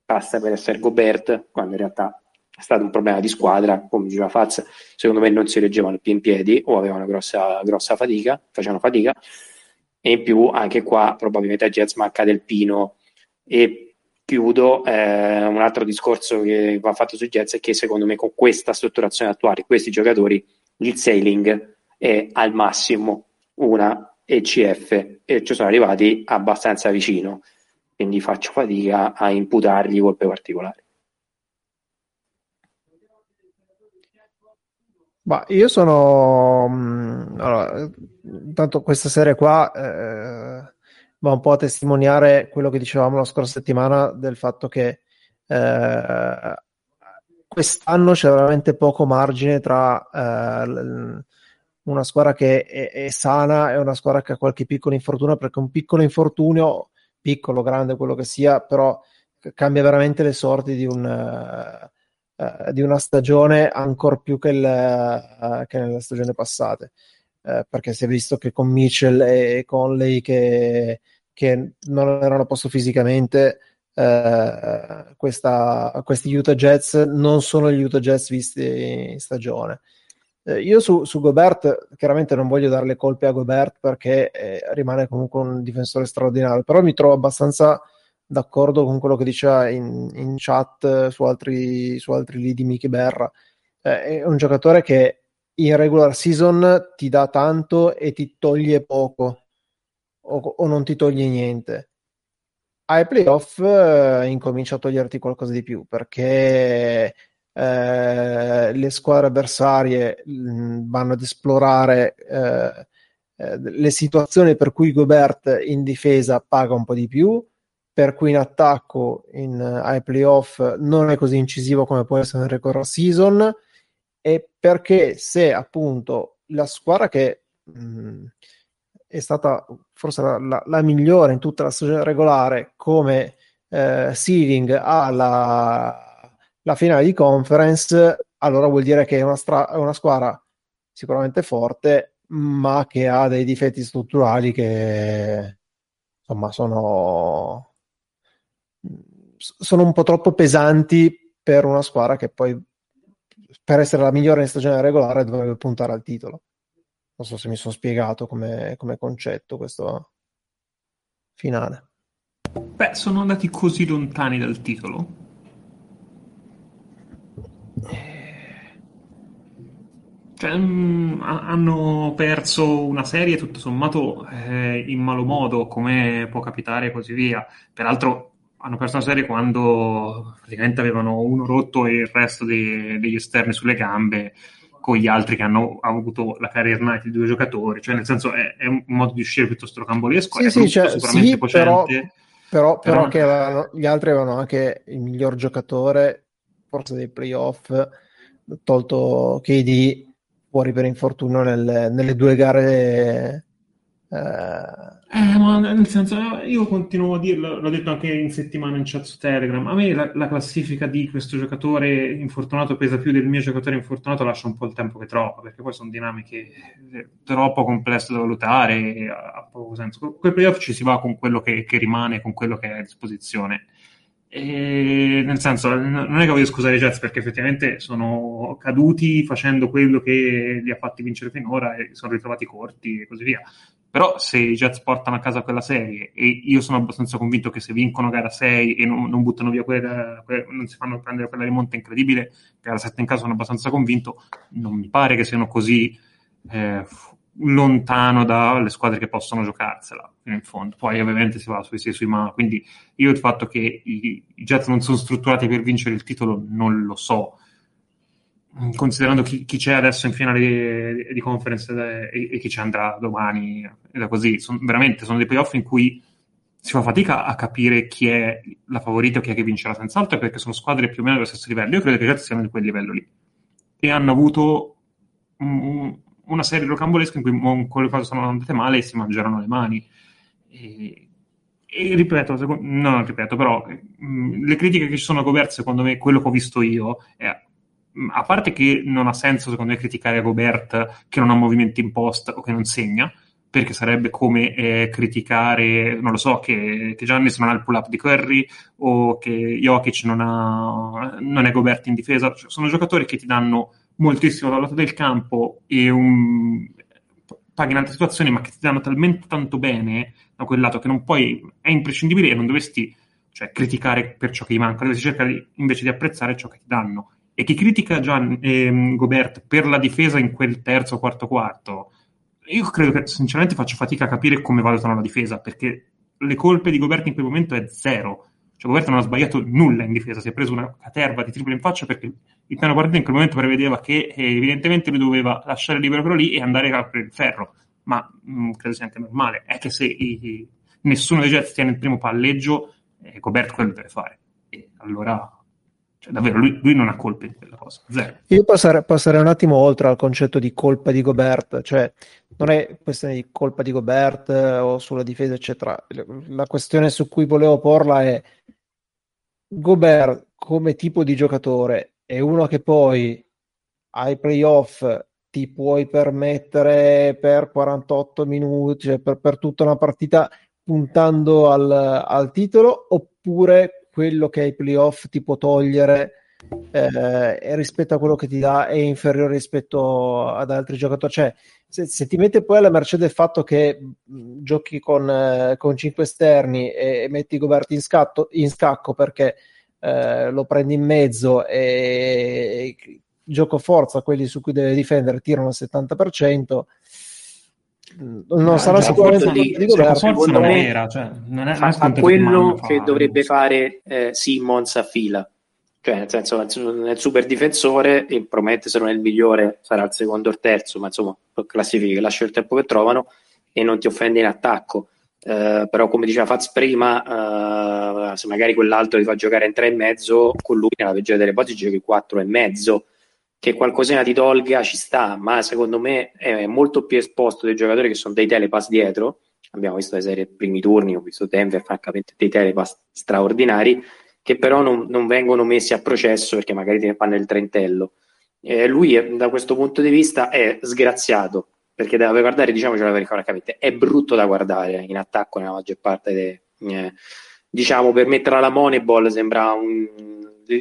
passa per essere Gobert, quando in realtà è stato un problema di squadra, come diceva Faz, secondo me non si reggevano più in piedi o avevano grossa, grossa fatica, facevano fatica, e in più anche qua probabilmente a Jets manca del Pino. E chiudo eh, un altro discorso che va fatto sui Jets è che secondo me con questa strutturazione attuale questi giocatori il sailing è al massimo una ECF e ci sono arrivati abbastanza vicino quindi faccio fatica a imputargli colpe particolari Ma io sono. Mm, allora, intanto questa serie qua eh, va un po' a testimoniare quello che dicevamo la scorsa settimana del fatto che eh, quest'anno c'è veramente poco margine tra eh, una squadra che è, è, sana e una squadra che ha qualche piccolo infortunio, perché un piccolo infortunio, piccolo, grande, quello che sia, però cambia veramente le sorti di un eh, di una stagione ancora più che, il, uh, che nelle stagioni passate. Uh, perché si è visto che con Mitchell e Conley che, che non erano a posto fisicamente, questa, questi Utah Jets non sono gli Utah Jets visti in stagione. Io su, su, Gobert chiaramente non voglio dare le colpe a Gobert perché eh, rimane comunque un difensore straordinario, però mi trovo abbastanza d'accordo con quello che diceva in, in chat su altri, su altri lidi Michi Berra. Eh, è un giocatore che in regular season ti dà tanto e ti toglie poco o, o non ti toglie niente. Ai playoff eh, incomincia a toglierti qualcosa di più perché eh, le squadre avversarie mh, mm, vanno ad esplorare eh, eh, le situazioni per cui Gobert in difesa paga un po' di più per cui in attacco in, ai playoff non è così incisivo come può essere nel regular season e perché se appunto la squadra che mh, mm, è stata forse la, la, la, migliore in tutta la stagione regolare come eh, seeding alla la finale di conference allora vuol dire che è una, stra- una squadra sicuramente forte ma che ha dei difetti strutturali che insomma sono sono un po' troppo pesanti per una squadra che poi per essere la migliore in stagione regolare dovrebbe puntare al titolo. Non so se mi sono spiegato come, come concetto questo finale. Beh, sono andati così lontani dal titolo? Cioè, mh, mm, hanno perso una serie tutto sommato eh, in malo modo, come può capitare e così via. Peraltro hanno perso una serie quando praticamente avevano uno rotto e il resto dei, degli esterni sulle gambe con gli altri che hanno avuto la career night di due giocatori, cioè nel senso è, è un modo di uscire piuttosto rocambolesco, sì, è sì, cioè, sicuramente sì, potente. Però, però, però, però che avevano, gli altri avevano anche il miglior giocatore, forse dei playoff, tolto KD fuori per infortunio nelle, nelle due gare eh, eh, ma nel senso, io continuo a dirlo, l'ho detto anche in settimana in chat su Telegram. A me la, la, classifica di questo giocatore infortunato pesa più del mio giocatore infortunato, lascia un po' il tempo che trova, perché poi sono dinamiche eh, troppo complesse da valutare ha poco senso. Con i playoff ci si va con quello che, che, rimane, con quello che è a disposizione. E, nel senso, non è che voglio scusare i Jets perché effettivamente sono caduti facendo quello che li ha fatti vincere finora e sono ritrovati corti e così via. Però se i Jets portano a casa quella serie e io sono abbastanza convinto che se vincono gara 6 e non, non buttano via quella, quella, non si fanno prendere quella rimonta incredibile, gara 7 in casa sono abbastanza convinto, non mi pare che siano così eh, lontano dalle squadre che possono giocarsela fino in fondo. Poi ovviamente si va sui sì sui ma, quindi io il fatto che i, i Jets non sono strutturati per vincere il titolo non lo so. Considerando chi, chi c'è adesso in finale di, di conference e, e, chi ci andrà domani, e da così, sono, veramente sono dei playoff in cui si fa fatica a capire chi è la favorita o chi è che vincerà senz'altro perché sono squadre più o meno dello stesso livello. Io credo che i Jets siano di quel livello lì e hanno avuto un, una serie rocambolesca in cui quelle cose sono andate male e si mangeranno le mani. E, e ripeto, secondo, no, ripeto, però mh, mm, le critiche che ci sono a Gobert, secondo me, quello che ho visto io, è, mm, a parte che non ha senso, secondo me, criticare Gobert che non ha movimenti in post o che non segna, perché sarebbe come eh, criticare, non lo so, che, che Giannis non ha il pull-up di Curry o che Jokic non, ha, non è Gobert in difesa. Cioè, sono giocatori che ti danno moltissimo dal lato del campo e un... paghi in altre situazioni, ma che ti danno talmente tanto bene da quel lato che non puoi, è imprescindibile e non dovresti cioè, criticare per ciò che gli manca, dovresti cercare invece di apprezzare ciò che ti danno. E chi critica Gian, eh, Gobert per la difesa in quel terzo quarto quarto, io credo che sinceramente faccio fatica a capire come valutano la difesa, perché le colpe di Gobert in quel momento è zero. Cioè, Gobert non ha sbagliato nulla in difesa, si è preso una caterva di triple in faccia perché il piano partita in quel momento prevedeva che eh, evidentemente lui doveva lasciare libero quello lì e andare a aprire il ferro. Ma mh, mm, credo sia anche normale. È che se i, nessuno dei Jets tiene il primo palleggio, eh, Gobert quello deve fare. E allora cioè, davvero, lui, lui, non ha colpe di quella cosa. Zero. Io passerei, passerei, un attimo oltre al concetto di colpa di Gobert, cioè non è questione di colpa di Gobert eh, o sulla difesa, eccetera. La questione su cui volevo porla è Gobert come tipo di giocatore è uno che poi ai playoff ti puoi permettere per 48 minuti, cioè per, per tutta una partita puntando al, al, titolo, oppure quello che ai playoff ti può togliere eh, rispetto a quello che ti dà è inferiore rispetto ad altri giocatori. Cioè, se, se ti mette poi alla merce del fatto che giochi con, eh, con 5 esterni e, e metti Gobert in, scatto, in scacco perché eh, lo prendi in mezzo e, e gioco forza quelli su cui deve difendere tirano al 70% non no, sarà sicuramente di, di governo secondo me era, cioè, non è, fa, fa quello che fare. dovrebbe fare eh, Simmons a fila. Cioè nel senso nel super difensore e promette se non è il migliore sarà il secondo o il terzo ma insomma classifica lascia il tempo che trovano e non ti offende in attacco. Uh, però come diceva Faz prima uh, se magari quell'altro ti fa giocare in tre e mezzo con lui nella peggiore delle ipotesi giochi quattro e mezzo che qualcosina ti tolga ci sta ma secondo me è molto più esposto dei giocatori che sono dei telepass dietro. Abbiamo visto le serie primi turni ho visto Denver francamente dei telepass straordinari che però non, non vengono messi a processo perché magari ti ne fanno il trentello. Eh, lui da questo punto di vista è sgraziato perché deve guardare, diciamoci la è brutto da guardare in attacco nella maggior parte dei, eh, diciamo per metterla alla Moneyball sembra un,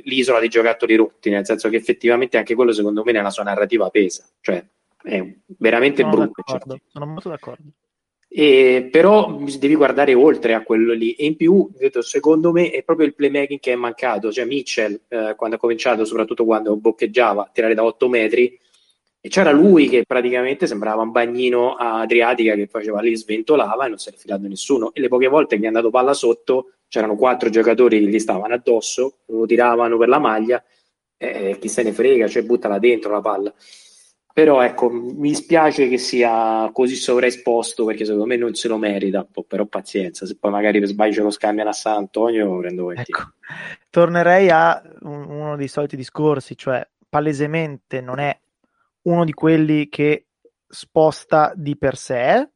l'isola dei giocattoli rotti, nel senso che effettivamente anche quello secondo me nella sua narrativa pesa, cioè è veramente sono brutto. D'accordo, sono molto d'accordo. E, però devi guardare oltre a quello lì e in più secondo me è proprio il playmaking che è mancato cioè Mitchell eh, quando ha cominciato soprattutto quando boccheggiava a tirare da 8 metri e c'era lui che praticamente sembrava un bagnino Adriatica che faceva lì, sventolava e non si era filato nessuno. E le poche volte che è andato palla sotto, c'erano quattro giocatori che gli stavano addosso, lo tiravano per la maglia, e chi se ne frega, cioè buttala dentro la palla. Però ecco, mi spiace che sia così sovraesposto perché secondo me non se lo merita, però pazienza, se poi magari per sbaglio lo scambiano a San Antonio lo prendo volentieri. Ecco. Tornerei a uno dei soliti discorsi, cioè palesemente non è uno di quelli che sposta di per sé,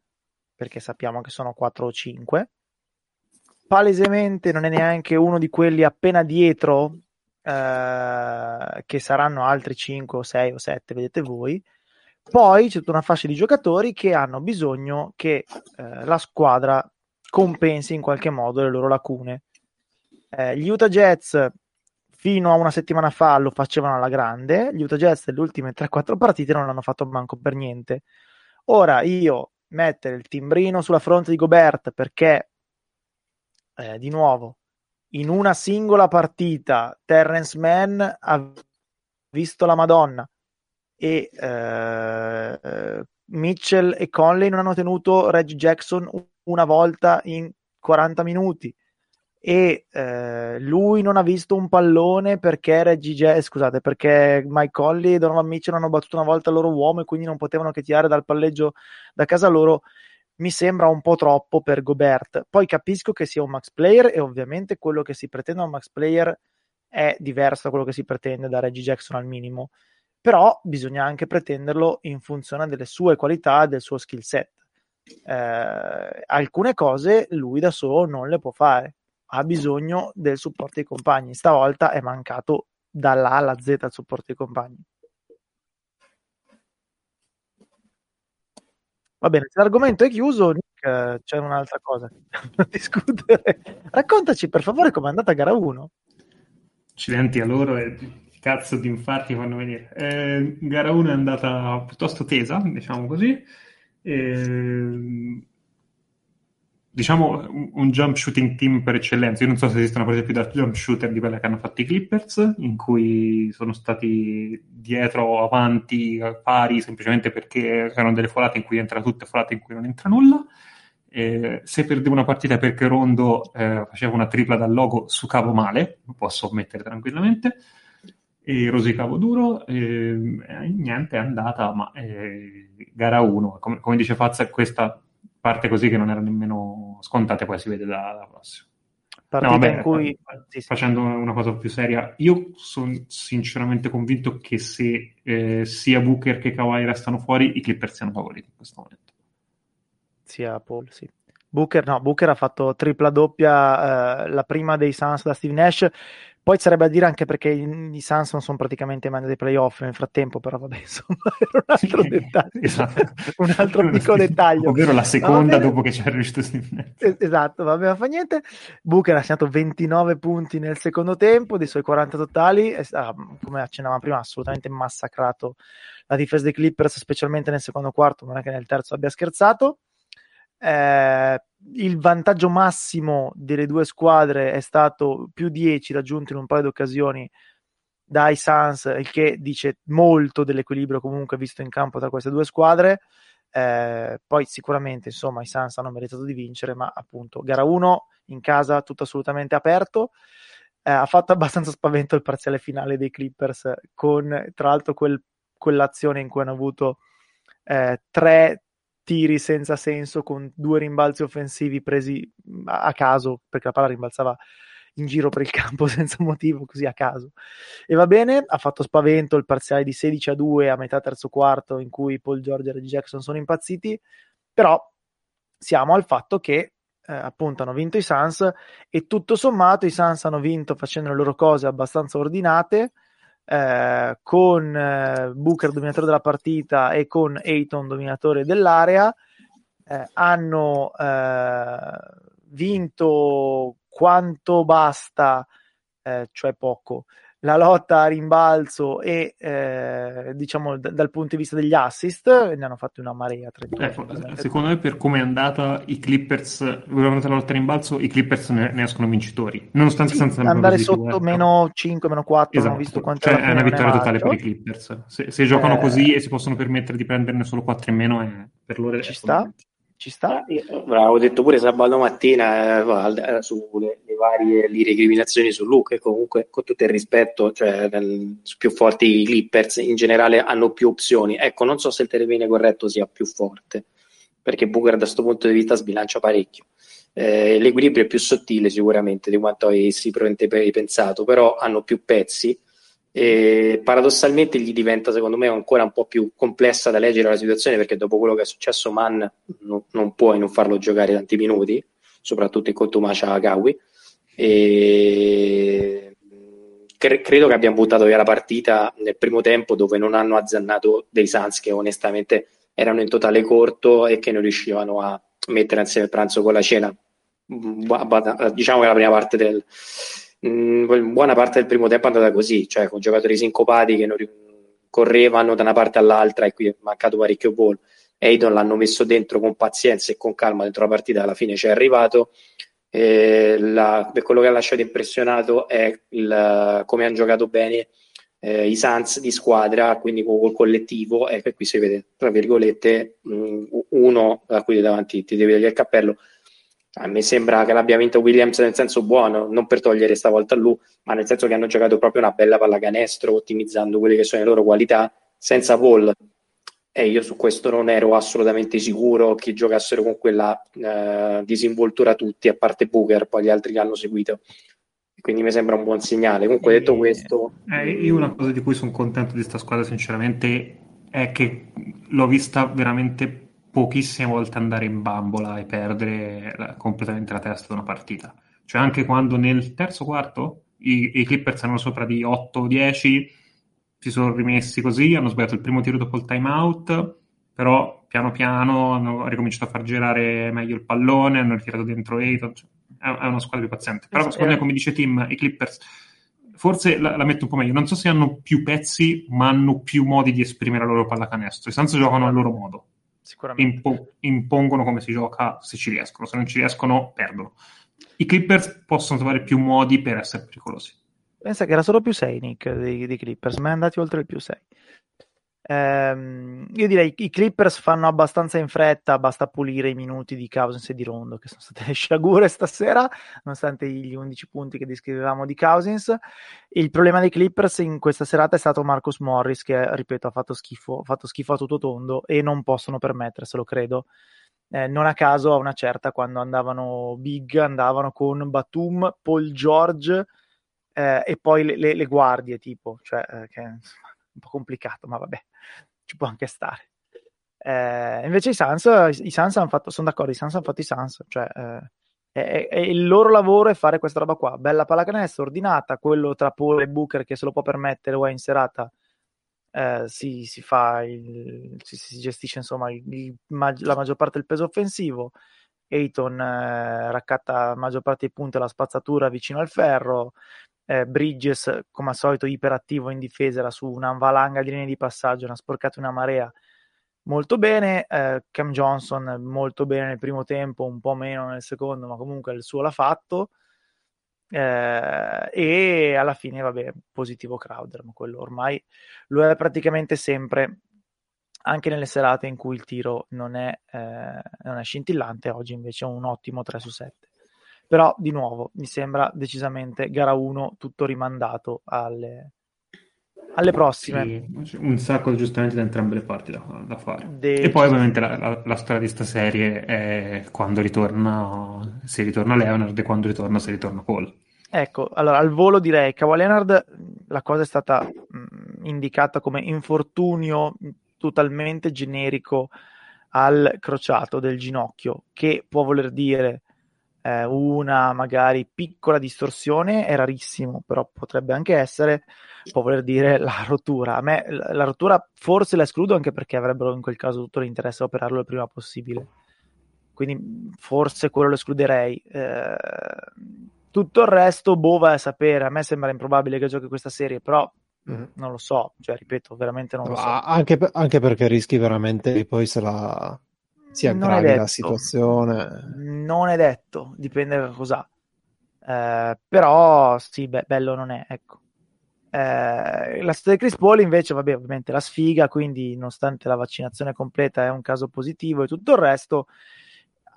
perché sappiamo che sono 4 o 5. Palesemente non è neanche uno di quelli appena dietro, eh, che saranno altri 5 o 6 o 7, vedete voi. Poi c'è tutta una fascia di giocatori che hanno bisogno che eh, la squadra compensi in qualche modo le loro lacune. Eh, gli Utah Jazz fino a una settimana fa lo facevano alla grande, gli Utah Jazz le ultime 3-4 partite non l'hanno fatto manco per niente. Ora io mettere il timbrino sulla fronte di Gobert perché eh, di nuovo in una singola partita Terrence Mann ha visto la Madonna e eh, Mitchell e Conley non hanno tenuto Reggie Jackson una volta in 40 minuti e eh, lui non ha visto un pallone perché Reggie J- eh, scusate, perché Mike Conley e Donovan Mitchell hanno battuto una volta il loro uomo e quindi non potevano che tirare dal palleggio da casa loro mi sembra un po' troppo per Gobert. Poi capisco che sia un max player e ovviamente quello che si pretende da un max player è diverso da quello che si pretende da Reggie Jackson al minimo, però bisogna anche pretenderlo in funzione delle sue qualità del suo skill set. Eh, alcune cose lui da solo non le può fare, ha bisogno del supporto dei compagni. Stavolta è mancato dall'A alla Z il supporto dei compagni. Va bene, se l'argomento è chiuso, Nick, c'è un'altra cosa [laughs] da discutere. Raccontaci per favore com'è andata gara 1. Accidenti a loro e cazzo di infarti fanno venire. Eh, gara 1 è andata piuttosto tesa, diciamo così. Eh, diciamo un jump shooting team per eccellenza. Io non so se esistono per esempio da jump shooter di quelle che hanno fatto i Clippers, in cui sono stati dietro o avanti pari semplicemente perché erano delle folate in cui entra tutto e folate in cui non entra nulla. Eh, se perdevo una partita perché Rondo eh, faceva una tripla dal logo su cavo male, lo posso ammettere tranquillamente, e rosicavo duro, eh, niente, è andata, ma eh, gara 1, come, come dice Fazza, questa parte così che non era nemmeno scontate, poi si vede dalla prossima. Partita no, vabbè, in cui... Facendo una cosa più seria, io sono sinceramente convinto che se eh, sia Booker che Kawhi restano fuori, i Clippers siano favoriti in questo momento. Sia Paul, sì. Booker, no, Booker ha fatto tripla doppia, eh, la prima dei Suns da Steve Nash, poi sarebbe a dire anche perché i, i Suns non sono praticamente in mano dei playoff nel frattempo, però vabbè, [laughs] insomma, era un altro dettaglio. esatto. [laughs] un altro piccolo dettaglio. Ovvero la seconda dopo che c'è riuscito Steve Esatto, vabbè, ma fa niente. Booker ha segnato 29 punti nel secondo tempo, dei suoi 40 totali, e, ah, come accennavamo prima, ha assolutamente massacrato la difesa dei Clippers, specialmente nel secondo quarto, non è che nel terzo abbia scherzato. Eh, il vantaggio massimo delle due squadre è stato più 10 raggiunto in un paio di occasioni dai Suns, il che dice molto dell'equilibrio comunque visto in campo tra queste due squadre. Eh, poi sicuramente insomma i Suns hanno meritato di vincere, ma appunto gara 1 in casa tutto assolutamente aperto. Eh, ha fatto [laughs] abbastanza spavento il parziale finale dei Clippers con tra l'altro quel, quell'azione in cui hanno avuto eh, tre tiri senza senso con due rimbalzi offensivi presi a caso perché la palla rimbalzava in giro per il [laughs] campo senza motivo, così a caso. E va bene, ha fatto spavento il parziale di 16 a 2 a metà terzo quarto in cui Paul George e Reggie Jackson sono impazziti, però siamo al fatto che eh, appunto hanno vinto i Suns e tutto sommato i Suns hanno vinto facendo le loro cose abbastanza ordinate eh, con eh, Booker dominatore della partita e con Ayton dominatore dell'area, eh, hanno eh, vinto quanto basta, eh, cioè poco, la lotta a rimbalzo e eh, diciamo d- dal punto di vista degli assist ne hanno fatti una marea 31, ecco, secondo me per come è andata i Clippers durante la lotta a rimbalzo i Clippers ne, ne escono vincitori nonostante sì, andare sotto meno 5 meno 4 esatto. visto quanto cioè, è una vittoria totale per i Clippers. Se, se giocano eh... così e si possono permettere di prenderne solo 4 in meno è, per loro ci sta ci sta. Io, avevo detto pure sabato mattina eh, sulle varie recriminazioni su Luke, comunque con tutto il rispetto, cioè nel, più forti i Clippers in generale hanno più opzioni. Ecco, non so se il termine corretto sia più forte, perché Booker da questo punto di vista sbilancia parecchio. Eh, l'equilibrio è più sottile sicuramente di quanto avessi pensato, però hanno più pezzi e paradossalmente gli diventa secondo me ancora un po' più complessa da leggere la situazione perché dopo quello che è successo a Mann no, non puoi non farlo giocare tanti minuti soprattutto in conto Macia Gawi e cre- credo che abbiamo buttato via la partita nel primo tempo dove non hanno azzannato dei Suns che onestamente erano in totale corto e che non riuscivano a mettere insieme il pranzo con la cena. Diciamo che la prima parte del mm, buona parte del primo tempo è andata così, cioè con giocatori sincopati che non correvano da una parte all'altra e qui è mancato parecchio gol. Eidon l'hanno messo dentro con pazienza e con calma dentro la partita, alla fine ci è arrivato. Eh, la, per quello che ha lasciato impressionato è il, come hanno giocato bene eh, i Sans di squadra, quindi col collettivo, e qui si vede, tra virgolette, mh, uno a cui davanti ti devi togliere il cappello. A me sembra che l'abbia vinto Williams nel senso buono, non per togliere stavolta lui, ma nel senso che hanno giocato proprio una bella pallacanestro, ottimizzando quelle che sono le loro qualità, senza Paul. E io su questo non ero assolutamente sicuro che giocassero con quella eh, disinvoltura tutti, a parte Booker, poi gli altri che hanno seguito quindi mi sembra un buon segnale. Comunque, detto questo, eh, io una cosa di cui sono contento di questa squadra, sinceramente, è che l'ho vista veramente pochissime volte andare in bambola e perdere la, completamente la testa di una partita. Cioè, anche quando nel terzo quarto i, i Clippers erano sopra di 8-10, si sono rimessi così, hanno sbagliato il primo tiro dopo il timeout, però piano piano hanno ricominciato a far girare meglio il pallone, hanno ritirato dentro Ayton. Cioè, è una squadra più paziente. Però secondo me, come dice Tim, i Clippers forse la, la, metto un po' meglio. Non so se hanno più pezzi, ma hanno più modi di esprimere la loro pallacanestro. I Suns giocano al loro modo. Sicuramente. Impo- impongono come si gioca se ci riescono. Se non ci riescono, perdono. I Clippers possono trovare più modi per essere pericolosi. Pensa che era solo più 6, Nick, dei, dei Clippers, ma è andati oltre il più 6. Ehm, io direi i Clippers fanno abbastanza in fretta, basta pulire i minuti di Cousins e di Rondo, che sono state le [laughs] sciagure stasera, nonostante gli 11 punti che descrivevamo di Cousins. Il problema dei Clippers in questa serata è stato Marcus Morris, che ripeto ha fatto schifo, ha fatto schifo a tutto tondo e non possono permetterselo, credo. Eh, non a caso a una certa, quando andavano big, andavano con Batum, Paul George eh, e poi le, le, le, guardie, tipo, cioè, eh, che un po' complicato, ma vabbè, ci può anche stare. Eh, invece i Sans, i Sans hanno fatto, sono d'accordo, i Sans hanno fatto i Sans, cioè eh, è, è, il loro lavoro è fare questa roba qua, bella pallacanestro, ordinata, quello tra Paul e Booker che se lo può permettere o è in serata eh, si, si, fa il, si, si gestisce insomma il, il, la maggior parte del peso offensivo. Ayton eh, raccatta la maggior parte dei punti alla spazzatura vicino al ferro eh, Bridges, come al solito, iperattivo in difesa, era su una valanga di linee di passaggio, ne ha sporcato una marea molto bene. Eh, Cam Johnson molto bene nel primo tempo, un po' meno nel secondo, ma comunque il suo l'ha fatto. Eh, e alla fine, vabbè, positivo Crowder, ma quello ormai lo è praticamente sempre, anche nelle serate in cui il tiro non è, eh, non è scintillante. Oggi invece è un ottimo 3 su 7 però di nuovo mi sembra decisamente gara 1 tutto rimandato alle, alle prossime. Sì, un sacco giustamente da entrambe le parti da, da fare. De... E poi ovviamente la, la, la, storia di questa serie è quando ritorna, se ritorna Leonard e quando ritorna, se ritorna Paul. Ecco, allora al volo direi Kawhi Leonard la cosa è stata mh, indicata come infortunio totalmente generico al crociato del ginocchio, che può voler dire eh, una magari piccola distorsione, è rarissimo, però potrebbe anche essere, può voler dire [laughs] la rottura. A me la, rottura forse la escludo anche perché avrebbero in quel caso tutto l'interesse a operarlo il prima possibile. Quindi forse quello lo escluderei. Eh, tutto il resto, boh, vai a sapere. A me sembra improbabile che giochi questa serie, però mm. non lo so. Cioè, ripeto, veramente non lo so. Anche, anche perché rischi veramente poi se la si aggravi la situazione. Non è detto, dipende da cosa. Eh, però sì, beh, bello non è, ecco. Eh, la storia di Chris Paul invece, vabbè, ovviamente la sfiga, quindi nonostante la vaccinazione completa è un caso positivo e tutto il resto,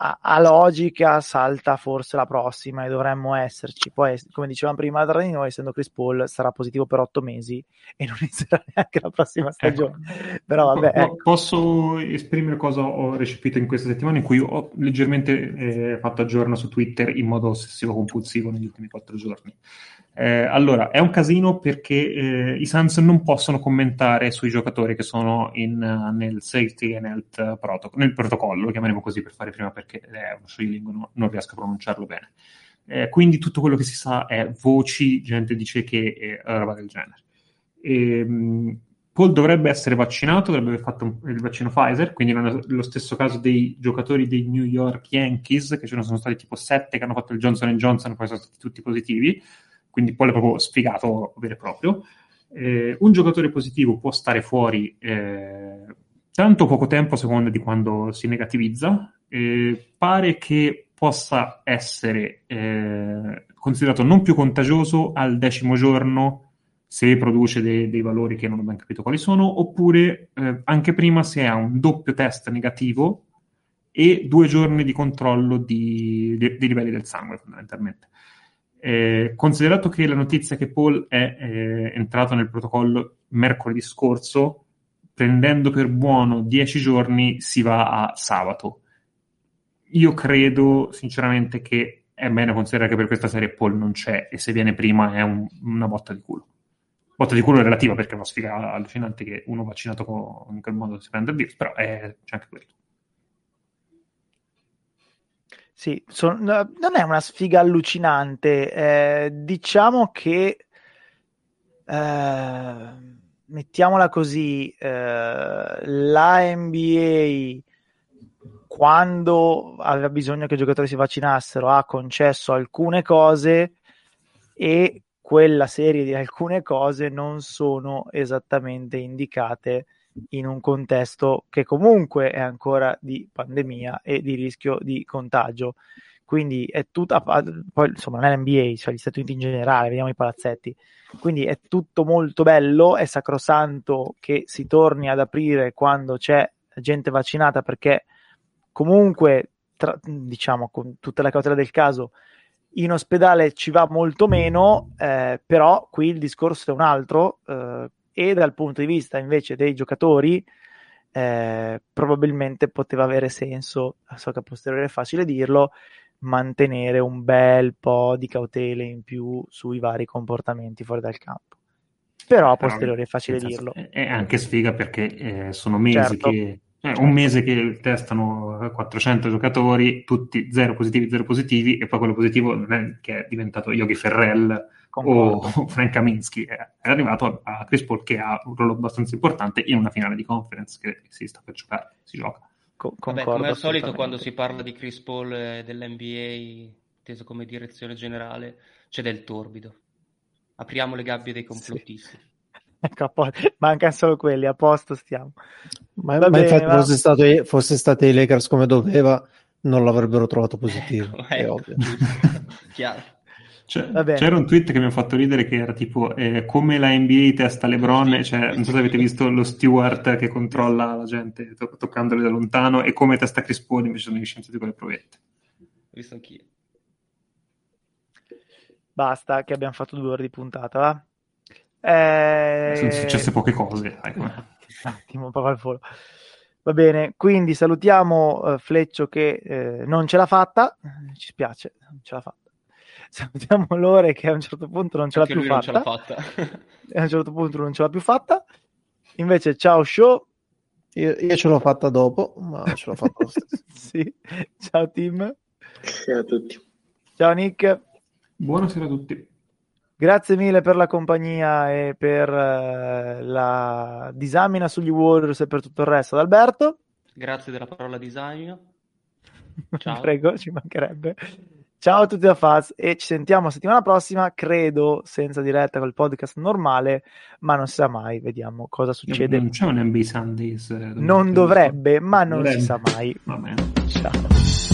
a, a, logica salta forse la prossima e dovremmo esserci. Poi, come dicevamo prima tra di noi, essendo Chris Paul, sarà positivo per otto mesi [laughs] e non inizierà neanche la prossima ecco. stagione. Ecco. Però vabbè, ecco. Posso esprimere cosa ho recepito in questa settimana in cui ho leggermente eh, fatto aggiorno su Twitter in modo ossessivo compulsivo negli ultimi quattro giorni. Eh, allora, è un casino perché eh, i Suns non possono commentare sui giocatori che sono in, uh, nel safety and health protocol, nel protocollo, lo chiameremo così per fare prima perché è uno scioglilingua, no, non riesco a pronunciarlo bene. Eh, quindi tutto quello che si sa è voci, gente dice che è roba del genere. E, ehm, mh, Paul dovrebbe essere vaccinato, dovrebbe aver fatto il vaccino Pfizer, quindi non è lo stesso caso dei giocatori dei New York Yankees, che ce ne sono stati tipo sette che hanno fatto il Johnson Johnson, poi sono stati tutti positivi, quindi Paul è proprio sfigato vero e proprio. Eh, un giocatore positivo può stare fuori eh, tanto poco tempo a seconda di quando si negativizza, eh, pare che possa essere eh, considerato non più contagioso al decimo giorno se produce dei, dei, valori che non ben capito quali sono, oppure eh, anche prima se ha un doppio test negativo e due giorni di controllo di, di, di livelli del sangue, fondamentalmente. Eh, considerato che la notizia che Paul è eh, entrato nel protocollo mercoledì scorso, prendendo per buono dieci giorni, si va a sabato. Io credo sinceramente che è bene considerare che per questa serie Paul non c'è e se viene prima è un, una botta di culo botta di culo relativa perché è una sfiga allucinante che uno vaccinato in quel modo si prende il virus, però è, c'è anche quello. Sì, son, non è una sfiga allucinante, eh, diciamo che eh, mettiamola così, eh, la NBA quando aveva bisogno che i giocatori si vaccinassero ha concesso alcune cose e quella serie di alcune cose non sono esattamente indicate in un contesto che comunque è ancora di pandemia e di rischio di contagio. Quindi è tutta, poi insomma nell'NBA, cioè gli Stati Uniti in generale, vediamo i palazzetti. Quindi è tutto molto bello, è sacrosanto che si torni ad aprire quando c'è gente vaccinata perché comunque, tra, diciamo, con tutta la cautela del caso, in ospedale ci va molto meno, eh, però qui il discorso è un altro eh, e dal punto di vista invece dei giocatori eh, probabilmente poteva avere senso, so che a posteriore è facile dirlo, mantenere un bel po' di cautele in più sui vari comportamenti fuori dal campo. Però a posteriori è facile dirlo. È anche sfiga perché eh, sono mesi certo. che eh, un mese che testano 400 giocatori, tutti zero positivi, zero positivi, e poi quello positivo non è che è diventato Yogi Ferrell Concordo. o [laughs] Frank Kaminsky, è arrivato a Chris Paul che ha un ruolo abbastanza importante in una finale di conference che si sta per giocare, si gioca. Co- Vabbè, come al solito quando si parla di Chris Paul e dell'NBA, inteso come direzione generale, c'è del torbido. Apriamo le gabbie dei complottisti. Sì. Ecco, mancano solo quelli, a posto stiamo. Ma, ma bene, infatti va... fosse, stato, fosse state i Lakers come doveva, non l'avrebbero trovato positivo, [laughs] ecco, è ovvio. [laughs] Chiaro. Cioè, c'era un tweet che mi ha fatto ridere che era tipo eh, come la NBA testa LeBron, cioè, non so se avete visto lo steward che controlla la gente to- toccandole da lontano e come testa Chris Paul invece sono gli scienziati con le provette. Ho visto anch'io. Basta che abbiamo fatto due ore di puntata, va? Eh... Sono successe poche cose. Ecco. Un [laughs] attimo, proprio al volo. Va bene, quindi salutiamo uh, Fleccio che eh, non ce l'ha fatta, ci spiace, non ce l'ha fatta. [laughs] Salutiamo Lore che a un certo punto non ce l'ha più fatta. Non ce l'ha fatta. [laughs] a un certo punto non ce l'ha più fatta. Invece, ciao Show. Io, io ce l'ho fatta dopo, ma ce l'ho fatta lo stesso. sì. Ciao Tim. Ciao a tutti. Ciao Nick. Buonasera a tutti. Grazie mille per la compagnia e per uh, la disamina sugli Warriors e per tutto il resto. Alberto. Grazie della parola disamina. [laughs] Ciao. Prego, ci mancherebbe. Ciao a tutti da Faz e ci sentiamo settimana prossima, credo, senza diretta col podcast normale, ma non si sa mai, vediamo cosa succede. Non c'è un NBA Sundays. Eh, non dovrebbe, ma non dovrebbe. si sa mai. Va bene. Ciao.